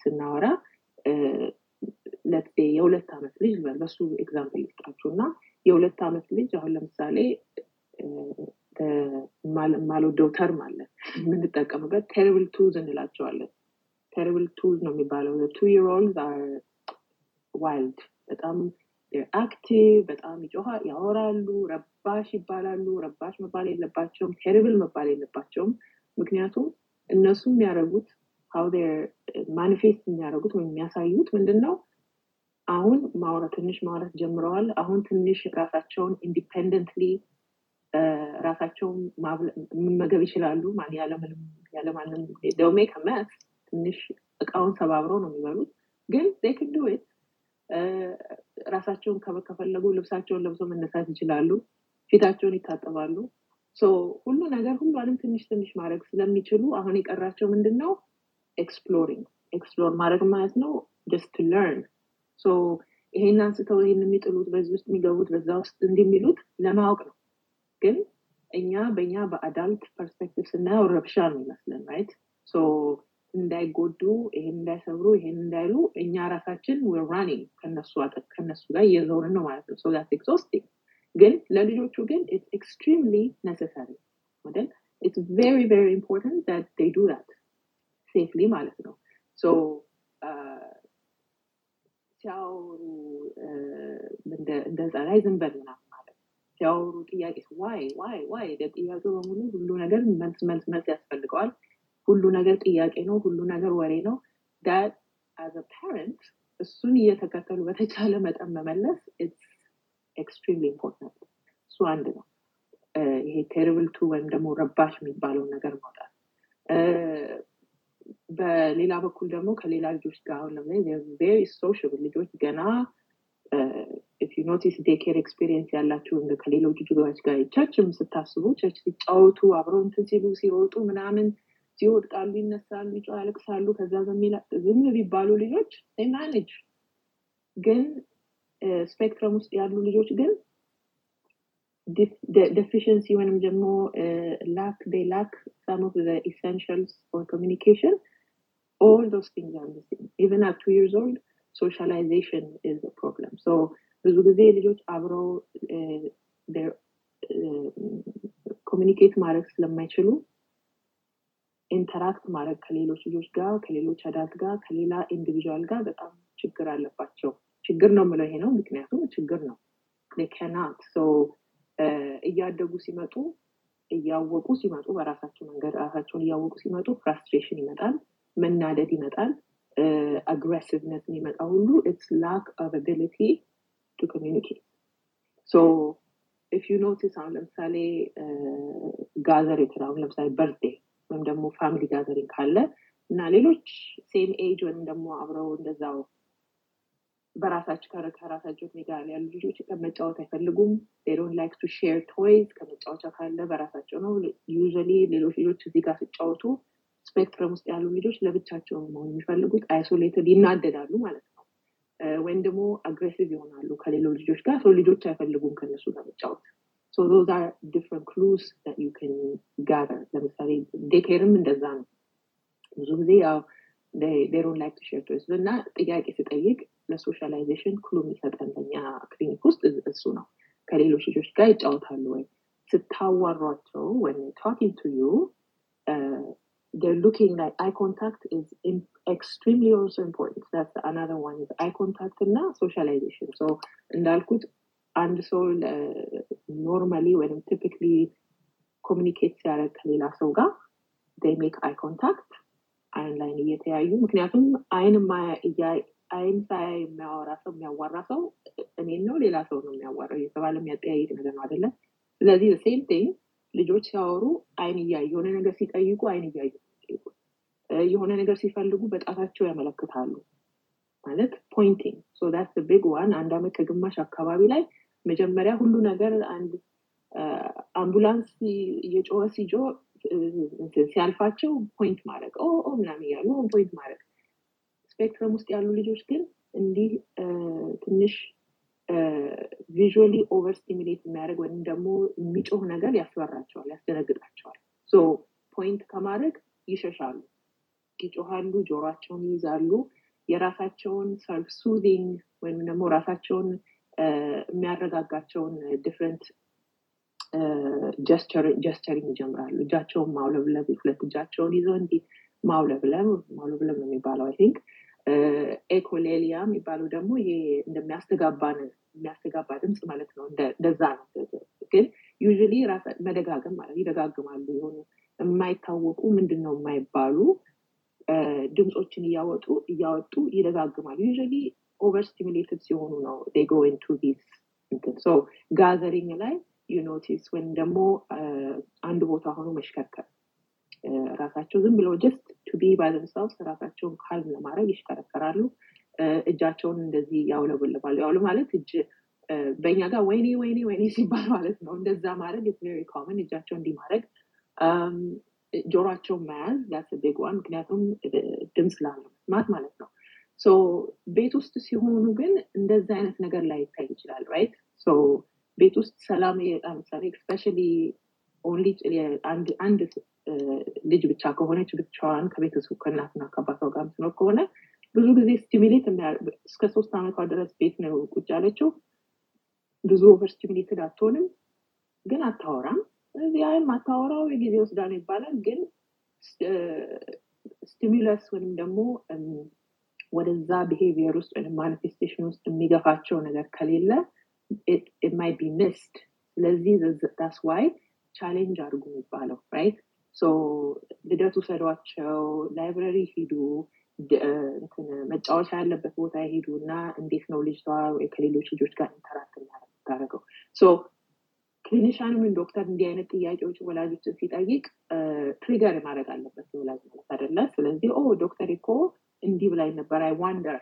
ስናወራ የሁለት ዓመት ልጅ በሱ example ልስጣችሁ እና የሁለት ዓመት ልጅ አሁን ለምሳሌ ማልወደው term አለ የምንጠቀምበት terrible twos እንላቸዋለን terrible twos ነው የሚባለው. two year old are wild በጣም active በጣም ያወራሉ ረባሽ ይባላሉ ረባሽ መባል የለባቸውም terrible መባል የለባቸውም። ምክንያቱም እነሱ የሚያደርጉት how manifest የሚያደርጉት ወይም የሚያሳዩት ምንድን ነው አሁን ማውራት ትንሽ ማውራት ጀምረዋል። አሁን ትንሽ ራሳቸውን independently ራሳቸውን መመገብ ይችላሉ። ያለማንም ደውሜ ከመስ ትንሽ እቃውን ሰባብረው ነው የሚበሉት። ግን ዱት ራሳቸውን ከፈለጉ ልብሳቸውን ለብሰው መነሳት ይችላሉ ፊታቸውን ይታጠባሉ። ሁሉ ነገር ሁሉንም ትንሽ ትንሽ ማድረግ ስለሚችሉ አሁን የቀራቸው ምንድን ነው ኤክስፕሎሪንግ ኤክስፕሎር ማድረግ ማለት ነው ጀስት ለርን ይሄን አንስተው ይሄን የሚጥሉት በዚህ ውስጥ የሚገቡት በዛ ውስጥ እንዲሚሉት ለማወቅ ነው። ግን እኛ በእኛ በ adult perspective ስናየው ረብሻ ነው ይመስለን right እንዳይጎዱ ይሄን እንዳይሰብሩ ይሄን እንዳይሉ እኛ ራሳችን running ከነሱ ጋር እየዞርን ነው ማለት ነው። so exhausting ግን ለልጆቹ ግን it's extremely necessary አይደል? it's very very important that they do that safely ማለት ነው። so ሲያወሩ እንደ ጸላይ ዝም በል ምናምን ሲያወሩ ጥያቄ why why why ጥያቄው በሙሉ ሁሉ ነገር መልስ መልስ መልስ ያስፈልገዋል ሁሉ ነገር ጥያቄ ነው ሁሉ ነገር ወሬ ነው። that as parent እሱን እየተከተሉ በተቻለ መጠን መመለስ extremely important እሱ አንድ ነው። ይሄ terrible two ወይም ደግሞ ረባሽ የሚባለውን ነገር ማውጣት። በሌላ በኩል ደግሞ ከሌላ ልጆች ጋር አሁን ለምሳሌ very sociable ልጆች ገና notice daycare experience ያላችሁ ከሌሎች ልጆች ጋር church ም ስታስቡ church ሲጫወቱ አብረው እንትን ሲሉ ሲወጡ ምናምን ይወድቃሉ ይነሳሉ ይጮሃሉ ያለቅሳሉ ከዛ ዝም ቢባሉ ልጆች manage ግን spectrum ውስጥ ያሉ ልጆች ግን deficiency ወይንም ደግሞ they lack some of the essentials for communication all those things are missing even at two years old socialization is a problem so ብዙ ጊዜ ልጆች አብረው communicate ማድረግ ስለማይችሉ interact ማድረግ ከሌሎች ልጆች ጋር ከሌሎች adult ጋር ከሌላ individual ጋር በጣም ችግር አለባቸው። ችግር ነው ምለው ይሄ ነው ምክንያቱም ችግር ነው። ከናት እያደጉ ሲመጡ እያወቁ ሲመጡ በራሳቸው መንገድ ራሳቸውን እያወቁ ሲመጡ frustration ይመጣል መናደድ ይመጣል aggressive ነት የሚመጣ ሁሉ it's lack of ability to communicate so if you notice አሁን ለምሳሌ gather አሁን ለምሳሌ birthday ወይም ደግሞ family gathering ካለ እና ሌሎች same age ወይም ደግሞ አብረው እንደዛው በራሳቸው ከራሳቸው እድሜ ያሉ ልጆች መጫወት አይፈልጉም። they don't like to share toys ከመጫወቻ ካለ በራሳቸው ነው። usually ሌሎች ልጆች እዚህ ጋር ሲጫወቱ spectrum ውስጥ ያሉ ልጆች ለብቻቸው መሆን የሚፈልጉት። isolated ይናደዳሉ ማለት ነው። ወይም ደግሞ aggressive ይሆናሉ ከሌሎች ልጆች ጋር። ሰው ልጆች አይፈልጉም ከነሱ ጋር መጫወት So those are different clues that you can gather. ለምሳሌ ዴኬርም እንደዛ ነው። ብዙ ጊዜ ያው they don't like to share toys እና ጥያቄ ስጠይቅ ለሶሻላይዜሽን ክሉ የሚሰጠን በኛ ክሊኒክ ውስጥ እሱ ነው። ከሌሎች ልጆች ጋር ይጫወታሉ ወይ ስታዋሯቸው when they're talking to you uh, they're looking like eye contact is in, extremely also important. That's another one is eye contact እና socialization. So እንዳልኩት አንድ ሰው ኖርማሊ ወይም ቲፒክሊ communicate ሲያደርግ ከሌላ ሰው ጋር make eye contact አይን ላይን እየተያዩ ምክንያቱም አይን አይን ሳያ የሚያወራ ሰው የሚያዋራ ሰው እኔን ነው ሌላ ሰው ነው የሚያዋራው እየተባለ የሚያጠያይቅ ነገር ነው አይደለም ስለዚህ same thing ልጆች ሲያወሩ አይን እያዩ የሆነ ነገር ሲጠይቁ አይን እያዩ የሆነ ነገር ሲፈልጉ በጣታቸው ያመለክታሉ ማለት pointing so big one አንድ አመት ከግማሽ አካባቢ ላይ መጀመሪያ ሁሉ ነገር አንድ አምቡላንስ እየጮኸ ሲጆ ሲያልፋቸው point ማድረግ ምናምን እያሉ point ማድረግ። spectrum ውስጥ ያሉ ልጆች ግን እንዲህ ትንሽ visually over stimulate የሚያደርግ ወይም ደግሞ የሚጮህ ነገር ያስፈራቸዋል ያስደነግጣቸዋል። so point ከማድረግ ይሸሻሉ። ይጮሃሉ ጆሯቸውን ይይዛሉ። የራሳቸውን self soothing ወይም ደግሞ ራሳቸውን የሚያረጋጋቸውን different gesturing ይጀምራሉ። እጃቸውን ማውለብለብ ሁለት እጃቸውን ይዘው እንዲህ ማውለብለብ ማውለብለብ ነው የሚባለው I think echolalia የሚባለው ደግሞ ይሄ እንደሚያስተጋባ የሚያስተጋባ ድምፅ ማለት ነው። እንደዛ ነው። ግን usually መደጋገም ማለት ይደጋግማሉ። የሆኑ የማይታወቁ ምንድን ነው የማይባሉ ድምፆችን እያወጡ እያወጡ ይደጋግማሉ። usually over stimulated ሲሆኑ ነው go into this so gathering ላይ you notice ወይም ደግሞ አንድ ቦታ ሆኖ መሽከርከር. ራሳቸው ዝም ብለው just to be by themselves ራሳቸውን calm ለማድረግ ይሽከረከራሉ። እጃቸውን እንደዚህ ያውለበልባሉ። ያውሉ ማለት እጅ በእኛ ጋር ወይኔ ወይኔ ወይኔ ሲባል ማለት ነው። እንደዛ ማድረግ it's very common እጃቸው እንዲህ ማድረግ። ጆሯቸውን መያዝ that's big one ምክንያቱም ድምፅ ላለመስማት ማለት ነው ቤት ውስጥ ሲሆኑ ግን እንደዛ አይነት ነገር ላይታይ ይችላል right ቤት ውስጥ ሰላም ለምሳሌ especially only አንድ ልጅ ብቻ ከሆነች ብቻዋን ከቤተሰቡ ከእናትና ከአባቷ ጋር ምትኖር ከሆነ ብዙ ጊዜ stimulate እስከ ሶስት ዓመቷ ድረስ ቤት ነው ቁጭ ያለችው። ብዙ over stimulated አትሆንም ግን አታወራም። አይ ማታወራው ጊዜ ወስዳ ነው ይባላል። ግን stimulus ወይም ደግሞ ወደዛ behavior ውስጥ ወይም manifestation ውስጥ የሚገፋቸው ነገር ከሌለ might be missed ስለዚህ that's why challenge አድርጉ የሚባለው right ልደቱ ሰዷቸው library ሂዱ መጫወቻ ያለበት ቦታ ሂዱ እና እንዴት ነው ልጅቷ ከሌሎች ልጆች ጋር interact ምታደርገው clinician ምን ዶክተር እንዲህ አይነት ጥያቄዎች ወላጆችን ሲጠይቅ trigger ማድረግ አለበት ወላጅ ማለት አደለ ስለዚህ oh ዶክተር እኮ እንዲህ ብላ ነበር I wonder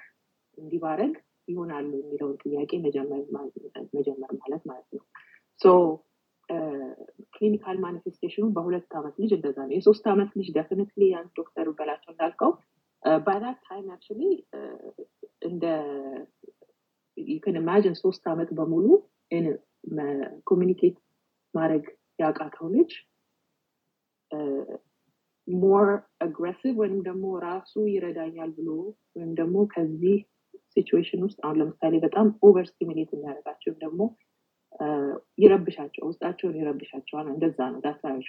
እንዲህ ባረግ ይሆናል የሚለውን ጥያቄ መጀመር ማለት ማለት ነው። so clinical manifestation ኑ በሁለት ዓመት ልጅ እንደዛ ነው። የሶስት ዓመት ልጅ definitely አንድ ዶክተር በላቸው እንዳልከው by that time actually and you can imagine ሶስት ዓመት በሙሉ communicate ማድረግ ያቃተው ልጅ more aggressive ወይም ደግሞ ራሱ ይረዳኛል ብሎ ወይም ደግሞ ከዚህ situation ውስጥ አሁን ለምሳሌ በጣም over stimulate የሚያደርጋቸው ደግሞ ይረብሻቸው ውስጣቸውን ይረብሻቸዋል እንደዛ ነው ዳሳሽ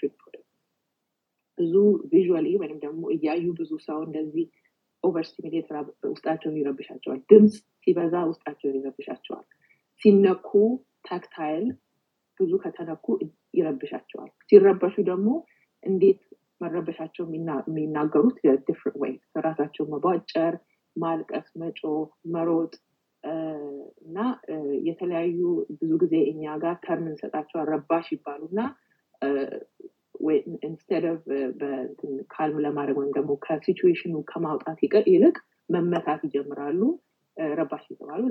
ብዙ visually ወይም ደግሞ እያዩ ብዙ ሰው እንደዚህ over stimulate ውስጣቸውን ይረብሻቸዋል። ድምፅ ሲበዛ ውስጣቸውን ይረብሻቸዋል። ሲነኩ tactile ብዙ ከተነኩ ይረብሻቸዋል። ሲረበሹ ደግሞ እንዴት መረበሻቸው የሚናገሩት different way ራሳቸው መቧጨር ማልቀስ መጮ መሮጥ እና የተለያዩ ብዙ ጊዜ እኛ ጋር term እንሰጣቸው ረባሽ ይባሉ እና instead of calm ለማድረግ ወይም ደግሞ ከ situation ኡ ከማውጣት ይልቅ መመታት ይጀምራሉ። ረባሽ ይተባሉ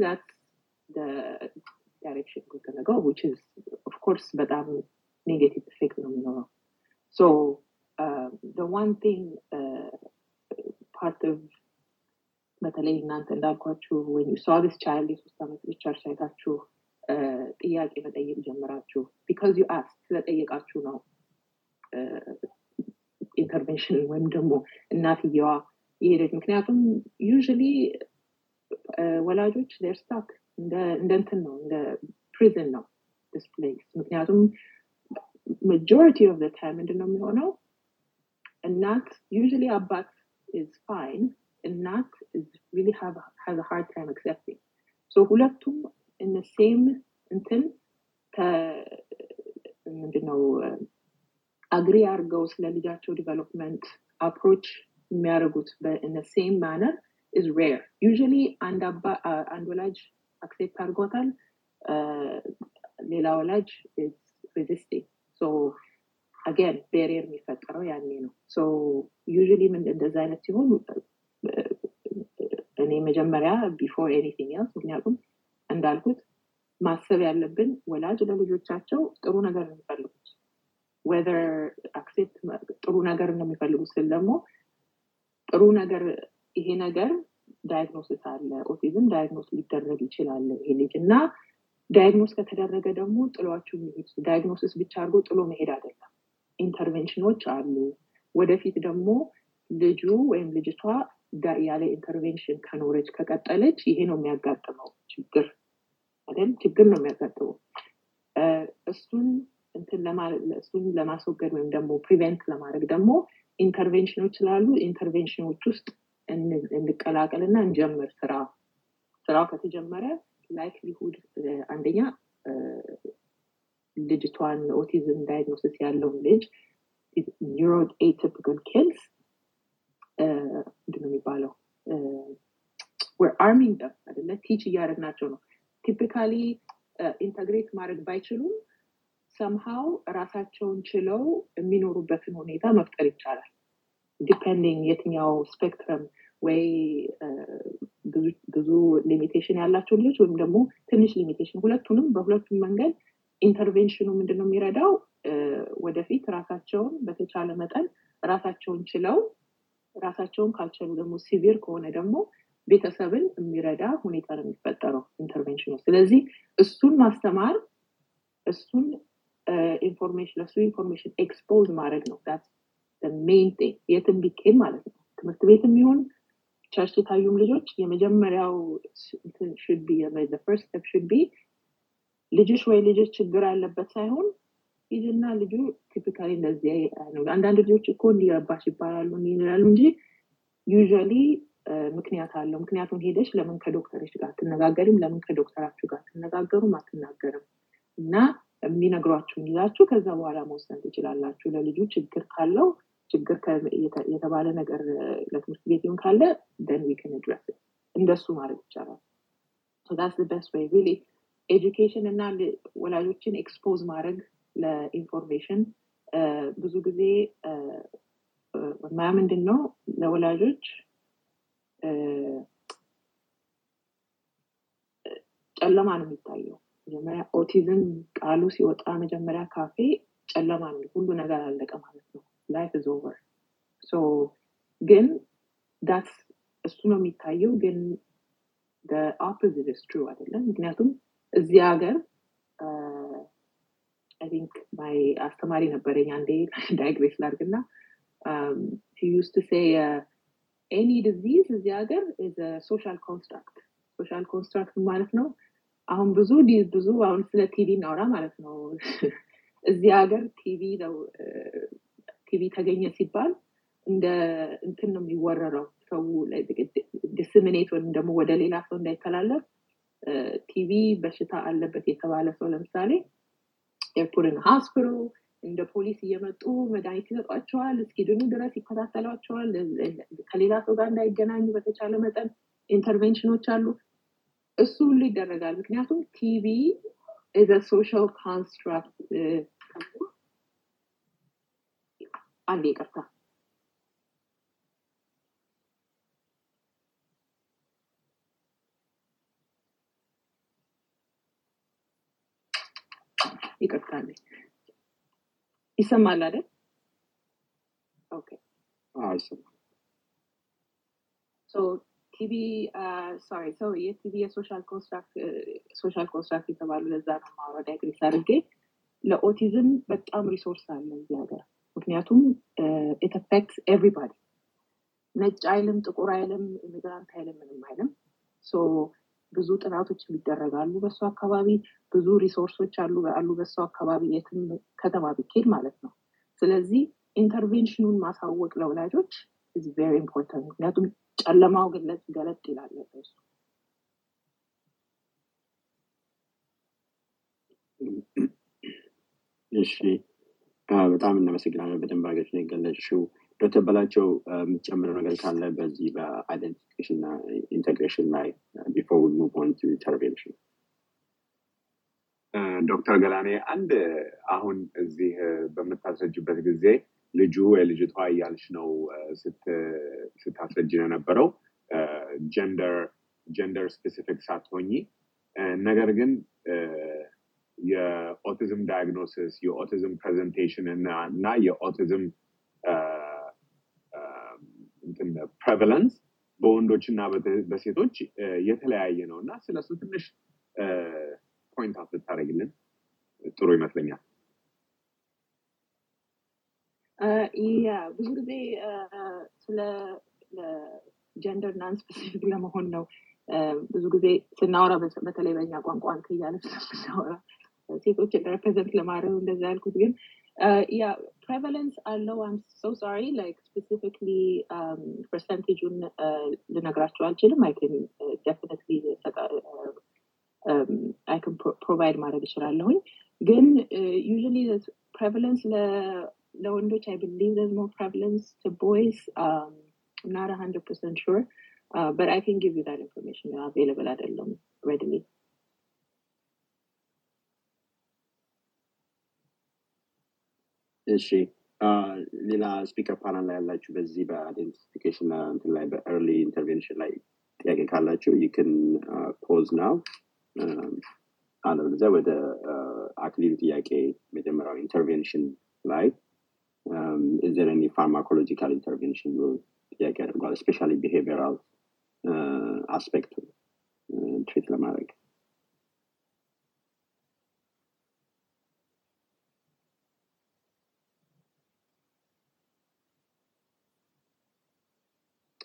direction ጉትነገው which is of course በጣም negative effect ነው የሚኖረው one thing part of በተለይ እናንተ እንዳልኳችሁ you saw this child የሶስት ዓመት ልጅ አይታችሁ ጥያቄ መጠየቅ ጀምራችሁ ቢካዝ ዩ አስክ ስለጠየቃችሁ ነው ኢንተርቬንሽን ወይም ደግሞ እናትየዋ የሄደች ምክንያቱም ዩዥሊ ወላጆች ር ስታክ እንደ እንትን ነው እንደ ፕሪዝን ነው ዲስ ፕሌስ ምክንያቱም majority of the time ምንድን ነው የሚሆነው እናት usually አባት is fine እናት is really have, has a hard time accepting so ሁለቱም in the same እንትን ምንድነው አግሪ አድርገው ስለ ልጃቸው ዲቨሎፕመንት አፕሮች የሚያደርጉት in the same manner is rare usually አንድ አንድ ወላጅ አክሴፕት አድርጎታል ሌላ ወላጅ እንደዛ አይነት ሲሆን እኔ መጀመሪያ before anything else ምክንያቱም እንዳልኩት ማሰብ ያለብን ወላጅ ለልጆቻቸው ጥሩ ነገር የሚፈልጉት whether accept ጥሩ ነገር ነው ስል ደግሞ ጥሩ ነገር ይሄ ነገር diagnosis አለ ኦቲዝም diagnose ሊደረግ ይችላል ይሄ ልጅ እና diagnose ከተደረገ ደግሞ ጥሏችሁ መሄድ diagnosis ብቻ አድርጎ ጥሎ መሄድ አይደለም። intervention ኦች አሉ። ወደፊት ደግሞ ልጁ ወይም ልጅቷ ያለ intervention ከኖረች ከቀጠለች ይሄ ነው የሚያጋጥመው ችግር። አይደል? ችግር ነው የሚያጋጥመው። እሱን እንትን እሱን ለማስወገድ ወይም ደግሞ prevent ለማድረግ ደግሞ intervention ኦች ስላሉ intervention ኦች ውስጥ እንቀላቀል እና እንጀምር ስራ። ስራው ከተጀመረ likelihood አንደኛ ልጅቷን ኦቲዝም diagnosis ያለውን ልጅ neuro atypical kids ምንድነው የሚባለው arming them አይደለ teach እያደረግናቸው ነው። typically integrate ማድረግ ባይችሉም somehow ራሳቸውን ችለው የሚኖሩበትን ሁኔታ መፍጠር ይቻላል። depending የትኛው spectrum ወይ ብዙ limitation ያላቸው ልጆች ወይም ደግሞ ትንሽ limitation ሁለቱንም በሁለቱም መንገድ intervention ኡ ምንድነው የሚረዳው? ወደፊት ራሳቸውን በተቻለ መጠን ራሳቸውን ችለው ራሳቸውን ካልቻሉ ደግሞ severe ከሆነ ደግሞ ቤተሰብን የሚረዳ ሁኔታ ነው የሚፈጠረው intervention ኡ ስለዚህ እሱን ማስተማር እሱን information ለሱ information expose ማድረግ ነው main thing የትም ቢኬድ ማለት ነው። ትምህርት ቤት የሚሆን church የታዩም ልጆች የመጀመሪያው should be first step should be ልጅሽ ወይ ልጆች ችግር አለበት ሳይሆን ሂድና ልጁ typically እንደዚህ ነው። አንዳንድ ልጆች እኮ እንዲረባሽ ይባላሉ ይላሉ እንጂ usually ምክንያት አለው። ምክንያቱም ሄደሽ ለምን ከዶክተሮች ጋር አትነጋገሪም? ለምን ከዶክተራችሁ ጋር አትነጋገሩም? አትናገርም። እና የሚነግሯችሁን ይዛችሁ ከዛ በኋላ መወሰን ትችላላችሁ። ለልጁ ችግር ካለው ችግር የተባለ ነገር ለትምህርት ቤት ይሁን ካለ then weekend ድረስ እንደሱ ማድረግ ይቻላል። that's best way really education እና ወላጆችን expose ማድረግ ለ information ብዙ ጊዜ ማ ምንድን ነው ለወላጆች ጨለማ ነው የሚታየው። መጀመሪያ ኦቲዝም ቃሉ ሲወጣ መጀመሪያ ካፌ ጨለማ ነው ሁሉ ነገር አለቀ ማለት ነው። life is over ግን that's እሱ ነው የሚታየው። ግን opposite is true አይደለም። ምክንያቱም እዚህ ሀገር I think my አስተማሪ ነበረኝ አንዴ digress ላርግና used to say any disease እዚህ ሀገር social construct social construct ማለት ነው አሁን ብዙ ብዙ አሁን ስለ TB እናውራ ማለት ነው። <laughs> እዚህ ሀገር TB ነው TB ተገኘ ሲባል እንደ እንትን ነው የሚወረረው። ሰው disseminate ወይም ደግሞ ወደ ሌላ ሰው እንዳይተላለፍ TB በሽታ አለበት የተባለ ሰው ለምሳሌ airborne ሀስፕሮ እንደ ፖሊስ እየመጡ መድኃኒት ይሰጧቸዋል እስኪድኑ ድረስ ይከታተሏቸዋል ከሌላ ሰው ጋር እንዳይገናኙ በተቻለ መጠን intervention ኖች አሉ እሱ ሁሉ ይደረጋል። ምክንያቱም ቲቪ a social construct አንዴ ይቅርታ። ይቅርታ ይሰማል አይደል? okay ቲቪ sorry ሰው የቲቪ የ social construct የተባሉ ለዛ ነው ማውረድ ግሪስ አድርጌ። ለኦቲዝም በጣም resource አለ እዚህ ሀገር። ምክንያቱም it everybody ነጭ አይልም ጥቁር አይልም immigrant አይልም ምንም አይልም። so ብዙ ጥናቶች ይደረጋሉ በሱ አካባቢ። ብዙ resource ኦች አሉ አሉ በሱ አካባቢ የትም ከተማ ቢኬድ ማለት ነው። ስለዚህ intervention ኑን ማሳወቅ ለወላጆች is very important ምክንያቱም ጨለማው ግለጽ ገለጥ ይላል እሱ እሺ በጣም እናመሰግናለን በደንብ አድርገሽ ነው የገለጽሽው። ዶክተር በላቸው የምትጨምረው ነገር ካለ በዚህ በ identification እና integration ላይ before we move on to intervention። ዶክተር ገላኔ አንድ አሁን እዚህ በምታስረጅበት ጊዜ ልጁ የልጅቷ እያልሽ ነው ስታስረጅ የነበረው? gender gender specific ሳትሆኚ። ነገር ግን የኦቲዝም diagnosis የኦቲዝም presentation እና የኦቲዝም prevalence በወንዶች እና በሴቶች የተለያየ ነው እና ስለሱ ትንሽ point out ልታደረግልን ጥሩ ይመስለኛል ብዙ ጊዜ ስለ gender non specific ለመሆን ነው ብዙ ጊዜ ስናወራ በተለይ በኛ ቋንቋ አንተ እያለ ስለምናወራ ሴቶችን represent ለማድረግ እንደዛ ያልኩት ግን ያ prevalence አለው. um so sorry like specifically percentage ኡን ልነግራቸው አልችልም. I can definitely I can provide ማድረግ እችላለሁኝ. ግን usually prevalence ለወንዶች I believe there's more prevalence to boys I'm not 100% sure, uh, but I can give you that information. Available at them readily. እሺ ሌላ speaker panel ላይ ያላችሁ በዚህ በ identification እንትን ላይ በ early intervention ላይ ጥያቄ ካላችሁ you can pause now አለበለዚያ ወደ አክሊሉ ጥያቄ መጀመሪያው intervention ላይ is there any pharmacological intervention ብሎ ጥያቄ አድርጓል especially behavioral aspect ኡ treat ለማድረግ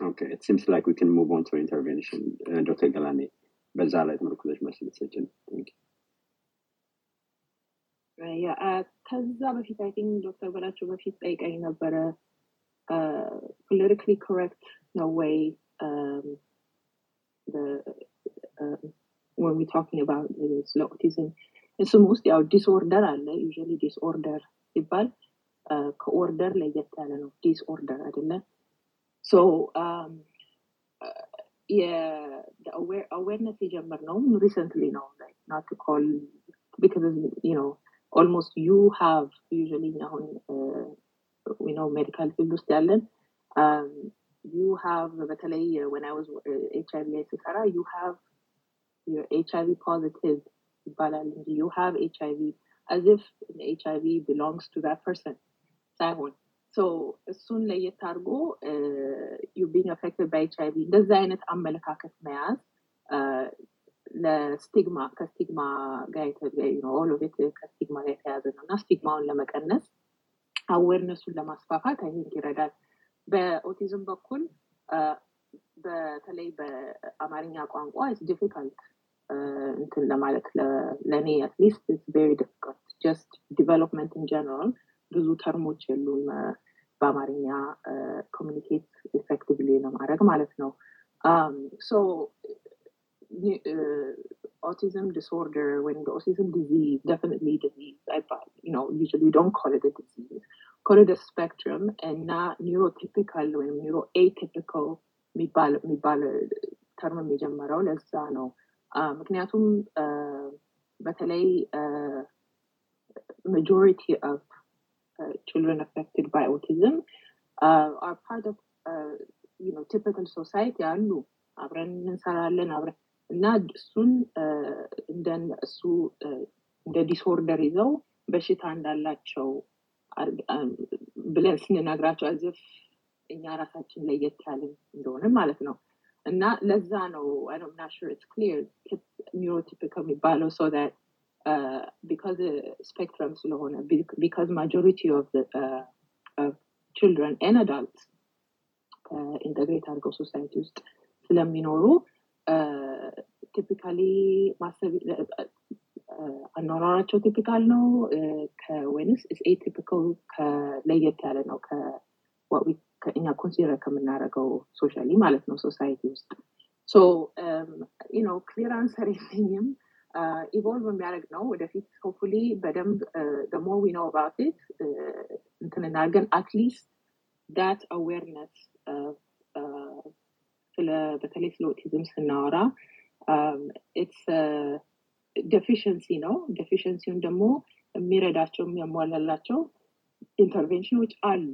Okay, it seems like we can move on to intervention. Uh, Dr. Galani, በዛ ላይ ተመርኩዘሽ መልስ ልትሰጭን። ከዛ በፊት I think ዶክተር በላቸው በፊት ጠይቀኝ ነበረ። politically correct ነው ወይ? when we talking about ስለ ኦቲዝም እሱም ውስጥ ያው disorder አለ usually disorder ሲባል ከኦርደር ለየት ያለ ነው። ዲስኦርደር አይደለም So um, uh, yeah, the aware awareness የጀመርነው recently ነው። Like not to call because you know almost you have usually አሁን uh, we know medical field ውስጥ ያለን um, you have በተለይ when I was uh, HIV ላይ ስሰራ you have your HIV positive ይባላል እንጂ you have HIV as if HIV belongs to that person ሳይሆን so እሱን ለየት አድርጎ you being affected by HIV እንደዚህ አይነት አመለካከት መያዝ ለ stigma ከ stigma ጋር of ከ stigma ጋር የተያዘ ነው እና stigma ውን ለመቀነስ awareness ኡን ለማስፋፋት I think ይረዳል። በኦቲዝም በኩል በተለይ በአማርኛ ቋንቋ ዲፊካልት እንትን ለማለት ለእኔ አትሊስት ቬሪ ዲፊካልት ጀስት ዲቨሎፕመንት ኢን ጀነራል ብዙ ተርሞች የሉም በአማርኛ ኮሚኒኬት ኤፌክቲቭሊ ለማድረግ ማለት ነው። ሶ autism disorder when the autism disease definitely disease I, you know usually we don't call it a disease call it a spectrum and not neurotypical ወይም neuro atypical የሚባል ተርም የሚጀመረው ለዛ ነው ምክንያቱም በተለይ majority of uh, children affected by autism uh, are part of uh, you know typical society አሉ አብረን እንሰራለን አብረን እና እሱን እሱ እንደ ዲስኦርደር ይዘው በሽታ እንዳላቸው ብለን ስንነግራቸው as if እኛ ራሳችን ለየት ያለን እንደሆነ ማለት ነው። እና ለዛ ነው I'm not sure it's clear neurotypical የሚባለው because uh, spectrum ስለሆነ the uh, of children and adults integrate አድርገው society ውስጥ ስለሚኖሩ typically ማሰብ አኗኗራቸው typical ነው። ወይንስ atypical ከለየት ያለ ነው። ከእኛ consider ከምናደርገው socially ማለት ነው society ውስጥ። so ነው clear answer የለኝም። evolve የሚያደርግ ነው። ወደፊት hopefully በደንብ ደሞ we know about it at least that awareness በተለይ ስለ ኦቲዝም ስናወራ it's deficiency ነው። deficiency ውን ደግሞ የሚረዳቸው የሚያሟላላቸው intervention ኖች አሉ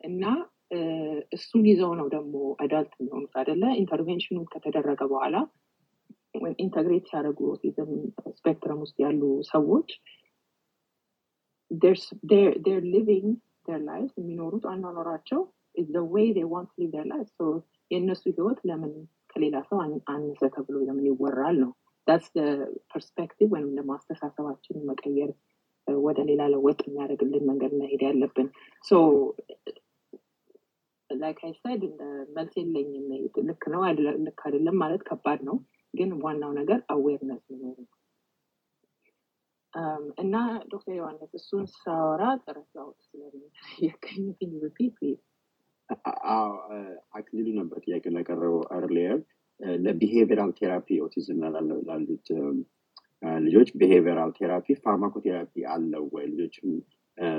እና እሱን ይዘው ነው ደግሞ adult የሚሆኑት አደለ intervention ኑ ከተደረገ በኋላ integrate ሲያደርጉ ኦቲዝም spectrum ውስጥ ያሉ ሰዎች they're living their lives የሚኖሩት አኗኗራቸው want to live their lives. So የእነሱ ህይወት ለምን ከሌላ ሰው አነሰ ተብሎ ለምን ይወራል ነው? The perspective ወይም ደግሞ አስተሳሰባችንን መቀየር ወደ ሌላ ለወጥ የሚያደርግልን መንገድ መሄድ ያለብን። I said መልስ የለኝም ልክ ነው ልክ አይደለም ማለት ከባድ ነው። ግን ዋናው ነገር አዌርነስ መኖሩ እና ዶክተር ዮሐንስ እሱን ሳወራ ጠረሳውት ስለሚየከኝ repeat አክሊሉ ነበር ጥያቄ ላቀረበው earlier። ለ behavioral therapy ኦቲዝም ላሉት ልጆች behavioral therapy pharmacotherapy አለው ወይ? ልጆችም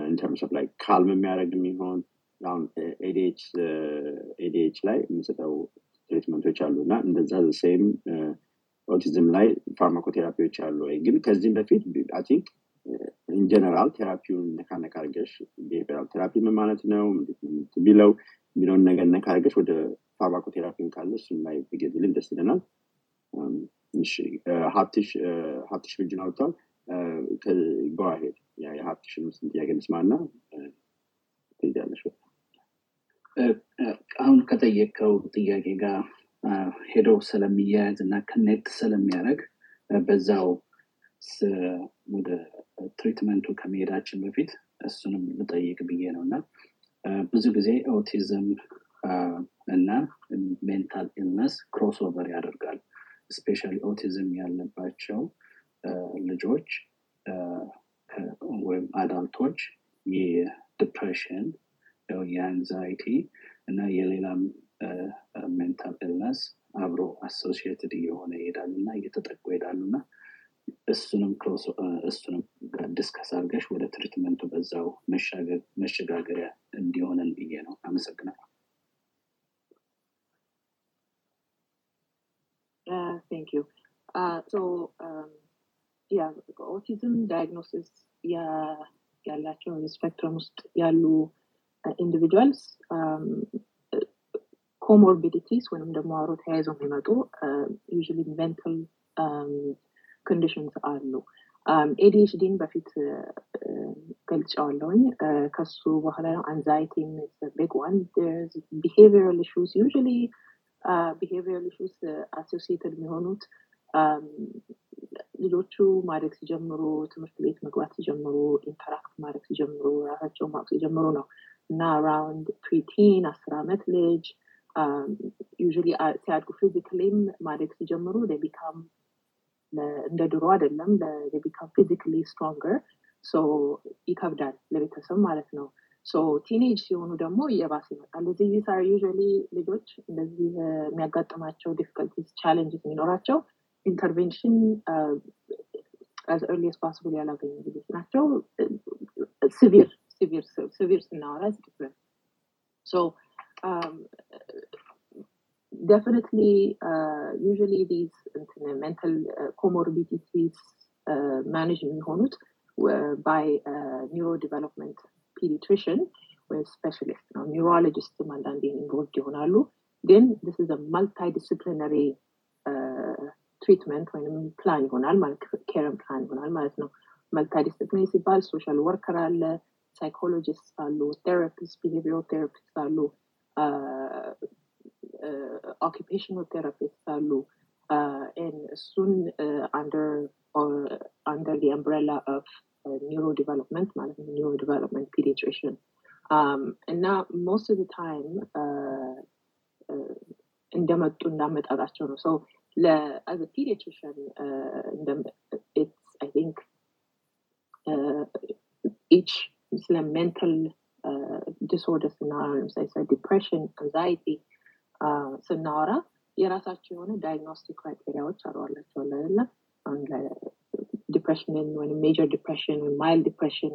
in terms ላይ calm የሚያደርግ የሚሆን አሁን ADHD ላይ የምንሰጠው treatment ኦች አሉ እና እንደዛ same ኦቲዝም ላይ pharmacotherapy ዎች አሉ ወይ? ግን ከዚህም በፊት I think in general therapy ውን ነካ ነካ አድርገሽ behavioral therapy ምን ማለት ነው? ቢለው የሚለውን ነገር ነካ አድርገሽ ወደ pharmacotherapy ውን ካለ እሱም ላይ ብገዝልን ደስ ይለናል። ሀብትሽ እጁን አውጥቷል። go ahead የሀብትሽን ውስጥ ጥያቄ እንስማና ትይዛለሽ አሁን ከጠየቀው ጥያቄ ጋር ሄዶ ስለሚያያዝ እና connect ስለሚያደርግ በዛው ወደ treatment ኡ ከመሄዳችን በፊት እሱንም ልጠይቅ ብዬ ነው እና ብዙ ጊዜ ኦቲዝም እና mental illness cross over ያደርጋል። especially ኦቲዝም ያለባቸው ልጆች ወይም adult ኦች የ depression የ anxiety እና የሌላም mental illness አብሮ associated እየሆነ ይሄዳሉ እና እየተጠቁ ይሄዳሉ እና እሱንም እሱንም discuss አድርገሽ ወደ treatment ኡ በዛው መሸጋገሪያ እንዲሆነን ብዬ ነው አመሰግናለሁ Uh, thank you. Uh, ያላቸው spectrum ውስጥ ያሉ individuals comorbidities ወይም ደግሞ አብሮ ተያይዘው የሚመጡ usually mental conditions አሉ። ADHD ን በፊት ገልጫዋለሁኝ። ከሱ በኋላ anxiety big one behavioral issues usually behavioral issues associated የሚሆኑት ልጆቹ ማድረግ ሲጀምሩ ትምህርት ቤት መግባት ሲጀምሩ interact ማድረግ ሲጀምሩ ራሳቸው ማወቅ ሲጀምሩ ነው። እና around preteen አስር ዓመት ልጅ usually ሲያድጉ physically ም ማድረግ ሲጀምሩ become እንደ ድሮ አይደለም። become physically stronger ይከብዳል ለቤተሰብ ማለት ነው። teenage ሲሆኑ ደግሞ እየባሰ ይመጣል። these are usually ልጆች እንደዚህ የሚያጋጥማቸው difficulties challenges የሚኖራቸው intervention as early as possible ያላገኙ ልጆች ናቸው። severe severe ስናወራ so definitely uh, usually these mental uh, comorbidities uh, managed የሚሆኑት by neurodevelopment pediatrician ወይ specialist ነው neurologist ም አንዳንዴ involved ይሆናሉ ግን this is a multidisciplinary treatment ወይም ፕላን ይሆናል ማለት care plan ይሆናል ማለት ነው multidiscipline ሲባል social worker አለ psychologist አሉ therapist behavioral therapist አሉ occupational therapist አሉ እሱን under under the umbrella of uh, neurodevelopment ማለት ነው neurodevelopment pediatrician um, እና most of the time uh, uh, እንደመጡ እንዳመጣጣቸው ነው ሰው as a pediatrician uh, it's I think uh, each ስለ mental uh, disorders ስናወራ ለምሳሌ depression anxiety ስናወራ የራሳቸው የሆነ diagnostic criteria ዎች አሏቸው አይደለ? depression ን ወይም major depression mild depression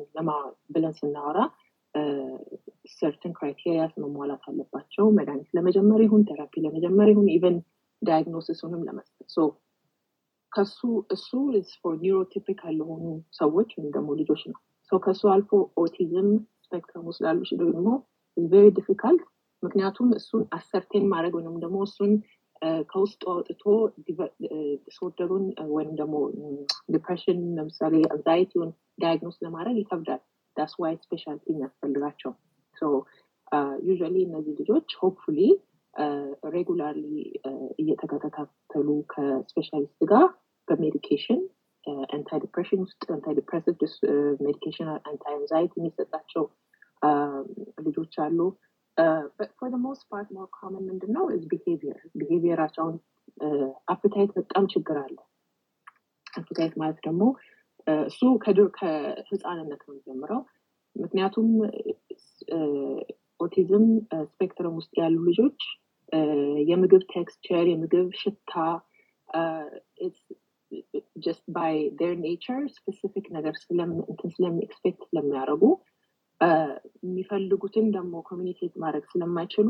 ብለን ስናወራ certain criterias መሟላት አለባቸው። መድኃኒት ለመጀመር ይሁን therapy ለመጀመር ይሁን even diagnosis ኡንም ለመስጠት። ከሱ እሱ for neurotypical ለሆኑ ሰዎች ወይም ደግሞ ልጆች ነው። ከሱ አልፎ ኦቲዝም spectrum ውስጥ ላሉ ደግሞ very difficult ምክንያቱም እሱን ascertain ማድረግ ወይም ደግሞ እሱን ከውስጡ አውጥቶ disorder ኡን ወይም ደግሞ depression ለምሳሌ anxiety ውን diagnose ለማድረግ ይከብዳል። that's why specialty የሚያስፈልጋቸው። usually እነዚህ ልጆች hopefully regularly እየተከታተሉ ከ specialist ጋር በ medication anti depression ውስጥ anti depressive medication anti anxiety የሚሰጣቸው ልጆች አሉ for most part more common ምንድን ነው behavior behavior ኣቸውን appetite በጣም ችግር አለ። appetite ማለት ደግሞ እሱ ከህፃንነት ነው የሚጀምረው። ምክንያቱም ኦቲዝም spectrum ውስጥ ያሉ ልጆች የምግብ texture የምግብ ሽታ just by their nature specific ነገር እንትን ስለሚ expect ስለሚያደርጉ የሚፈልጉትን ደግሞ communicate ማድረግ ስለማይችሉ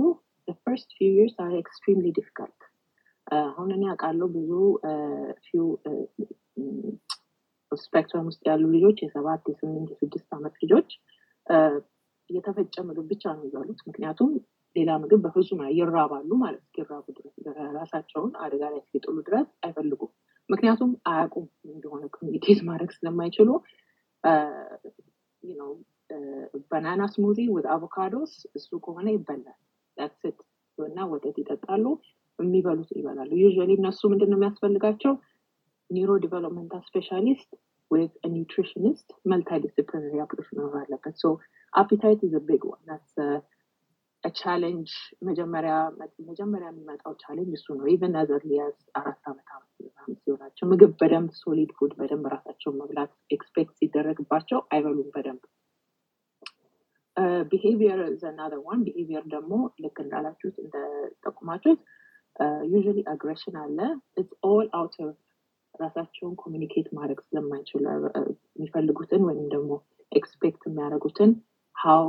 first few years are extremely difficult አሁን እኔ አውቃለሁ ብዙ few spectrum ውስጥ ያሉ ልጆች የሰባት የስምንት የስድስት ዓመት ልጆች የተፈጨ ምግብ ብቻ ነው የሚበሉት። ምክንያቱም ሌላ ምግብ በፍጹም ይራባሉ ማለት እስኪራቡ ድረስ ራሳቸውን አደጋ ላይ እስኪጥሉ ድረስ አይፈልጉም። ምክንያቱም አያውቁም እንደሆነ communicate ማድረግ ስለማይችሉ banana smoothie with avocados እሱ ከሆነ ይበላል። that's it እና ወተት ይጠጣሉ የሚበሉት ይበላሉ። usually እነሱ ምንድን ነው የሚያስፈልጋቸው? neurodevelopmental specialist with a nutritionist multidisciplinary approach መኖር አለበት። so appetite is a big one. መጀመሪያ መጀመሪያ የሚመጣው challenge እሱ ነው። even as early as አራት ዓመት ዓመት ሲሆናቸው ምግብ በደንብ solid food በደንብ ራሳቸውን መብላት expect ሲደረግባቸው አይበሉም በደንብ behavior is another one behavior ደግሞ ልክ እንዳላችሁት እንደጠቁማችሁት usually aggression አለ። it's all out ራሳቸውን communicate ማድረግ ስለማይችሉ የሚፈልጉትን ወይም ደግሞ expect የሚያደርጉትን how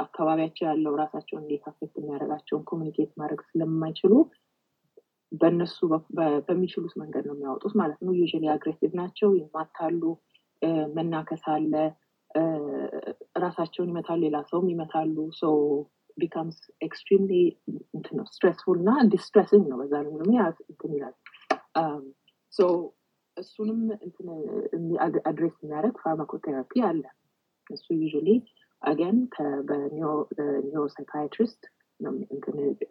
አካባቢያቸው ያለው ራሳቸውን እንዴት affect የሚያደርጋቸውን communicate ማድረግ ስለማይችሉ በእነሱ በሚችሉት መንገድ ነው የሚያወጡት ማለት ነው። usually aggressive ናቸው ይማታሉ መናከስ አለ ራሳቸውን ይመታሉ ሌላ ሰውም ይመታሉ። so becomes extremely stressful እና distressing ነው። በዛ ደግሞ እንትን ይላል። so እሱንም address የሚያደርግ pharmacotherapy አለ። እሱ usually again በ neuropsychiatrist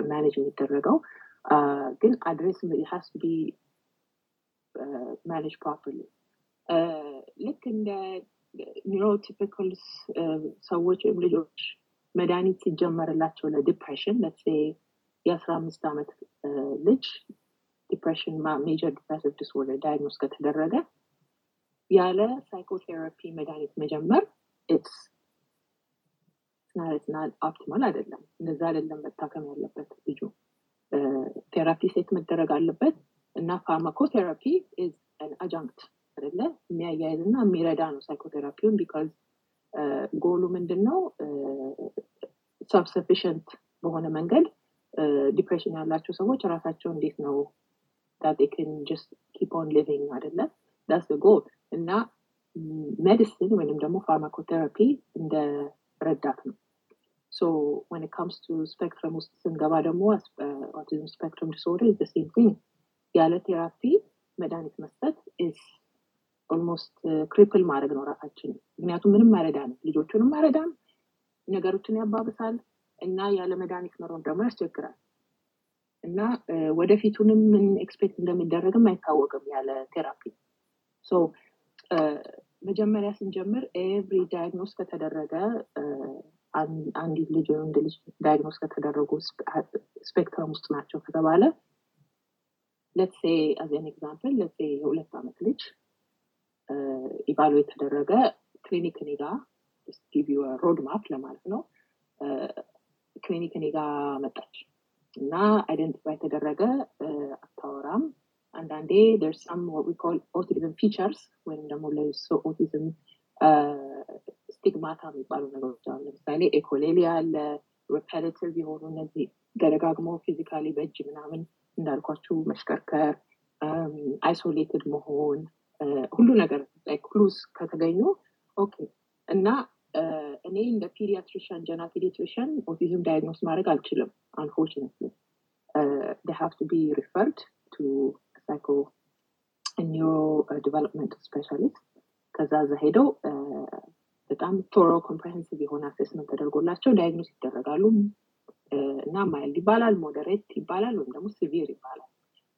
manage የሚደረገው። ግን address has be manage properly ልክ እንደ neurotypical ሰዎች ወይም ልጆች መድኃኒት ሲጀመርላቸው ለ depression let's say የአስራ አምስት ዓመት ልጅ depression major depressive disorder diagnose ከተደረገ ያለ psychotherapy መድኃኒት መጀመር it's optimal አይደለም። እንደዛ አይደለም መታከም ያለበት ልጁ። therapy set መደረግ አለበት እና pharmacotherapy adjunct አይደለ የሚያያይዝ እና የሚረዳ ነው psychotherapy ውን because goal ኡ ምንድን ነው self-sufficient በሆነ መንገድ depression ያላቸው ሰዎች ራሳቸው እንዴት ነው that they can just keep on living አይደለ? that's goal እና medicine ወይም ደግሞ pharmacotherapy እንደ ረዳት ነው። so when comes to spectrum ውስጥ ስንገባ ደግሞ autism spectrum disorder is same thing ያለ therapy መድኃኒት መስጠት is almost cripple ማድረግ ነው ራሳችን። ምክንያቱም ምንም አይረዳም ልጆቹንም አይረዳም ነገሮችን ያባብሳል እና ያለ መድኃኒት መሆን ደግሞ ያስቸግራል። እና ወደፊቱንም ምን expect እንደሚደረግም አይታወቅም ያለ therapy መጀመሪያ ስንጀምር every diagnose ከተደረገ አንዲት ልጅ ወይም ወንድ ልጅ diagnose ከተደረጉ spectrum ውስጥ ናቸው ከተባለ let's say as an example let's say የሁለት ዓመት ልጅ evaluate የተደረገ ክሊኒክ እኔ ጋ give road ለማለት ነው። ክሊኒክ እኔ ጋ መጣች እና identify የተደረገ አታወራም። አንዳንዴ there's some we call autism features ወይም ደግሞ ለሰው autism stigmata የሚባሉ ነገሮች አሉ። ለምሳሌ echolalia አለ repetitive የሆኑ እነዚህ ደጋግሞ physically በእጅ ምናምን እንዳልኳችሁ መሽከርከር isolated መሆን ሁሉ ነገር clues ከተገኙ okay። እና እኔ እንደ pediatrician general pediatrician autism diagnose ማድረግ አልችልም unfortunately have to be referred to psycho neurodevelopment specialist ከዛ ዛ ሄደው በጣም thorough comprehensive የሆነ assessment ተደርጎላቸው diagnose ይደረጋሉ እና mild ይባላል moderate ይባላል ወይም ደግሞ severe ይባላል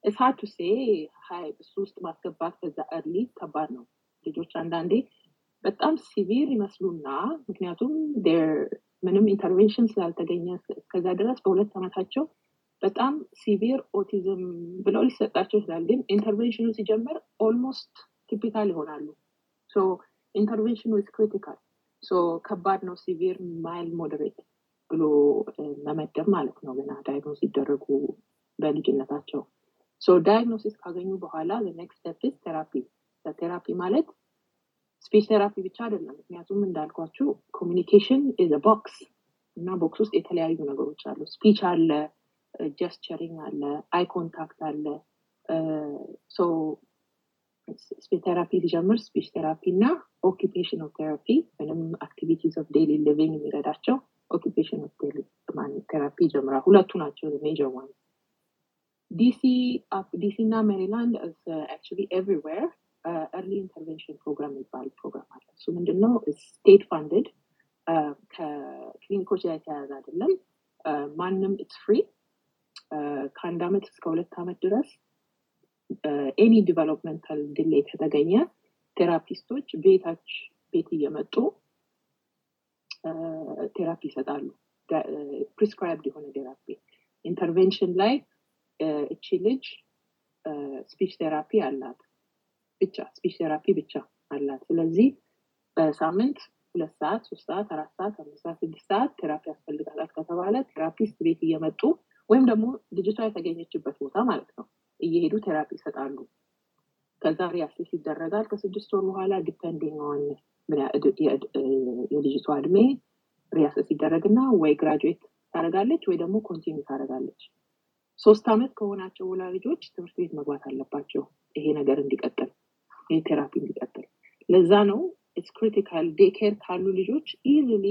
እሳቱ ሴ ሀይ እሱ ውስጥ ማስገባት በዛ early ከባድ ነው። ልጆች አንዳንዴ በጣም severe ይመስሉና ምክንያቱም ምንም intervention ስላልተገኘ እስከዛ ድረስ በሁለት ዓመታቸው በጣም severe autism ብለው ሊሰጣቸው ይችላል። ግን intervention ኑ ሲጀምር almost typical ይሆናሉ። intervention ኑ is critical ከባድ ነው severe mild moderate ብሎ መመደብ ማለት ነው። ገና diagnose ሲደረጉ በልጅነታቸው diagnosis ካገኙ በኋላ next step therapy therapy ማለት speech therapy ብቻ አይደለም። ምክንያቱም እንዳልኳችሁ communication is box እና box ውስጥ የተለያዩ ነገሮች አሉ። speech አለ፣ gesturing አለ፣ eye contact አለ። speech therapy ሲጀምር speech therapy እና occupational therapy ወይም activities of daily living የሚረዳቸው occupational therapy ይጀምራል። ሁለቱ ናቸው major one። ዲሲ ዲሲ እና ሜሪላንድ actually everywhere early intervention program የሚባል ፕሮግራም አለ። እሱ ምንድነው? state funded ከክሊኒኮች ጋር የተያያዘ አይደለም። ማንም it's free ከአንድ ዓመት እስከ ሁለት ዓመት ድረስ any developmental delay ከተገኘ therapist ኦች ቤታች ቤት እየመጡ therapy ይሰጣሉ። prescribed የሆነ therapy intervention ላይ እቺ ልጅ speech therapy አላት ብቻ speech therapy ብቻ አላት። ስለዚህ በሳምንት ሁለት ሰዓት፣ ሶስት ሰዓት፣ አራት ሰዓት፣ አምስት ሰዓት፣ ስድስት ሰዓት therapy ያስፈልጋላት ከተባለ therapist ቤት እየመጡ ወይም ደግሞ ልጅቷ የተገኘችበት ቦታ ማለት ነው እየሄዱ therapy ይሰጣሉ። ከዛ reassess ይደረጋል ከስድስት ወር በኋላ depending on የልጅቷ እድሜ reassess ይደረግና ወይ graduate ታደርጋለች ወይ ደግሞ continue ታደርጋለች። ሶስት ዓመት ከሆናቸው ወላጆች ትምህርት ቤት መግባት አለባቸው ይሄ ነገር እንዲቀጥል ይሄ therapy እንዲቀጥል። ለዛ ነው it's critical daycare ካሉ ልጆች easily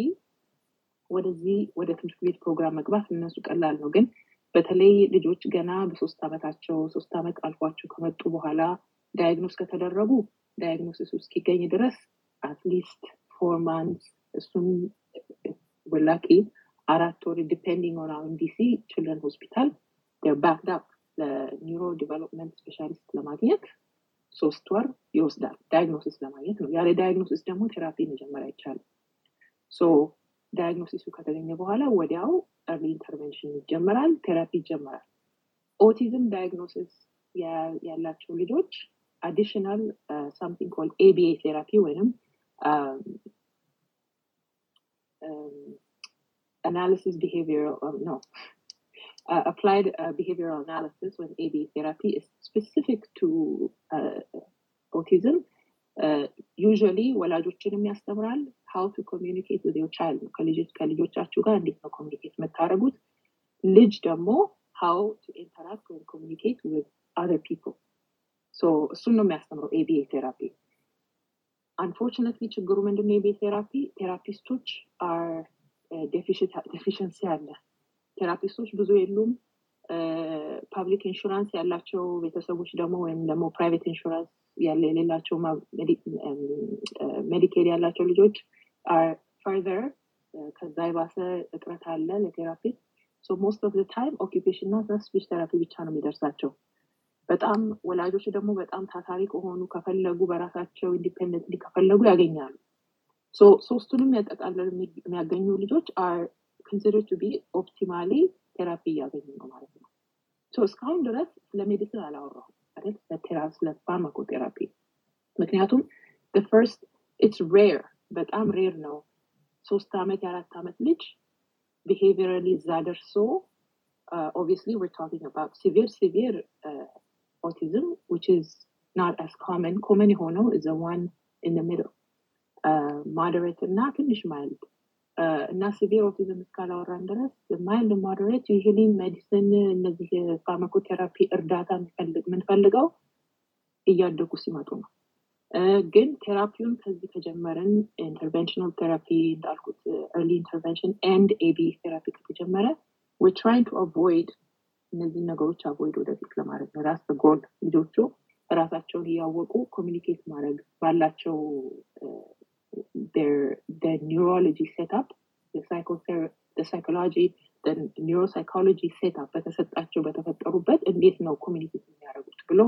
ወደዚህ ወደ ትምህርት ቤት ፕሮግራም መግባት እነሱ ቀላል ነው። ግን በተለይ ልጆች ገና በሶስት ዓመታቸው ሶስት ዓመት አልፏቸው ከመጡ በኋላ diagnose ከተደረጉ diagnosis እስኪገኝ ድረስ at least four months እሱም ወላቂ አራት ወር depending on አሁን DC Children ሆስፒታል backed up ለ neurodevelopment specialist ለማግኘት ሶስት ወር ይወስዳል diagnosis ለማግኘት ነው። ያለ diagnosis ደግሞ therapy መጀመር አይቻልም። so diagnosis ኡ ከተገኘ በኋላ ወዲያው early intervention ይጀመራል፣ therapy ይጀመራል። ኦቲዝም diagnosis ያላቸው ልጆች additional something called ABA therapy ወይም behavioral um, no uh, applied uh, behavioral analysis when ABA therapy is specific to uh, autism uh, usually ወላጆችንም ያስተምራል how to communicate with your child ከልጆቻችሁ ጋር እንዴት ነው ኮሚኒኬት የምታደርጉት ልጅ ደግሞ how to interact and communicate with other people so እሱን ነው የሚያስተምረው ኤቢኤ ቴራፒ አንፎርችነትሊ ችግሩ ምንድነው የቤት ቴራፒ ቴራፒስቶች አር ዴፊሽንሲ አለ therapist ኦች ብዙ የሉም። public insurance ያላቸው ቤተሰቦች ደግሞ ወይም ደግሞ private insurance ያለ የሌላቸው Medicaid ያላቸው ልጆች further ከዛ የባሰ እጥረት አለ ለ therapist most of time occupation እና speech therapy ብቻ ነው የሚደርሳቸው። በጣም ወላጆች ደግሞ በጣም ታታሪ ከሆኑ ከፈለጉ በራሳቸው independently ከፈለጉ ያገኛሉ። ሶስቱንም ያጠቃለል የሚያገኙ ልጆች are consider to be optimally therapy እያገኙ ነው ማለት ነው እስካሁን ድረስ ስለ medicine አላወራሁም አይደል ስለ pharmacotherapy ምክንያቱም first it's rare በጣም rare ነው ሶስት ዓመት የአራት ዓመት ልጅ behaviorally እዛ ደርሶ obviously we're talking about severe severe uh, autism which is not as common. Common የሆነው is the one in the middle. moderate እና ትንሽ mild እና severe ኦቲዝም እስካላወራን ድረስ mild moderate usually medicine እነዚህ pharmacotherapy እርዳታ የምንፈልገው እያደጉ ሲመጡ ነው። ግን therapy ውን ከዚህ ከጀመረን interventional therapy እንዳልኩት early intervention and ABA therapy ከተጀመረ we're trying to avoid እነዚህ ነገሮች avoid ወደፊት ለማድረግ ነው። ራስ ጎል ልጆቹ ራሳቸውን እያወቁ communicate ማድረግ ባላቸው their their neurology setup, the psychotherapy, the psychology, the neuropsychology setup በተሰጣቸው በተፈጠሩበት እንዴት ነው communicate የሚያደርጉት ብሎ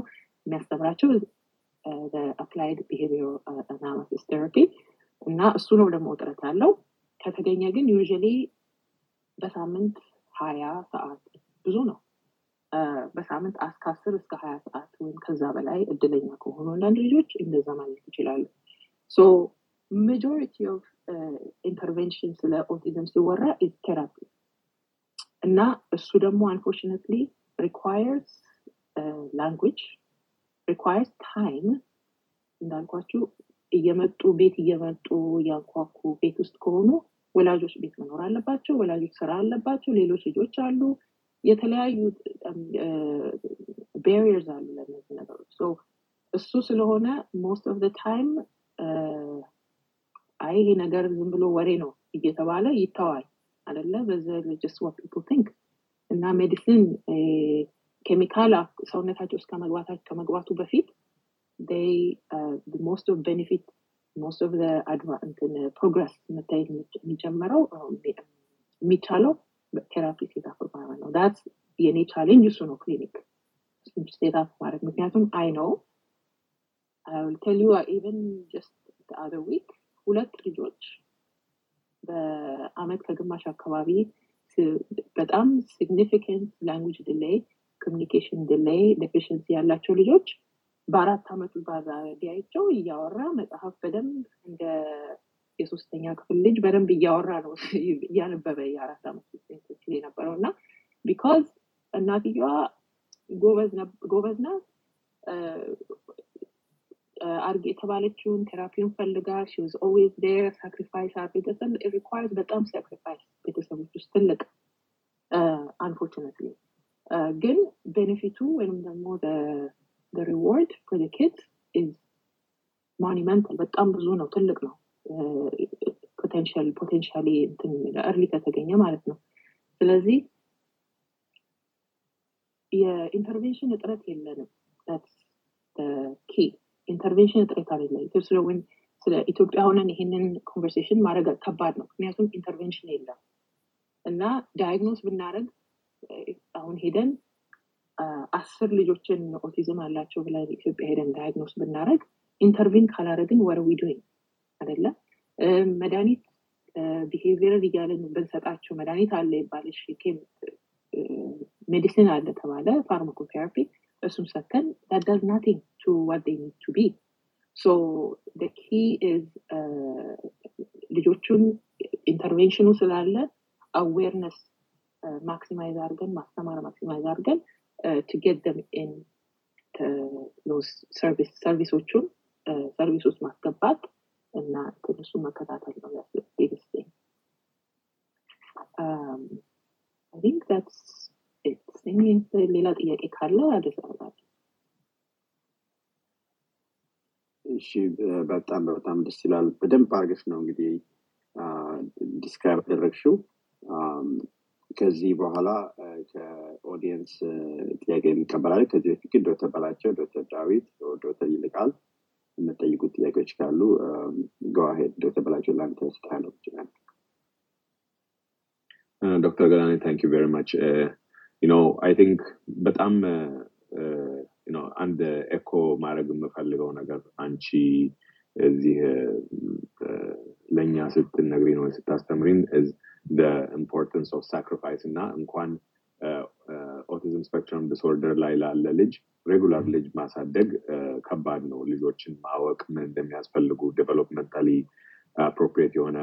የሚያስተምራቸው applied behavior analysis therapy እና እሱ ነው ደግሞ እጥረት ያለው። ከተገኘ ግን usually በሳምንት ሀያ ሰዓት ብዙ ነው። በሳምንት እስከ አስር እስከ ሀያ ሰዓት ወይም ከዛ በላይ እድለኛ ከሆኑ አንዳንድ ልጆች እንደዛ ማግኘት ይችላሉ majority of uh, intervention ስለ ኦቲዝም ሲወራ is therapy. እና እሱ ደግሞ unfortunately requires uh, language requires time. እንዳልኳችሁ እየመጡ ቤት እየመጡ እያንኳኩ ቤት ውስጥ ከሆኑ ወላጆች ቤት መኖር አለባቸው ወላጆች ስራ አለባቸው ሌሎች ልጆች አሉ የተለያዩ barriers አሉ ለእነዚህ ነገሮች so እሱ ስለሆነ most of time አይ ይሄ ነገር ዝም ብሎ ወሬ ነው እየተባለ ይተዋል። አደለ በዚ just what people think። እና medicine chemical ሰውነታቸው ውስጥ ከመግባቱ በፊት most of the adva- እንትን progress መታየት የሚጀምረው የሚቻለው therapy setup በማድረግ ነው። that የኔ challenge እሱ ነው ክሊኒክ። setup ማድረግ ምክንያቱም I ነው tell you even just other week ሁለት ልጆች በአመት ከግማሽ አካባቢ በጣም significant language delay communication delay deficiency ያላቸው ልጆች በአራት አመቱ ባዛዲያቸው እያወራ መጽሐፍ በደንብ እንደ የሶስተኛ ክፍል ልጅ በደንብ እያወራ ነው <laughs> እያነበበ የአራት አመት ሲል የነበረው እና because እናትየዋ ጎበዝ ናት አርግ የተባለችውን therapy ውን ፈልጋ she's always there sacrifice ቤተሰብ required በጣም sacrifice ቤተሰቦች ውስጥ ትልቅ unfortunately ግን benefit ኡ ወይም ደግሞ the kids is monumental. በጣም ብዙ ነው ትልቅ ነው። potential potentially early ከተገኘ ማለት ነው። ስለዚህ የ intervention እጥረት የለንም። key intervention እጥረት አለ ስለወን ስለ ኢትዮጵያ ሆነን ይሄንን conversation ማድረግ ከባድ ነው። ምክንያቱም intervention የለም። እና diagnose ብናደረግ አሁን ሄደን አስር ልጆችን ኦቲዝም አላቸው ብለን ኢትዮጵያ ሄደን diagnose ብናደረግ intervene ካላረግን what are we doing አደለ መድኃኒት behavior እያለን ብንሰጣቸው መድኃኒት አለ ይባላል medicine አለ ተባለ pharmacotherapy እሱም ሰተን that does nothing to what they need to be. So the key is ልጆቹን intervention ኡ ስላለ awareness maximize አድርገን ማስተማር maximize አድርገን to get them in those service service ኦቹን service ውስጥ ማስገባት እና እነሱ መከታተል ነው biggest thing. Um, It. ሌላ ጥያቄ ካለ አደርጋለሁ። እሺ በጣም በጣም ደስ ይላል። በደንብ አድርገሽ ነው እንግዲህ describe ያደረግሽው። ከዚህ በኋላ ከ audience ጥያቄ እንቀበላለን። ከዚህ በፊት ግን ዶክተር በላቸው፣ ዶክተር ዳዊት፣ ዶክተር ይልቃል የምጠይቁት ጥያቄዎች ካሉ go ahead ዶክተር በላቸው ለአንተ ስታለው ይችላል። ዶክተር ገላኔ thank you very much I think በጣም አንድ ኤኮ ማድረግ የምፈልገው ነገር አንቺ እዚህ ለእኛ ስትነግሪን ወይ ስታስተምሪን importance of sacrifice እና እንኳን ኦቲዝም spectrum disorder ላይ ላለ ልጅ regular ልጅ ማሳደግ ከባድ ነው። ልጆችን ማወቅ ምን እንደሚያስፈልጉ developmentally appropriate የሆነ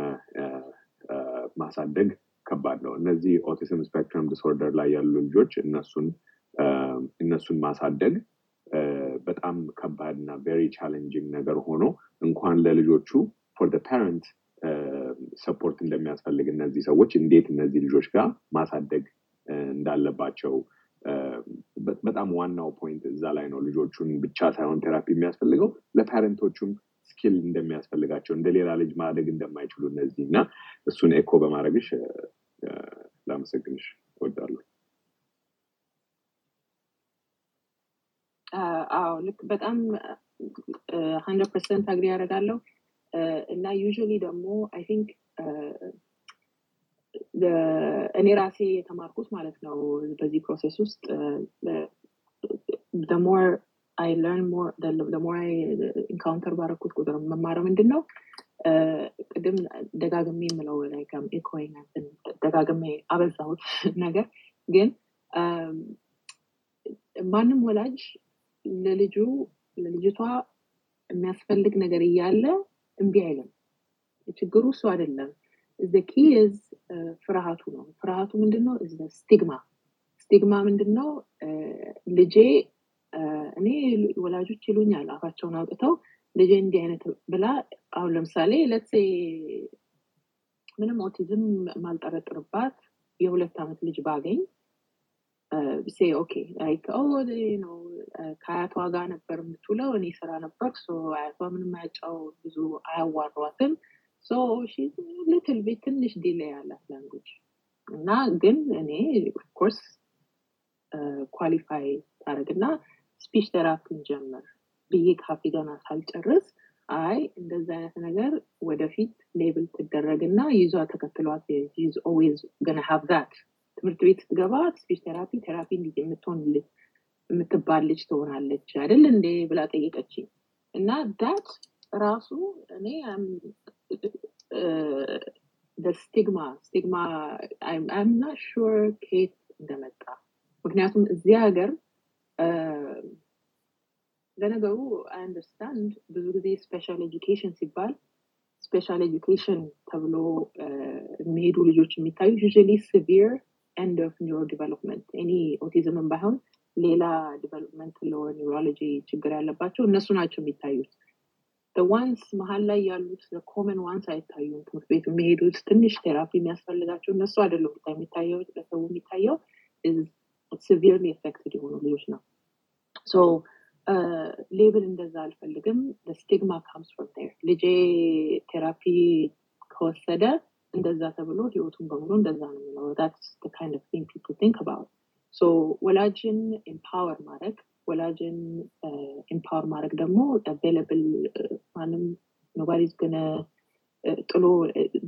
ማሳደግ ከባድ ነው። እነዚህ ኦቲዝም spectrum disorder ላይ ያሉ ልጆች እነሱን እነሱን ማሳደግ በጣም ከባድ እና very challenging ነገር ሆኖ እንኳን ለልጆቹ for parent support እንደሚያስፈልግ እነዚህ ሰዎች እንዴት እነዚህ ልጆች ጋር ማሳደግ እንዳለባቸው በጣም ዋናው point እዛ ላይ ነው። ልጆቹን ብቻ ሳይሆን therapy የሚያስፈልገው ለ parent ኦቹም skill እንደሚያስፈልጋቸው እንደ ሌላ ልጅ ማደግ እንደማይችሉ እነዚህ እና እሱን ኤኮ በማድረግሽ ላመሰግንሽ እወዳለሁ። አዎ ልክ በጣም hundred percent agree ያደርጋለሁ እና usually ደግሞ I think እኔ ራሴ የተማርኩት ማለት ነው በዚህ process ውስጥ more I learn more I encounter ባረኩት ቁጥር የምማረው ምንድን ነው ቅድም ደጋግሜ የምለው echoing ደጋግሜ አበዛሁት ነገር ግን ማንም ወላጅ ለልጁ ለልጅቷ የሚያስፈልግ ነገር እያለ እምቢ አይልም። ችግሩ እሱ አይደለም። the key is ፍርሃቱ ነው። ፍርሃቱ ምንድን? stigma stigma ምንድን? ልጄ እኔ ወላጆች ይሉኛል አፋቸውን አውጥተው ልጄ እንዲህ አይነት ብላ አሁን ለምሳሌ ለት ምንም ኦቲዝም ማልጠረጥርባት የሁለት ዓመት ልጅ ባገኝ ሴ ኦኬ ላይክ ነው ከአያቷ ጋር ነበር የምትውለው እኔ ስራ ነበር አያቷ ምንም አያጫው ብዙ አያዋሯትም ልትል ቤት ትንሽ ዲሌይ ያላት ላንጉጅ እና ግን እኔ ኦፍኮርስ ኳሊፋይ ታደረግና ስፒች ቴራፒን ጀምር ብዬ ካፌ ገና ሳልጨርስ አይ እንደዚ አይነት ነገር ወደፊት ሌብል ትደረግና ይዟ ተከትሏት ዝ ኦዌዝ ገና ሃቭ ዛት ትምህርት ቤት ስትገባ ስፒች ቴራፒ ቴራፒ የምትሆን የምትባል ልጅ ትሆናለች አይደል እንዴ ብላ ጠየቀችኝ። እና ዳት ራሱ እኔ ስቲግማ ስቲግማ አምና ሹር ከየት እንደመጣ። ምክንያቱም እዚህ ሀገር ለነገሩ understand ብዙ ጊዜ special education ሲባል special education ተብሎ የሚሄዱ ልጆች የሚታዩ usually severe end of neuro development any ኦቲዝምን ባይሆን ሌላ development lower neurology ችግር ያለባቸው እነሱ ናቸው የሚታዩት። once መሀል ላይ ያሉት common ones አይታዩም። ትምህርት ቤት የሚሄዱት ትንሽ therapy የሚያስፈልጋቸው እነሱ አይደለም የሚታየው ለሰው የሚታየው severely affected የሆኑ ልጆች ነው so label እንደዛ አልፈልግም stigma comes from ር ልጄ therapy ከወሰደ እንደዛ ተብሎ ህይወቱን በሙሉ እንደዛ ነው የሚኖረው. that's kind of thing people think about so ወላጅን empower ማድረግ ወላጅን empower ማድረግ ደግሞ available ማንም nobody's gonna ጥሎ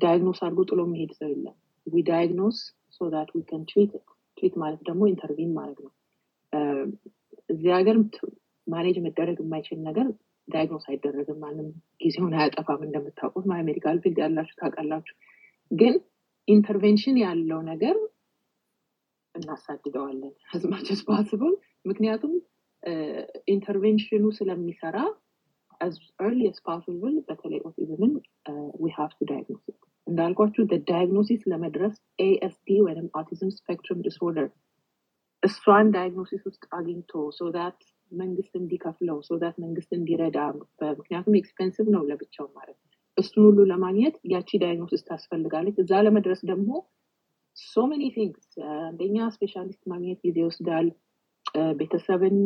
diagnose አድርጎ ጥሎ መሄድ ሰው የለም. we diagnose so that we can treat treat ማለት ደግሞ intervene ማድረግ ነው። እዚህ ሀገር manage መደረግ የማይችል ነገር diagnose አይደረግም። ማንም ጊዜውን አያጠፋም እንደምታውቁት medical field ያላችሁ ታውቃላችሁ። ግን intervention ያለው ነገር እናሳድደዋለን as much as possible ምክንያቱም intervention ኡ ስለሚሰራ as early as possible በተለይ ኦቲዝምን have to diagnose it እንዳልኳችሁ diagnosis ለመድረስ ASD ወይም autism spectrum disorder እሷን diagnosis ውስጥ አግኝቶ so that መንግስት እንዲከፍለው so that መንግስት እንዲረዳ ምክንያቱም expensive ነው ለብቻው ማለት እሱን ሁሉ ለማግኘት ያቺ diagnosis ታስፈልጋለች። እዛ ለመድረስ ደግሞ so many things አንደኛ specialist ማግኘት ጊዜ ይወስዳል። ቤተሰብን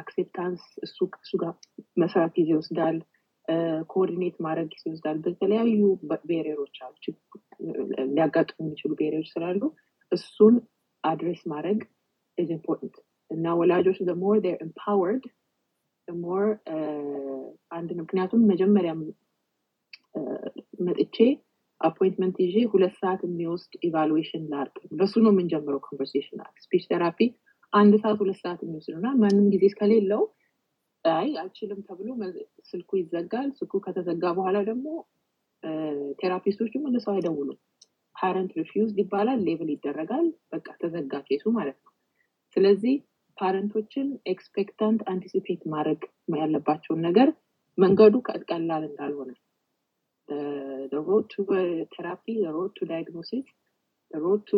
acceptance እሱ ከሱ ጋር መስራት ጊዜ ይወስዳል coordinate ማድረግ ይወስዳል በተለያዩ barrier ኦች አሉ ሊያጋጥሙ የሚችሉ barrier ኦች ስላሉ እሱን address ማድረግ is important እና ወላጆች empowered the more አንድ ምክንያቱም መጀመሪያ መጥቼ appointment ይዤ ሁለት ሰዓት የሚወስድ evaluation ላርግ። በሱ ነው የምንጀምረው conversation speech therapy አንድ ሰዓት ሁለት ሰዓት የሚወስድ እና ማንም ጊዜ እስከሌለው አይ አልችልም ተብሎ ስልኩ ይዘጋል። ስልኩ ከተዘጋ በኋላ ደግሞ therapist ኦች ደግሞ ለሰው አይደውሉም። parent refused ይባላል label ይደረጋል። በቃ ተዘጋ case ኡ ማለት ነው። ስለዚህ parent ኦችን expectant anticipate ማድረግ ያለባቸውን ነገር መንገዱ ቀላል እንዳልሆነ። road to therapy road to diagnosis road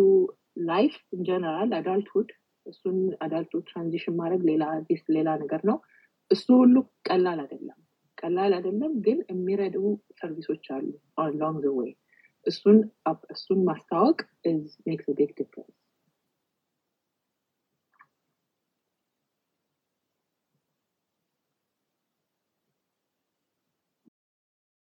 life in general adulthood እሱን adulthood transition ማድረግ ሌላ አዲስ ሌላ ነገር ነው እሱ ሁሉ ቀላል አይደለም። ቀላል አይደለም ግን የሚረዱ service ኦች አሉ። long the እሱን እሱን ማስታወቅ makes big difference